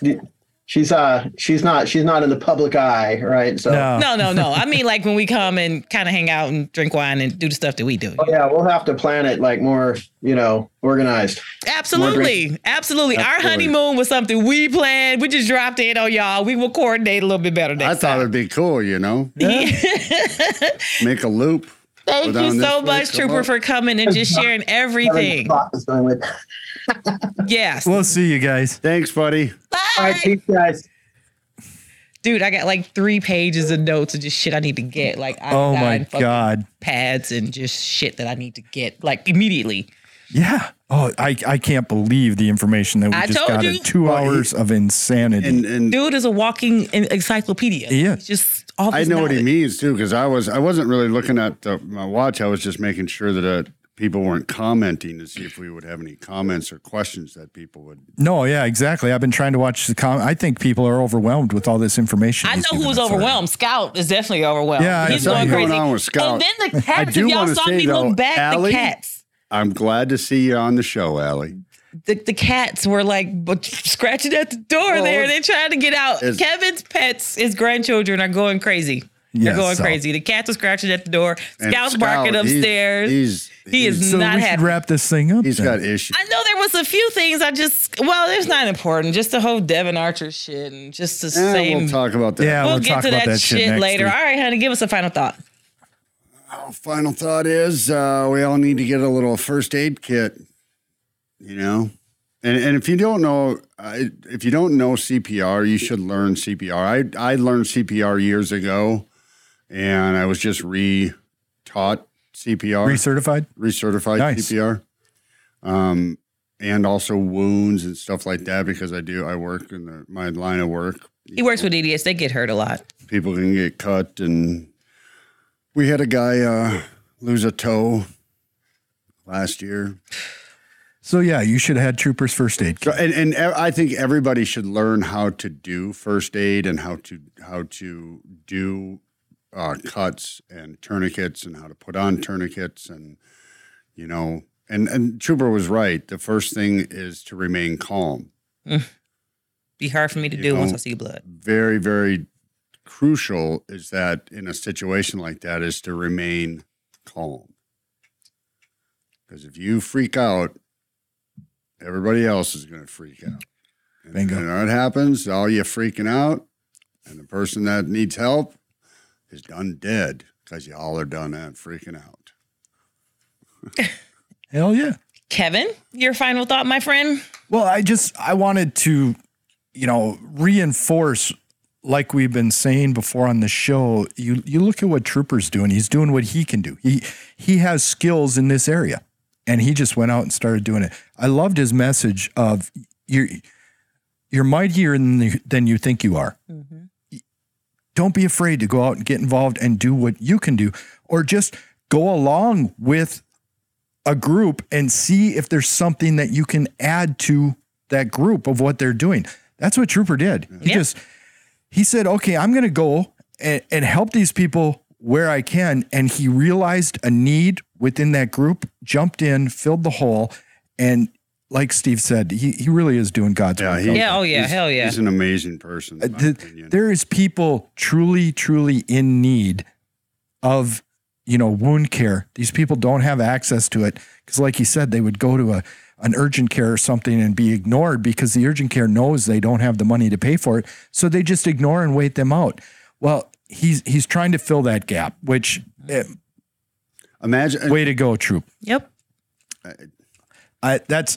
Yeah. She's uh she's not she's not in the public eye, right? So no. No, no, no. I mean, like when we come and kind of hang out and drink wine and do the stuff that we do. Oh, yeah, we'll have to plan it like more, you know, organized. Absolutely. Absolutely. Our Absolutely. honeymoon was something we planned. We just dropped in on y'all. We will coordinate a little bit better next I thought time. it'd be cool, you know, make a loop. Thank you so much, Trooper, for coming and just sharing everything. Is going with- Yes. We'll see you guys. Thanks, buddy. All right, Bye. peace, guys. Dude, I got like three pages of notes of just shit I need to get. Like, I Oh my God. pads and just shit that I need to get like immediately. Yeah. Oh, I, I can't believe the information that we I just told got you. in two Well, he- hours of insanity. And and Dude is a walking encyclopedia. Yeah. is. He's just all I this know what he means too, because I was I wasn't really looking at the, my watch. I was just making sure that uh, people weren't commenting to see if we would have any comments or questions that people would. no, yeah, exactly. I've been trying to watch the com. I think people are overwhelmed with all this information. I know who giving was overwhelmed. Scout is definitely overwhelmed. Yeah, he's going crazy. going on with Scout. And then the cats. do if y'all saw say, me though, look back, Allie- the cats. I'm glad to see you on the show, Allie. The, the cats were like scratching at the door Well, there. They're trying to get out. Kevin's pets, his grandchildren, are going crazy. They're Yeah, going so- crazy. The cats are scratching at the door. Scout's Scout, barking he's- upstairs. He's, He is So not we happy. should wrap this thing up. he's then. got issues. I know there was a few things I just well, it's not important. Just the whole Devon Archer shit and just the Eh, same. we'll talk about that. Yeah, We'll we'll get talk to about that, that shit shit next later. week. All right, honey, give us a final thought. Our final thought is uh, we all need to get a little first aid kit. You know, and and if you don't know, I, if you don't know CPR, you should learn CPR. I I learned CPR years ago, and I was just re-taught CPR, recertified. recertified Nice. CPR, um, and also wounds and stuff like that because I do I work in the, my line of work. He works with EDS. They get hurt a lot. people can get cut and we had a guy uh, lose a toe last year So yeah, you should have had troopers first aid. so, Kit. and, and i think everybody should learn how to do first aid and how to how to do uh, cuts and tourniquets and how to put on tourniquets and you know and and trooper was right. The first thing is to remain calm. Be hard for me to You do once I see blood. very very crucial is that in a situation like that is to remain calm. Because if you freak out everybody else is going to freak out. And, Bingo. and what happens all you freaking out and the person that needs help is done dead because y'all are done and freaking out Hell yeah. Kevin, your final thought, my friend. Well, I just I wanted to, you know, reinforce like we've been saying before on the show. You you look at what Trooper's doing. He's doing what he can do. He he has skills in this area, and he just went out and started doing it. I loved his message of you're you're mightier than you, than you think you are. Mm-hmm. Don't be afraid to go out and get involved and do what you can do, or just go along with a group and see if there's something that you can add to that group of what they're doing. That's what Trooper did. He Yeah. just he said, "Okay, I'm going to go and, and help these people where I can." And he realized a need within that group, jumped in, filled the hole, and like Steve said, he he really is doing God's Yeah, work. he, Yeah, oh, yeah, he's- hell yeah. He's an amazing person. in The- opinion. there is people truly, truly in need of, you know, wound care. These people don't have access to it because, like he said, they would go to a an urgent care or something and be ignored because the urgent care knows they don't have the money to pay for it, so they just ignore and wait them out. Well, he's he's trying to fill that gap. Which eh, Imagine. way to go, troop. Yep. I that's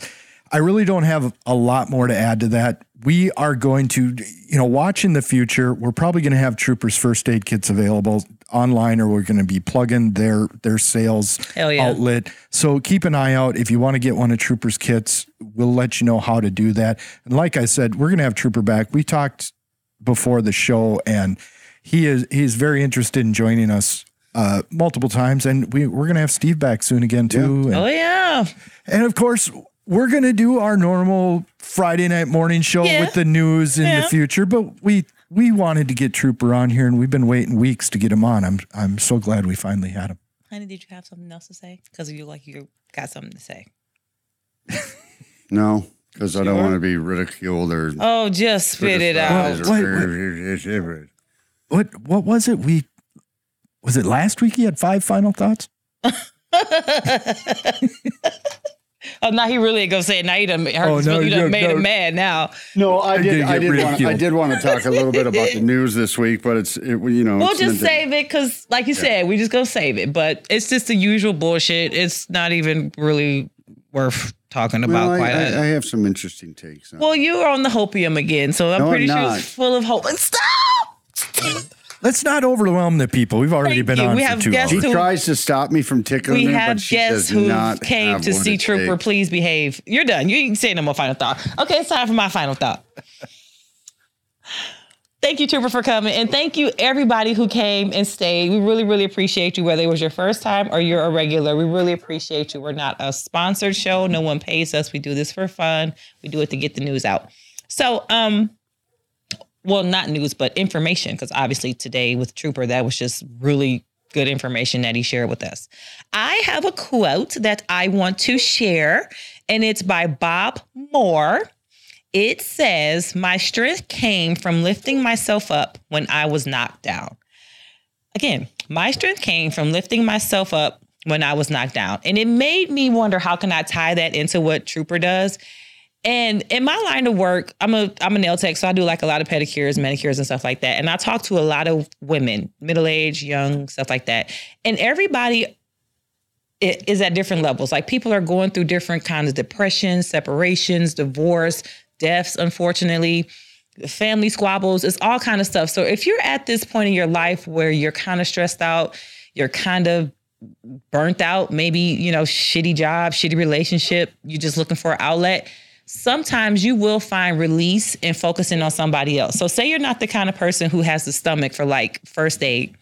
I really don't have a lot more to add to that. We are going to, you know, watch in the future. We're probably going to have troopers first aid kits available online, or we're going to be plugging their their sales yeah. outlet. So keep an eye out if you want to get one of troopers kits. We'll let you know how to do that. And like I said, we're going to have trooper back. We talked before the show, and he is he's very interested in joining us. Uh, multiple times, and we we're gonna have Steve back soon again too. And- Oh yeah. and of course, we're going to do our normal Friday night morning show Yeah. with the news in Yeah. the future, but we we wanted to get Trooper on here and we've been waiting weeks to get him on. I'm I'm so glad we finally had him. Honey, did you have something else to say? Because you like you got something to say. no, because I don't want to be ridiculed or. Oh, just spit it out. criticized Wait, or- What what was it? We was it last week he had five final thoughts? Oh, now he really gonna say it. Now you done, Oh, no, you done no, made no. him mad now. No, I did. gonna I did. Want, I did want to talk a little bit about the news this week, but it's it, you know. We'll just meant to- save it because, like you said, we just gonna save it. But it's just the usual bullshit. It's not even really worth talking about. Well, I, quite I, honestly. I have some interesting takes. On. well, you are on the hopium again, so I'm No, pretty I'm sure it's full of hope. And stop. Let's not overwhelm the people. We've already Thank been you. on We for have two guests hours. she who- tries to stop me from tickling We her, have but she guests does who not came have to what see it Trooper. takes. Please behave. You're done. You can say no more final thought. Okay, it's time for my final thought. Thank you, Trooper, for coming. And thank you, everybody who came and stayed. We really, really appreciate you, whether it was your first time or you're a regular. We really appreciate you. We're not a sponsored show. No one pays us. We do this for fun. We do it to get the news out. So, um, well, not news, but information, because obviously today with Trooper, that was just really good information that he shared with us. I have a quote that I want to share, and it's by Bob Moore. It says, My strength came from lifting myself up when I was knocked down. Again, my strength came from lifting myself up when I was knocked down. And it made me wonder how can I tie that into what Trooper does? And in my line of work, I'm a I'm a nail tech, so I do like a lot of pedicures, manicures, and stuff like that. And I talk to a lot of women, middle age, young, stuff like that. And everybody is at different levels. Like people are going through different kinds of depression, separations, divorce, deaths, unfortunately, family squabbles. It's all kind of stuff. So if you're at this point in your life where you're kind of stressed out, you're kind of burnt out, maybe, you know, shitty job, shitty relationship, you're just looking for an outlet. Sometimes you will find release in focusing on somebody else. So, say you're not the kind of person who has the stomach for like first aid,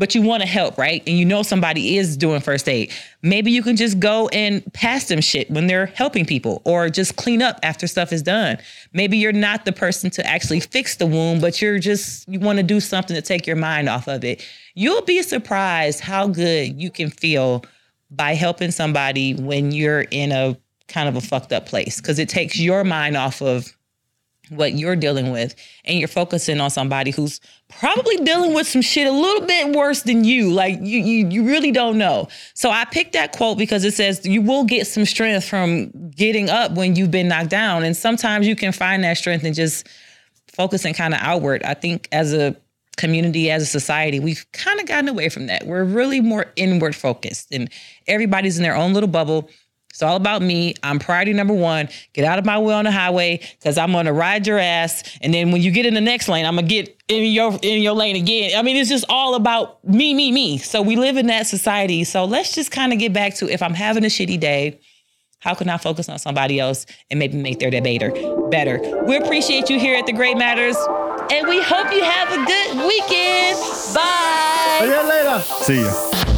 but you want to help, right? And you know somebody is doing first aid. Maybe you can just go and pass them shit when they're helping people or just clean up after stuff is done. Maybe you're not the person to actually fix the wound, but you're just, you want to do something to take your mind off of it. You'll be surprised how good you can feel by helping somebody when you're in a kind of a fucked up place because it takes your mind off of what you're dealing with and you're focusing on somebody who's probably dealing with some shit a little bit worse than you. Like you you, you really don't know. So i picked that quote because it says you will get some strength from getting up when you've been knocked down. And sometimes you can find that strength and just focusing kind of outward. I think as a community as a society we've kind of gotten away from that. We're really more inward focused and everybody's in their own little bubble it's all about me. I'm priority number one. Get out of my way on the highway because I'm gonna ride your ass. And then when you get in the next lane, I'm gonna get in your in your lane again. I mean, it's just all about me, me, me. So we live in that society. So let's just kind of get back to if I'm having a shitty day, How can I focus on somebody else and maybe make their debater better? We appreciate you here at the Grey Matters, and we hope you have a good weekend. Bye. See you later. See ya.